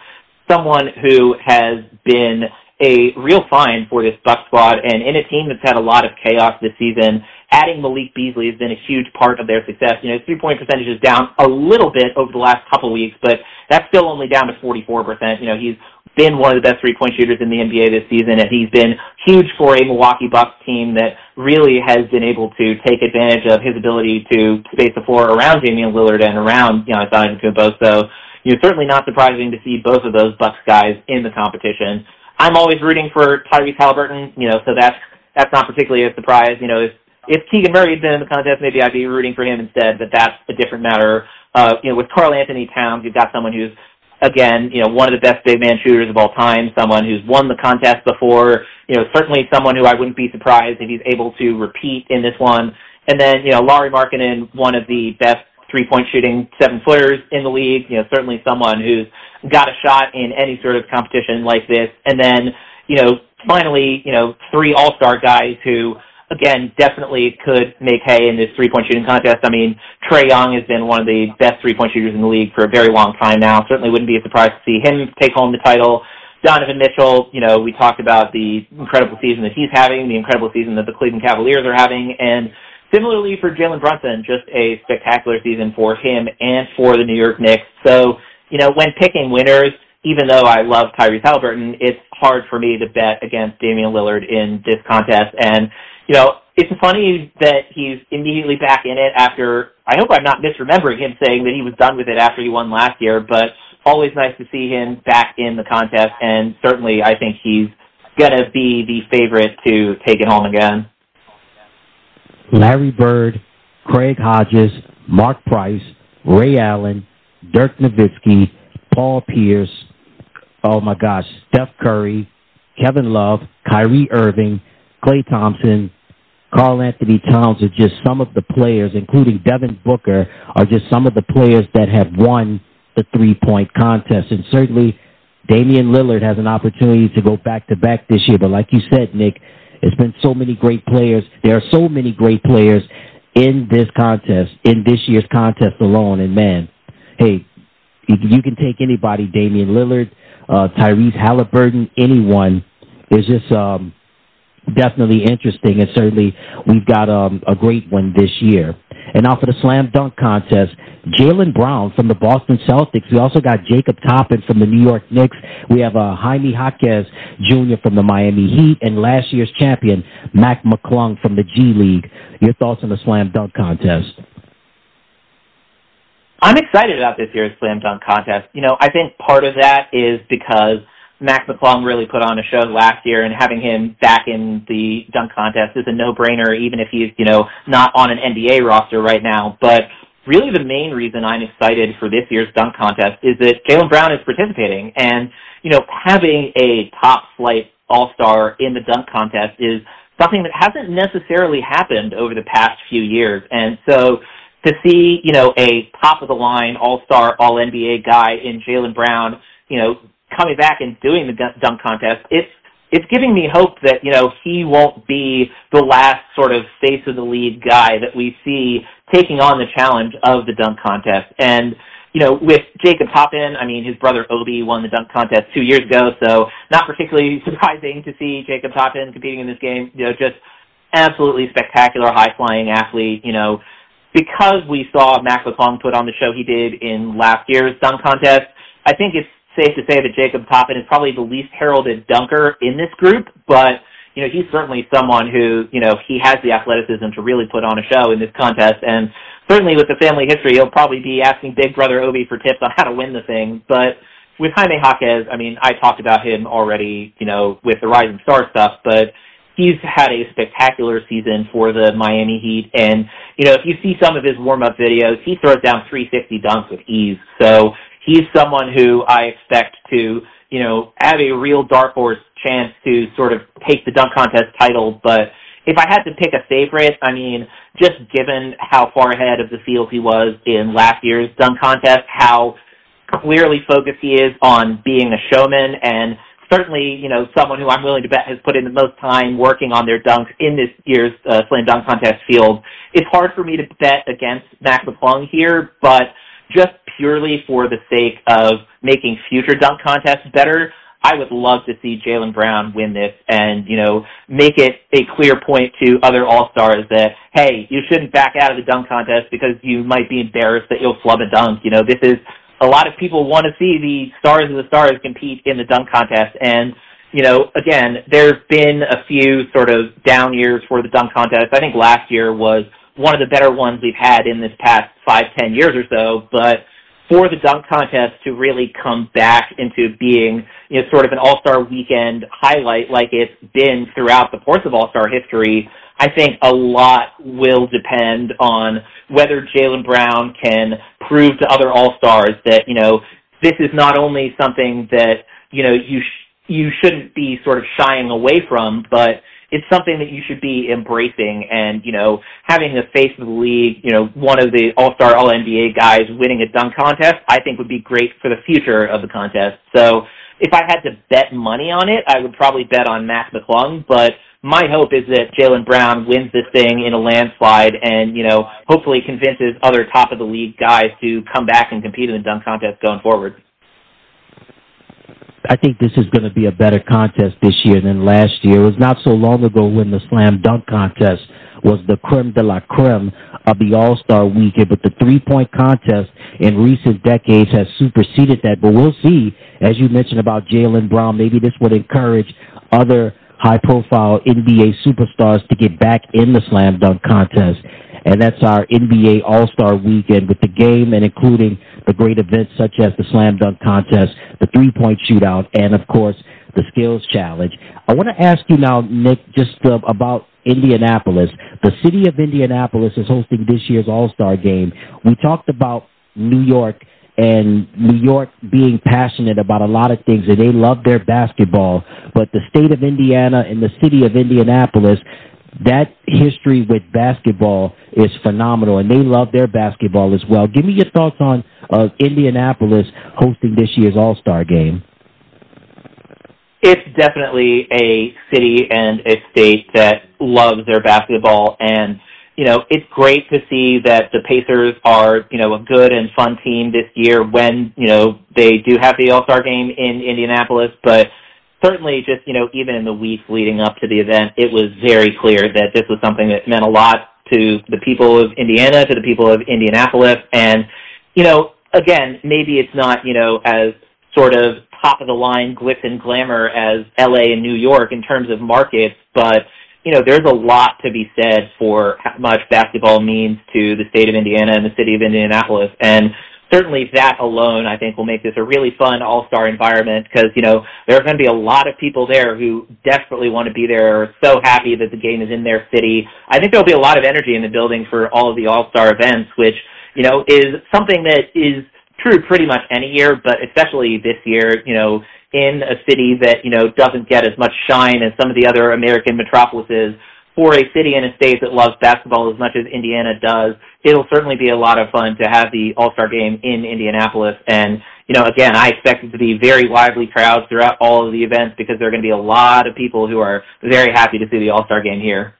someone who has been a real find for this Buck squad, and in a team that's had a lot of chaos this season, adding Malik Beasley has been a huge part of their success. You know, three-point percentage is down a little bit over the last couple weeks, but that's still only down to 44%. You know, he's been one of the best three-point shooters in the NBA this season, and he's been huge for a Milwaukee Bucks team that really has been able to take advantage of his ability to space the floor around Damian Lillard and around you know, Giannis Antetokounmpo. So you know, certainly not surprising to see both of those Bucks guys in the competition. I'm always rooting for Tyrese Haliburton, you know, so that's that's not particularly a surprise. You know, if if Keegan Murray had been in the contest, maybe I'd be rooting for him instead. But that's a different matter. Uh, you know, with Karl-Anthony Towns, you've got someone who's again, you know, one of the best big man shooters of all time, someone who's won the contest before, you know, certainly someone who I wouldn't be surprised if he's able to repeat in this one. And then, you know, Lauri Markkanen, one of the best three point shooting seven footers in the league. You know, certainly someone who's got a shot in any sort of competition like this. And then, you know, finally, you know, three all star guys who again definitely could make hay in this three point shooting contest. I mean, Trae Young has been one of the best three point shooters in the league for a very long time now. Certainly wouldn't be a surprise to see him take home the title. Donovan Mitchell, you know, we talked about the incredible season that he's having, the incredible season that the Cleveland Cavaliers are having, and Similarly for Jalen Brunson, just a spectacular season for him and for the New York Knicks. So, you know, when picking winners, even though I love Tyrese Haliburton, it's hard for me to bet against Damian Lillard in this contest. And, you know, it's funny that he's immediately back in it after, I hope I'm not misremembering him saying that he was done with it after he won last year, but always nice to see him back in the contest. And certainly I think he's going to be the favorite to take it home again. Larry Bird, Craig Hodges, Mark Price, Ray Allen, Dirk Nowitzki, Paul Pierce, oh my gosh, Steph Curry, Kevin Love, Kyrie Irving, Klay Thompson, Karl-Anthony Towns are just some of the players, including Devin Booker, are just some of the players that have won the three-point contest. And certainly, Damian Lillard has an opportunity to go back-to-back this year. But like you said, Nick, there's been so many great players. There are so many great players in this contest, in this year's contest alone. And man, hey, you can take anybody, Damian Lillard, uh, Tyrese Haliburton, anyone. It's just um, definitely interesting, and certainly we've got um, a great one this year. And now for the slam dunk contest, Jaylen Brown from the Boston Celtics. We also got Jacob Toppin from the New York Knicks. We have uh, Jaime Jaquez Jr. from the Miami Heat, and last year's champion Mac McClung from the G League. Your thoughts on the slam dunk contest? I'm excited about this year's slam dunk contest. You know, I think part of that is because Mac McClung really put on a show last year, and having him back in the dunk contest is a no-brainer, even if he's you know not on an NBA roster right now. But really, the main reason I'm excited for this year's dunk contest is that Jaylen Brown is participating, and you know having a top flight All Star in the dunk contest is something that hasn't necessarily happened over the past few years, and so to see you know a top of the line All Star All NBA guy in Jaylen Brown, you know coming back and doing the dunk contest, it's it's giving me hope that, you know, he won't be the last sort of face of the league guy that we see taking on the challenge of the dunk contest. And, you know, with Jacob Toppin, I mean, his brother Obi won the dunk contest two years ago, so not particularly surprising to see Jacob Toppin competing in this game. You know, just absolutely spectacular, high-flying athlete. You know, because we saw Mac McClung put on the show he did in last year's dunk contest, I think it's safe to say that Jacob Toppin is probably the least heralded dunker in this group, but you know, he's certainly someone who, you know, he has the athleticism to really put on a show in this contest. And certainly with the family history, he'll probably be asking Big Brother Obi for tips on how to win the thing. But with Jaime Jaquez, I mean, I talked about him already, you know, with the Rising Star stuff, but he's had a spectacular season for the Miami Heat. And, you know, if you see some of his warm-up videos, he throws down 360 dunks with ease. So he's someone who I expect to, you know, have a real dark horse chance to sort of take the dunk contest title. But if I had to pick a favorite, I mean, just given how far ahead of the field he was in last year's dunk contest, how clearly focused he is on being a showman and certainly, you know, someone who I'm willing to bet has put in the most time working on their dunks in this year's uh, slam dunk contest field. It's hard for me to bet against Mac McClung here, but just purely for the sake of making future dunk contests better, I would love to see Jaylen Brown win this and, you know, make it a clear point to other All-Stars that, hey, you shouldn't back out of the dunk contest because you might be embarrassed that you'll flub a dunk. You know, this is, a lot of people want to see the stars of the stars compete in the dunk contest. And, you know, again, there's been a few sort of down years for the dunk contest. I think last year was one of the better ones we've had in this past five, ten years or so. But for the dunk contest to really come back into being, you know, sort of an all-star weekend highlight like it's been throughout the course of all-star history, I think a lot will depend on whether Jaylen Brown can prove to other all-stars that, you know, this is not only something that, you know, you, sh- you shouldn't be sort of shying away from, but it's something that you should be embracing and, you know, having the face of the league, you know, one of the all-star, all-NBA guys winning a dunk contest, I think would be great for the future of the contest. So if I had to bet money on it, I would probably bet on Mac McClung, but my hope is that Jaylen Brown wins this thing in a landslide and, you know, hopefully convinces other top of the league guys to come back and compete in the dunk contest going forward. I think this is going to be a better contest this year than last year. It was not so long ago when the slam dunk contest was the creme de la creme of the All Star weekend, but the three point contest in recent decades has superseded that. But we'll see, as you mentioned about Jaylen Brown, maybe this would encourage other high profile NBA superstars to get back in the slam dunk contest. And that's our NBA All Star weekend with the game and including the great events such as the slam dunk contest, the three point shootout, and of course, the skills challenge. I want to ask you now, Nick, just uh, about Indianapolis. The city of Indianapolis is hosting this year's All Star game. We talked about New York and New York being passionate about a lot of things and they love their basketball, but the state of Indiana and the city of Indianapolis that history with basketball is phenomenal, and they love their basketball as well. Give me your thoughts on uh, Indianapolis hosting this year's All Star game. It's definitely a city and a state that loves their basketball, and you know it's great to see that the Pacers are you know a good and fun team this year when you know they do have the All Star game in Indianapolis, but certainly just, you know, even in the weeks leading up to the event, it was very clear that this was something that meant a lot to the people of Indiana, to the people of Indianapolis. And, you know, again, maybe it's not, you know, as sort of top of the line glitz and glamour as LA and New York in terms of markets, but you know, there's a lot to be said for how much basketball means to the state of Indiana and the city of Indianapolis. And certainly that alone, I think, will make this a really fun all-star environment because, you know, there are going to be a lot of people there who desperately want to be there, are so happy that the game is in their city. I think there'll be a lot of energy in the building for all of the all-star events, which, you know, is something that is true pretty much any year, but especially this year, you know, in a city that, you know, doesn't get as much shine as some of the other American metropolises for a city and a state that loves basketball as much as Indiana does, it'll certainly be a lot of fun to have the All-Star game in Indianapolis. And, you know, again, I expect it to be very lively crowds throughout all of the events because there are going to be a lot of people who are very happy to see the All-Star game here.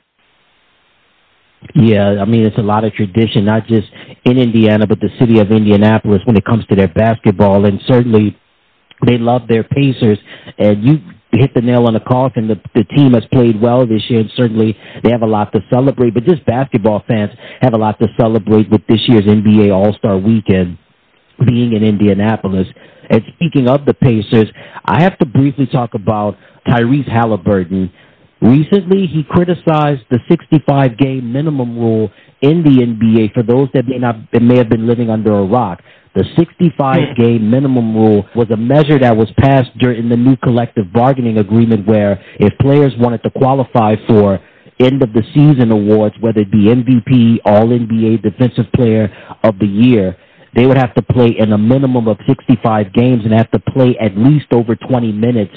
Yeah, I mean, it's a lot of tradition, not just in Indiana, but the city of Indianapolis when it comes to their basketball. And certainly they love their Pacers. And you hit the nail on the coffin. The, the team has played well this year, and certainly they have a lot to celebrate. But just basketball fans have a lot to celebrate with this year's NBA All Star Weekend being in Indianapolis. And speaking of the Pacers, I have to briefly talk about Tyrese Haliburton. Recently, he criticized the 65 game minimum rule in the NBA for those that may not may have been living under a rock. The 65 hmm. game minimum rule was a measure that was passed during the new collective bargaining agreement where if players wanted to qualify for end of the season awards, whether it be MVP, All NBA, Defensive Player of the Year, they would have to play in a minimum of 65 games and have to play at least over 20 minutes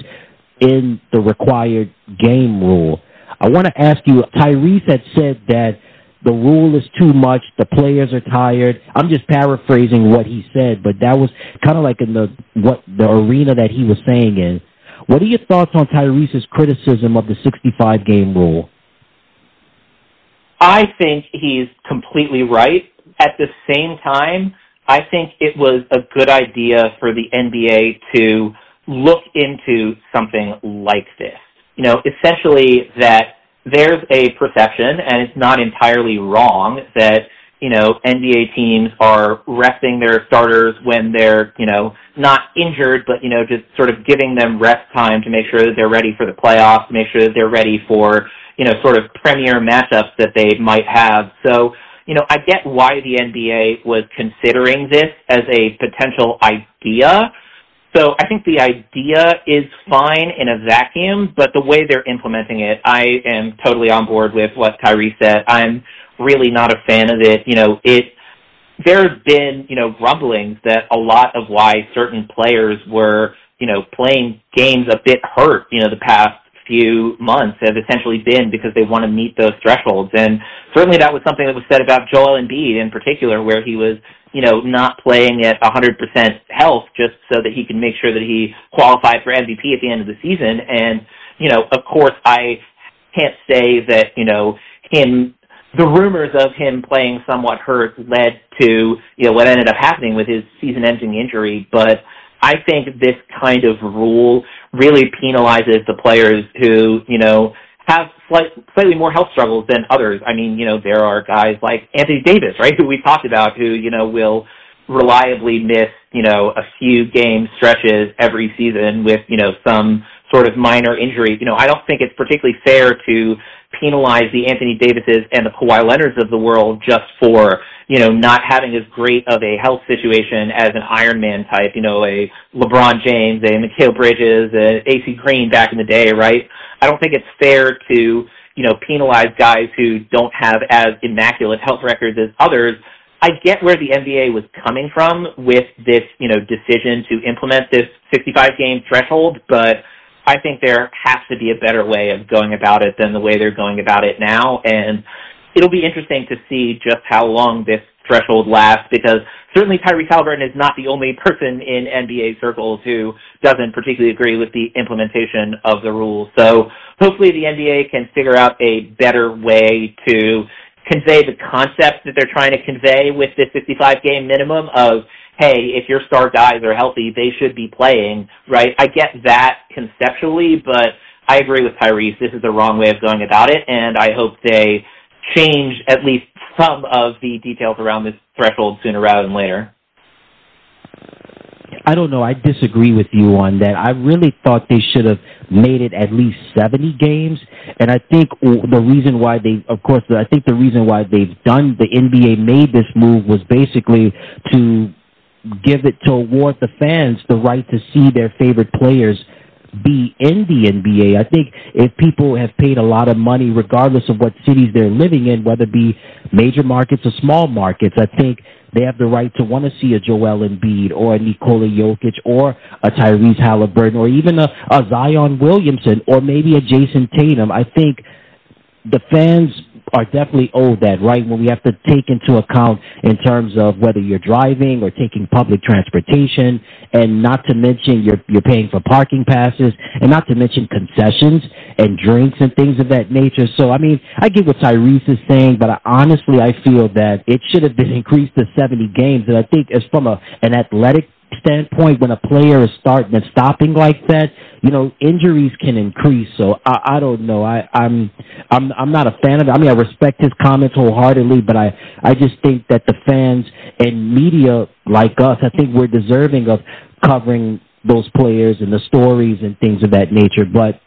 in the required game rule. I want to ask you, Tyrese had said that the rule is too much, the players are tired. I'm just paraphrasing what he said, but that was kind of like in the what the arena that he was saying in. What are your thoughts on Tyrese's criticism of the 65 game rule? I think he's completely right. At the same time, I think it was a good idea for the NBA to look into something like this. You know, essentially that there's a perception, and it's not entirely wrong, that, you know, NBA teams are resting their starters when they're, you know, not injured, but, you know, just sort of giving them rest time to make sure that they're ready for the playoffs, make sure that they're ready for, you know, sort of premier matchups that they might have. So, you know, I get why the NBA was considering this as a potential idea, so I think the idea is fine in a vacuum, but the way they're implementing it, I am totally on board with what Kyrie said. I'm really not a fan of it. You know, it there's been, you know, rumblings that a lot of why certain players were, you know, playing games a bit hurt, you know, the past few months have essentially been because they want to meet those thresholds. And certainly that was something that was said about Joel Embiid in particular, where he was you know, not playing at 100% health just so that he can make sure that he qualified for MVP at the end of the season. And, you know, of course, I can't say that, you know, him, the rumors of him playing somewhat hurt led to, you know, what ended up happening with his season ending injury. But I think this kind of rule really penalizes the players who, you know, have slight, slightly more health struggles than others. I mean, you know, there are guys like Anthony Davis, right, who we've talked about, who you know will reliably miss you know a few game stretches every season with you know some sort of minor injury. You know, I don't think it's particularly fair to penalize the Anthony Davises and the Kawhi Leonards of the world just for you know, not having as great of a health situation as an Iron Man type, you know, a LeBron James, a Mikal Bridges, a AC Green back in the day, right? I don't think it's fair to, you know, penalize guys who don't have as immaculate health records as others. I get where the NBA was coming from with this, you know, decision to implement this 65 game threshold, but I think there has to be a better way of going about it than the way they're going about it now. And it'll be interesting to see just how long this threshold lasts because certainly Tyrese Haliburton is not the only person in NBA circles who doesn't particularly agree with the implementation of the rules. So hopefully the NBA can figure out a better way to convey the concept that they're trying to convey with this 65 game minimum of hey, if your star guys are healthy, they should be playing, right? I get that conceptually, but I agree with Tyrese. This is the wrong way of going about it, and I hope they change at least some of the details around this threshold sooner rather than later. I don't know. I disagree with you on that. I really thought they should have made it at least 70 games. And I think the reason why they, of course, I think the reason why they've done, the NBA made this move was basically to give it to award the fans the right to see their favorite players be in the NBA. I think if people have paid a lot of money, regardless of what cities they're living in, whether it be major markets or small markets, I think they have the right to want to see a Joel Embiid or a Nikola Jokic or a Tyrese Haliburton or even a, a Zion Williamson or maybe a Jayson Tatum. I think the fans are definitely owed that, right? When we have to take into account in terms of whether you're driving or taking public transportation, and not to mention you're you're paying for parking passes, and not to mention concessions and drinks and things of that nature. So, I mean, I get what Tyrese is saying, but I, honestly, I feel that it should have been increased to 70 games. And I think, as from a an athletic standpoint, when a player is starting and stopping like that, you know, injuries can increase. So I, I don't know. I, I'm I'm I'm not a fan of it. I mean, I respect his comments wholeheartedly, but I I just think that the fans and media like us, I think we're deserving of covering those players and the stories and things of that nature. But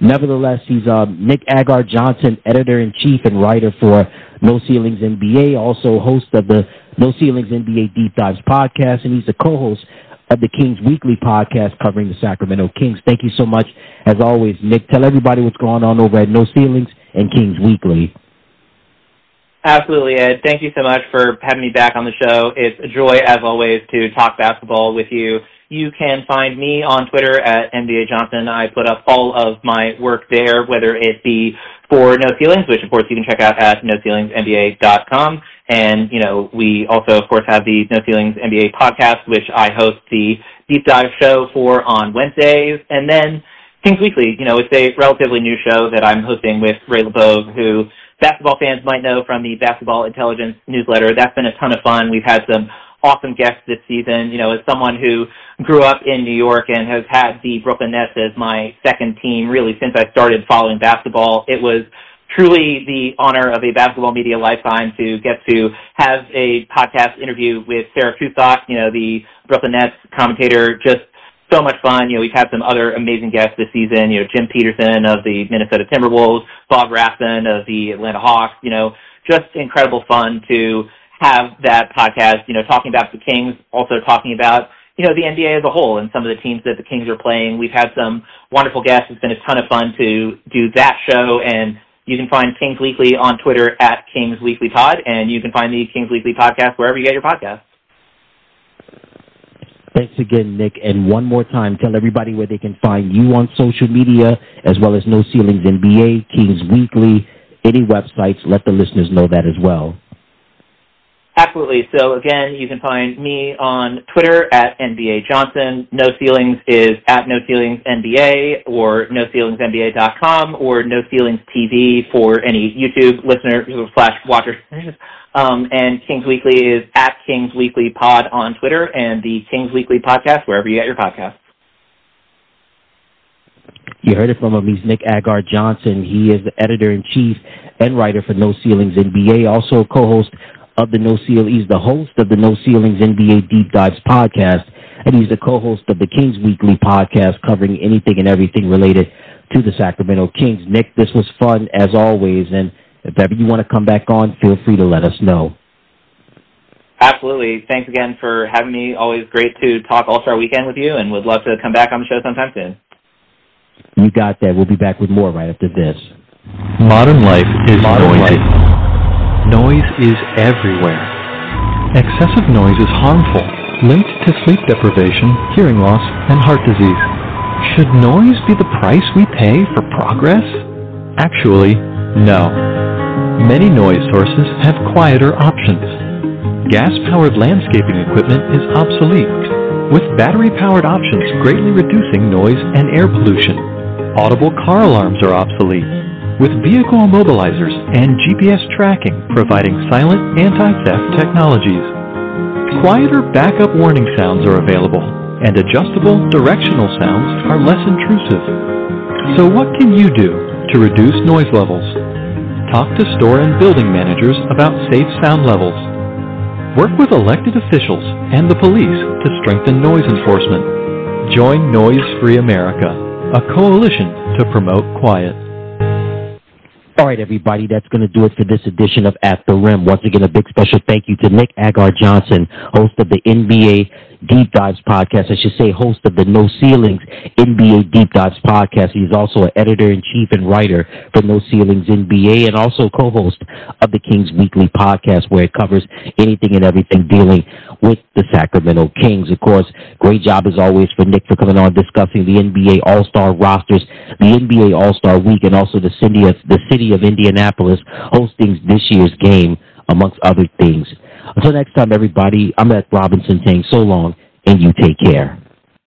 nevertheless, he's um, Nick Agar Johnson, editor in chief and writer for No Ceilings NBA, also host of the No Ceilings NBA Deep Dives podcast, and he's the co-host of the Kings Weekly podcast covering the Sacramento Kings. Thank you so much, as always, Nick. Tell everybody what's going on over at No Ceilings and Kings Weekly. Absolutely, Ed. Thank you so much for having me back on the show. It's a joy, as always, to talk basketball with you. You can find me on Twitter at NBA Johnson. I put up all of my work there, whether it be for No Ceilings, which of course you can check out at NoCeilingsNBA.com. And, you know, we also, of course, have the No Ceilings NBA podcast, which I host the deep dive show for on Wednesdays. And then Kings Weekly, you know, it's a relatively new show that I'm hosting with Ray LeBov, who basketball fans might know from the Basketball Intelligence newsletter. That's been a ton of fun. We've had some awesome guests this season. You know, as someone who grew up in New York and has had the Brooklyn Nets as my second team really since I started following basketball, it was truly the honor of a basketball media lifetime to get to have a podcast interview with Sarah Kustok, you know, the Brooklyn Nets commentator, just so much fun. You know, we've had some other amazing guests this season, you know, Jim Peterson of the Minnesota Timberwolves, Bob Rathbun of the Atlanta Hawks, you know, just incredible fun to have that podcast, you know, talking about the Kings, also talking about, you know, the NBA as a whole and some of the teams that the Kings are playing. We've had some wonderful guests. It's been a ton of fun to do that show and you can find Kings Weekly on Twitter at Kings Weekly Pod, and you can find the Kings Weekly podcast wherever you get your podcasts. Thanks again, Nick. And one more time, tell everybody where they can find you on social media, as well as No Ceilings NBA, Kings Weekly, any websites. Let the listeners know that as well. Absolutely. So again, you can find me on Twitter at NBA Johnson. No Ceilings is at No Ceilings NBA or NoCeilingsNBA.com or No Ceilings TV for any YouTube listeners slash watchers. Um, and Kings Weekly is at Kings Weekly Pod on Twitter and the Kings Weekly Podcast wherever you get your podcasts. You heard it from him. He's Nick Agar Johnson. He is the editor in chief and writer for No Ceilings NBA, also co-host of the No Seal. He's the host of the No Ceilings NBA Deep Dives podcast, and he's the co-host of the Kings Weekly podcast, covering anything and everything related to the Sacramento Kings. Nick, this was fun as always, and if ever you want to come back on, feel free to let us know. Absolutely. Thanks again for having me. Always great to talk All Star Weekend with you, and would love to come back on the show sometime soon. You got that. We'll be back with more right after this. Modern life is Modern noisy. Life. Noise is everywhere. Excessive noise is harmful, linked to sleep deprivation, hearing loss, and heart disease. Should noise be the price we pay for progress? Actually, no. Many noise sources have quieter options. Gas-powered landscaping equipment is obsolete, with battery-powered options greatly reducing noise and air pollution. Audible car alarms are obsolete, with vehicle immobilizers and GPS tracking providing silent anti-theft technologies. Quieter backup warning sounds are available, and adjustable directional sounds are less intrusive. So what can you do to reduce noise levels? Talk to store and building managers about safe sound levels. Work with elected officials and the police to strengthen noise enforcement. Join Noise Free America, a coalition to promote quiet. All right, everybody, that's going to do it for this edition of At the Rim. Once again, a big special thank you to Nick Agar Johnson, host of the NBA Deep Dives podcast. I should say host of the No Ceilings NBA Deep Dives podcast. He's also an editor in chief and writer for No Ceilings NBA and also co-host of the Kings Weekly podcast where it covers anything and everything dealing with the Sacramento Kings. Of course, great job as always for Nick for coming on discussing the NBA All-Star rosters, the NBA All-Star Week, and also the city of, the city of Indianapolis hosting this year's game, amongst other things. Until next time, everybody, I'm Ed Robinson saying so long, and you take care.